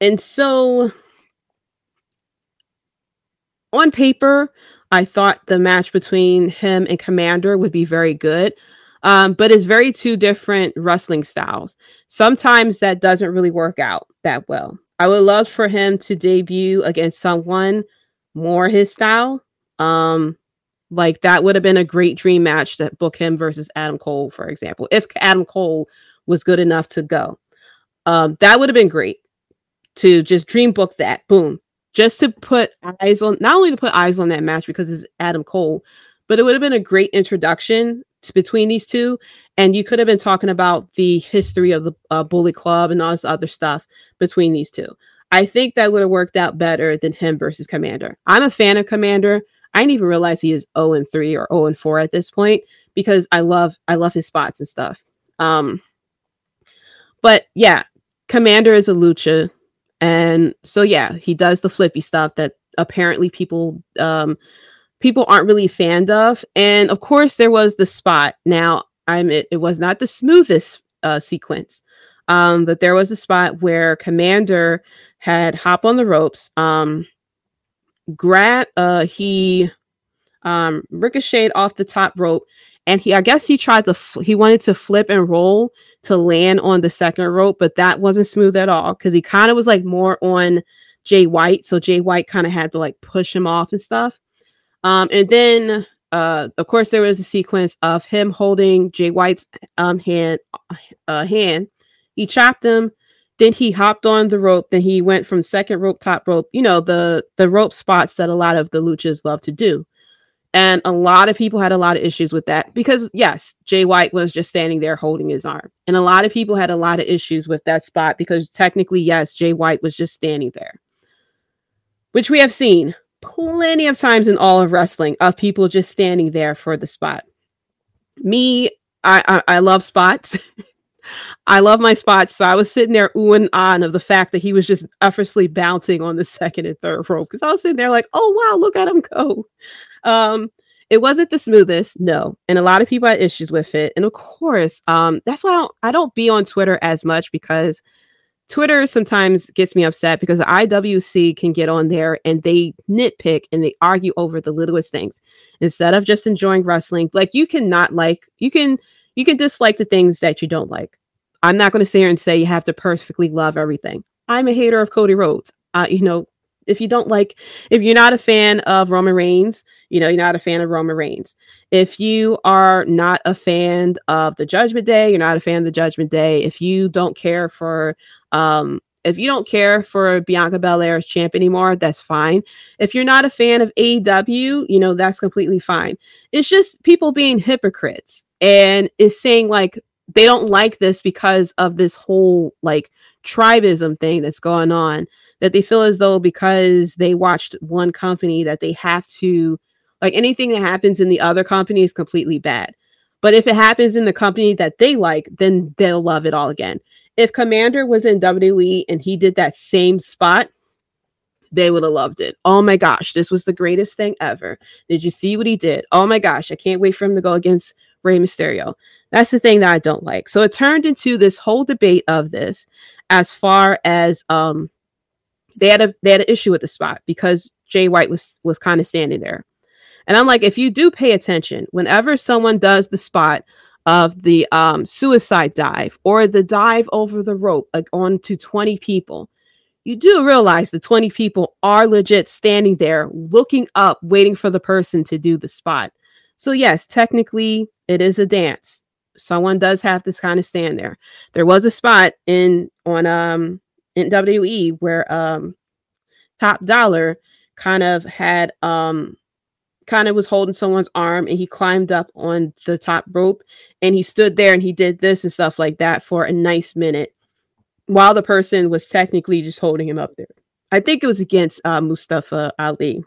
And so on paper, I thought the match between him and Komander would be very good. Um, but it's very two different wrestling styles. Sometimes that doesn't really work out that well. I would love for him to debut against someone more his style. Um, like that would have been a great dream match to book him versus Adam Cole, for example. If Adam Cole was good enough to go, um, that would have been great to just dream book that. Boom, just to put eyes on, not only to put eyes on that match because it's Adam Cole, but it would have been a great introduction to, between these two. And you could have been talking about the history of the uh, Bullet Club and all this other stuff between these two. I think that would have worked out better than him versus Komander. I'm a fan of Komander. I didn't even realize he is 0 and 3 or 0 and 4 at this point because I love I love his spots and stuff. Um but yeah, Komander is a lucha and so yeah, he does the flippy stuff that apparently people um people aren't really fanned of. And of course, there was the spot. Now, I'm it, it was not the smoothest uh, sequence, um, but there was a spot where Komander had hop on the ropes. Um, grab, uh, he um, ricocheted off the top rope, and he, I guess, he tried to, fl- he wanted to flip and roll to land on the second rope, but that wasn't smooth at all because he kind of was like more on Jay White, so Jay White kind of had to like push him off and stuff. Um, and then, uh, of course, there was a sequence of him holding Jay White's um, hand, uh, hand. He chopped him. Then he hopped on the rope. Then he went from second rope, top rope. You know the the rope spots that a lot of the luchas love to do. And a lot of people had a lot of issues with that because, yes, Jay White was just standing there holding his arm. And a lot of people had a lot of issues with that spot because technically, yes, Jay White was just standing there, which we have seen plenty of times in all of wrestling of people just standing there for the spot. Me, I, I, I love spots. I love my spots. So I was sitting there oohing on of the fact that he was just effortlessly bouncing on the second and third rope because I was sitting there like, oh wow, look at him go. Um, it wasn't the smoothest, no, and a lot of people had issues with it. And of course, um, that's why I don't I don't be on Twitter as much because Twitter sometimes gets me upset because the IWC can get on there and they nitpick and they argue over the littlest things instead of just enjoying wrestling. Like you cannot like you can you can dislike the things that you don't like. I'm not going to sit here and say you have to perfectly love everything. I'm a hater of Cody Rhodes. Uh, you know, if you don't like, if you're not a fan of Roman Reigns, you know, you're not a fan of Roman Reigns. If you are not a fan of the Judgment Day, you're not a fan of the Judgment Day. If you don't care for, um, if you don't care for Bianca Belair as champ anymore, that's fine. If you're not a fan of AEW, you know, that's completely fine. It's just people being hypocrites and is saying like they don't like this because of this whole like tribism thing that's going on that they feel as though because they watched one company that they have to like anything that happens in the other company is completely bad. But if it happens in the company that they like, then they'll love it all again. If Komander was in WWE and he did that same spot, they would have loved it. Oh my gosh, this was the greatest thing ever. Did you see what he did? Oh my gosh, I can't wait for him to go against Rey Mysterio. That's the thing that I don't like. So it turned into this whole debate of this as far as um they had a they had an issue with the spot because Jay White was was kind of standing there. And I'm like, if you do pay attention, whenever someone does the spot of the um, suicide dive or the dive over the rope like onto 20 people, you do realize the 20 people are legit standing there looking up, waiting for the person to do the spot. So, yes, technically it is a dance. Someone does have to kind of stand there. There was a spot in on um in WWE where um Top Dolla kind of had um kind of was holding someone's arm and he climbed up on the top rope and he stood there and he did this and stuff like that for a nice minute while the person was technically just holding him up there. I think it was against uh, Mustafa Ali.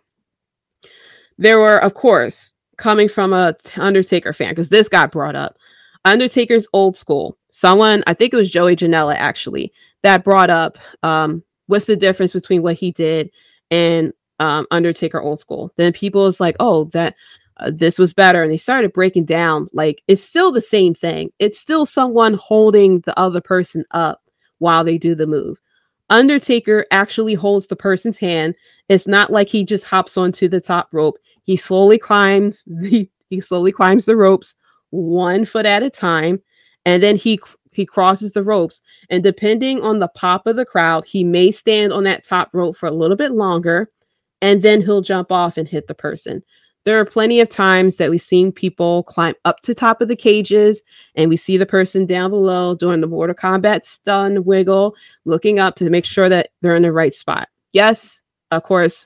There were, of course, coming from a Undertaker fan because this got brought up. Undertaker's old school. Someone, I think it was Joey Janela actually, that brought up um, what's the difference between what he did and um, Undertaker old school. Then people was like, oh, that uh, this was better, and they started breaking down like it's still the same thing. It's still someone holding the other person up while they do the move. Undertaker actually holds the person's hand. It's not like he just hops onto the top rope. He slowly climbs the he slowly climbs the ropes one foot at a time, and then he he crosses the ropes. And depending on the pop of the crowd, he may stand on that top rope for a little bit longer and then he'll jump off and hit the person. There are plenty of times that we've seen people climb up to top of the cages and we see the person down below doing the Mortal Kombat stun wiggle, looking up to make sure that they're in the right spot. Yes, of course.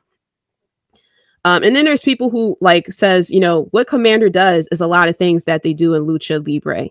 Um, and then there's people who like says, you know, what Komander does is a lot of things that they do in Lucha Libre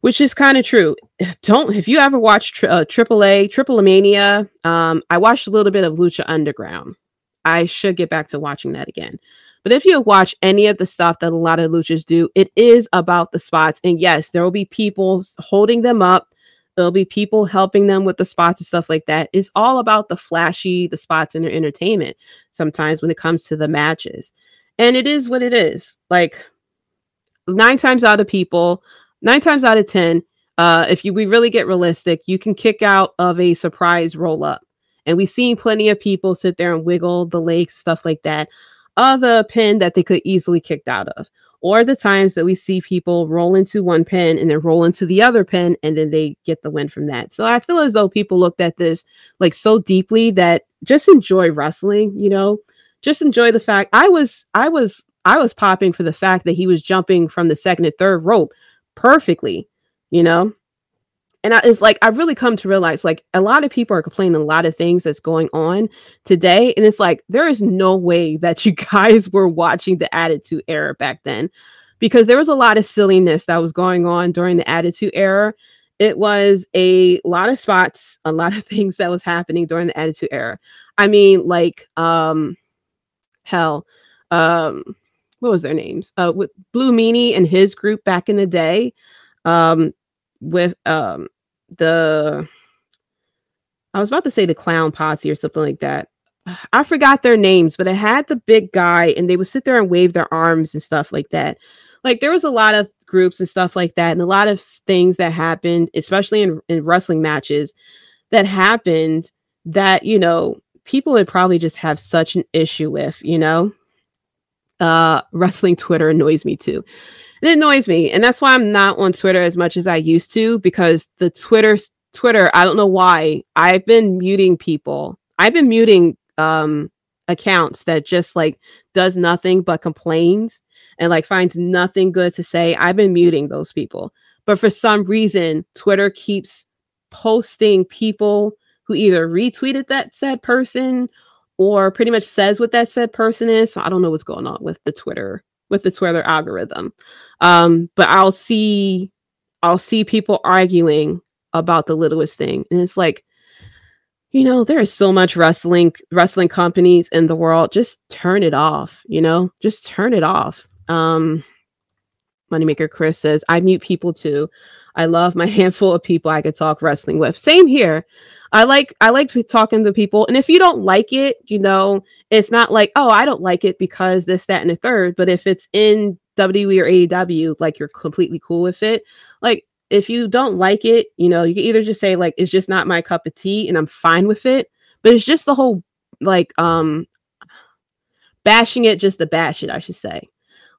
which is kind of true. Don't if you ever watch tri- uh, AAA, Triple Mania, um, I watched a little bit of Lucha Underground. I should get back to watching that again. But if you watch any of the stuff that a lot of luchas do, it is about the spots. And yes, there will be people holding them up. There'll be people helping them with the spots and stuff like that. It's all about the flashy, the spots and their entertainment sometimes when it comes to the matches. and it is what it is. Like nine times out of people, nine times out of ten, uh, if you we really get realistic, you can kick out of a surprise roll up. And we've seen plenty of people sit there and wiggle the legs, stuff like that, of a pin that they could easily kicked out of. Or the times that we see people roll into one pin and then roll into the other pin and then they get the win from that. So I feel as though people looked at this like so deeply that just enjoy wrestling, you know, just enjoy the fact I was I was I was popping for the fact that he was jumping from the second and third rope perfectly, you know. And I, it's like I really come to realize like a lot of people are complaining a lot of things that's going on today, and it's like there is no way that you guys were watching the Attitude Era back then, because there was a lot of silliness that was going on during the Attitude Era. It was a lot of spots, a lot of things that was happening during the Attitude Era. I mean, like um, hell, um, what was their names? Uh, with Blue Meanie and his group back in the day, um, with um the I was about to say the clown posse or something like that. I forgot their names, but it had the big guy and they would sit there and wave their arms and stuff like that. Like there was a lot of groups and stuff like that, and a lot of things that happened, especially in, in wrestling matches that happened that, you know, people would probably just have such an issue with, you know. Uh wrestling Twitter annoys me too. It annoys me, and that's why I'm not on Twitter as much as I used to because the Twitter Twitter, I don't know why. I've been muting people. I've been muting um accounts that just like does nothing but complains and like finds nothing good to say. I've been muting those people. But for some reason, Twitter keeps posting people who either retweeted that said person or pretty much says what that said person is. So I don't know what's going on with the Twitter with the Twitter algorithm. Um, but I'll see I'll see people arguing about the littlest thing. And it's like, you know, there is so much wrestling wrestling companies in the world. Just turn it off, you know, just turn it off. Um Moneymaker Chris says, I mute people too. I love my handful of people I could talk wrestling with. Same here. I like I like talking to people, and if you don't like it, you know, it's not like oh I don't like it because this, that, and the third. But if it's in WWE or AEW, like you're completely cool with it. Like if you don't like it, you know, you can either just say like it's just not my cup of tea, and I'm fine with it. But it's just the whole like um bashing it just to bash it, I should say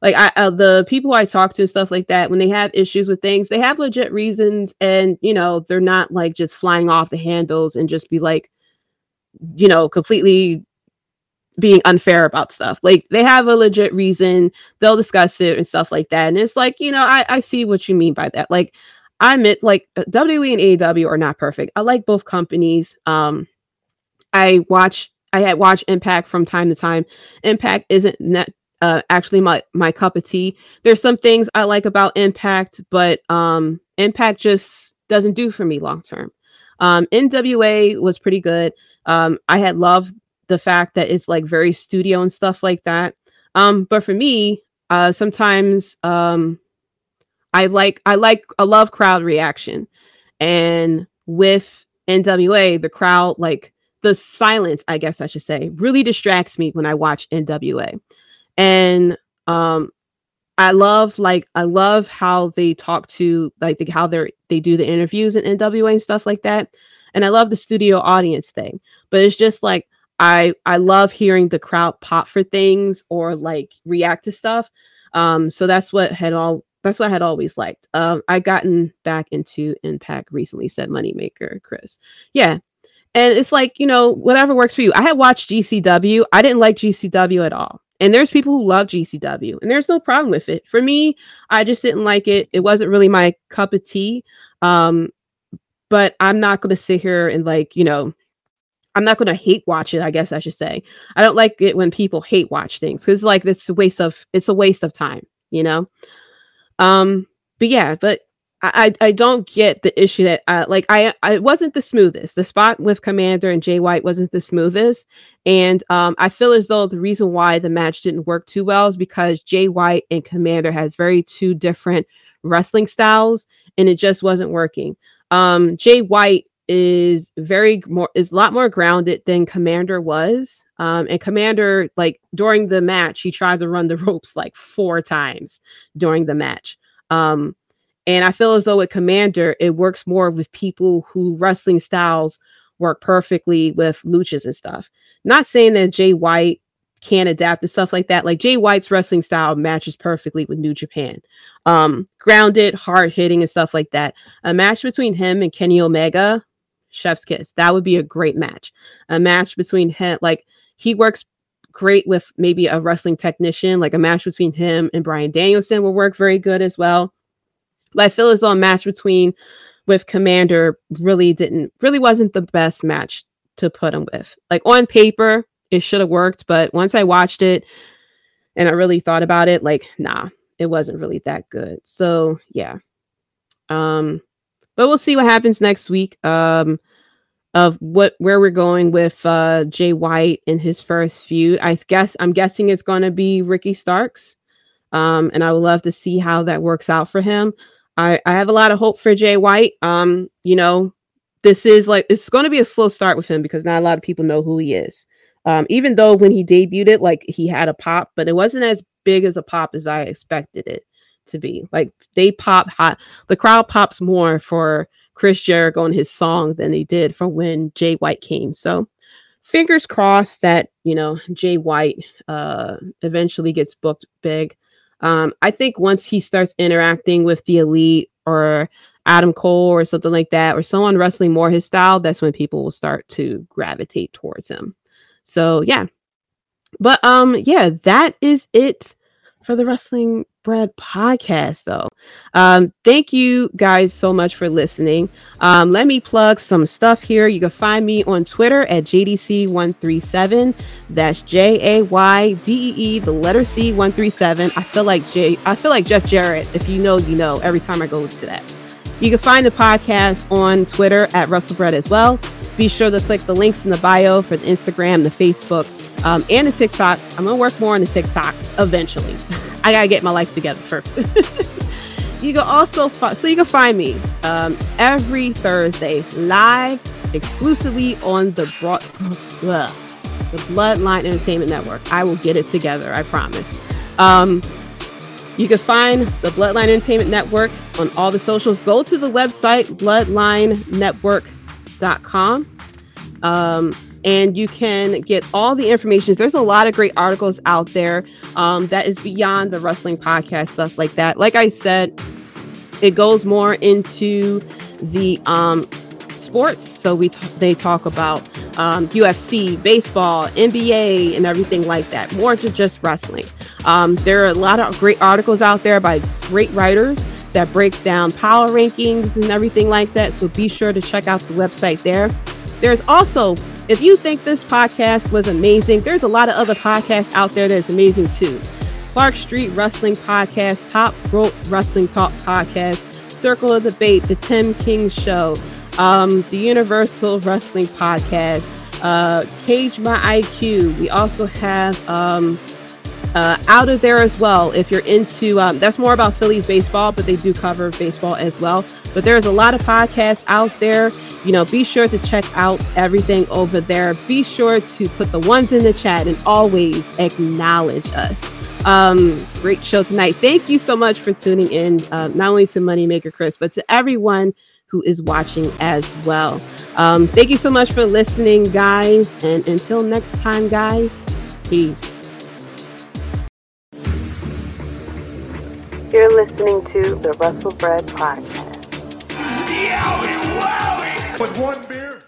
like I, uh, the people I talk to and stuff like that, when they have issues with things, they have legit reasons, and you know they're not like just flying off the handles and just be like, you know, completely being unfair about stuff. Like they have a legit reason, they'll discuss it and stuff like that. And it's like, you know, I I see what you mean by that. Like I admit, like WWE and AEW are not perfect. I like both companies. Um, I watch I had watched Impact from time to time. Impact isn't net uh, actually my my cup of tea. There's some things I like about Impact, but um, Impact just doesn't do for me long term. Um, NWA was pretty good. Um, I had loved the fact that it's like very studio and stuff like that. Um, but for me, uh, sometimes um, I like I like I love crowd reaction, and with NWA, the crowd like the silence, I guess I should say, really distracts me when I watch NWA and um I love like I love how they talk to like the, how they're they do the interviews in NWA and stuff like that. And I love the studio audience thing. But it's just like I I love hearing the crowd pop for things or like react to stuff. Um so that's what had all that's what I had always liked. Um I gotten back into Impact recently, said Moneymaker Chris. Yeah. And it's like, you know, whatever works for you. I had watched GCW. I didn't like GCW at all. And there's people who love GCW, and there's no problem with it. For me, I just didn't like it. It wasn't really my cup of tea. Um, but I'm not going to sit here and like, you know, I'm not going to hate watch it. I guess I should say. I don't like it when people hate watch things because like this a waste of it's a waste of time, you know. Um, but yeah, but I, I don't get the issue that uh, like I I wasn't the smoothest. The spot with Komander and Jay White wasn't the smoothest, and um, I feel as though the reason why the match didn't work too well is because Jay White and Komander has very two different wrestling styles, and it just wasn't working. Um, Jay White is very more is a lot more grounded than Komander was. Um, and Komander like during the match, he tried to run the ropes like four times during the match. Um, and I feel as though with Komander, it works more with people who wrestling styles work perfectly with luchas and stuff. Not saying that Jay White can't adapt and stuff like that. Like Jay White's wrestling style matches perfectly with New Japan. Um, grounded, hard hitting, and stuff like that. A match between him and Kenny Omega, chef's kiss. That would be a great match. A match between him, like he works great with maybe a wrestling technician, like a match between him and Bryan Danielson will work very good as well. But I feel as though a match between with Komander really didn't really wasn't the best match to put him with. Like on paper, it should have worked, but once I watched it and I really thought about it, like, nah, it wasn't really that good. So yeah. Um, but we'll see what happens next week. Um, of what where we're going with uh Jay White in his first feud. I guess I'm guessing it's gonna be Ricky Starks. Um, and I would love to see how that works out for him. I, I have a lot of hope for Jay White. Um, you know, this is like it's going to be a slow start with him because not a lot of people know who he is. Um, even though when he debuted it, like he had a pop, but it wasn't as big as a pop as I expected it to be. Like they pop hot, the crowd pops more for Chris Jericho and his song than they did for when Jay White came. So fingers crossed that you know Jay White uh, eventually gets booked big. Um, I think once he starts interacting with the elite or Adam Cole or something like that, or someone wrestling more his style, that's when people will start to gravitate towards him. So yeah. But um yeah, that is it for the Wrestling Bread podcast, though. Um, thank you guys so much for listening. Um, let me plug some stuff here. You can find me on Twitter at JDC137. That's J A Y D E E, the letter C 137. I feel like J I feel like Jeff Jarrett. If you know, you know, every time I go to that. You can find the podcast on Twitter at Wrestlebread as well. Be sure to click the links in the bio for the Instagram, the Facebook, um, and the TikTok. I'm gonna work more on the TikTok eventually. I gotta get my life together first. you can also fi- so you can find me um, every Thursday live exclusively on the broad the Bloodline Entertainment Network. I will get it together. I promise. Um, you can find the Bloodline Entertainment Network on all the socials. Go to the website bloodlinenetwork.com. Um, and you can get all the information. There's a lot of great articles out there um, that is beyond the wrestling podcast, stuff like that. Like I said, it goes more into the um, sports. So we t- they talk about um, UFC, baseball, NBA, and everything like that. More to just wrestling. Um, there are a lot of great articles out there by great writers that breaks down power rankings and everything like that. So be sure to check out the website there. There's also, if you think this podcast was amazing, there's a lot of other podcasts out there that's amazing too. Clark Street Wrestling Podcast, Top Rope Wrestling Talk Podcast, Circle of Debate, The Tim King Show, um, the Universal Wrestling Podcast, uh, Cage My IQ. We also have um, uh, out of there as well. If you're into, um, that's more about Phillies baseball, but they do cover baseball as well. But there's a lot of podcasts out there. You know, be sure to check out everything over there. Be sure to put the ones in the chat and always acknowledge us. Um, great show tonight. Thank you so much for tuning in, uh, not only to Moneymaker Chris, but to everyone who is watching as well. Um, thank you so much for listening, guys. And until next time, guys, peace. You're listening to the Wrestlebread Podcast. With one beer.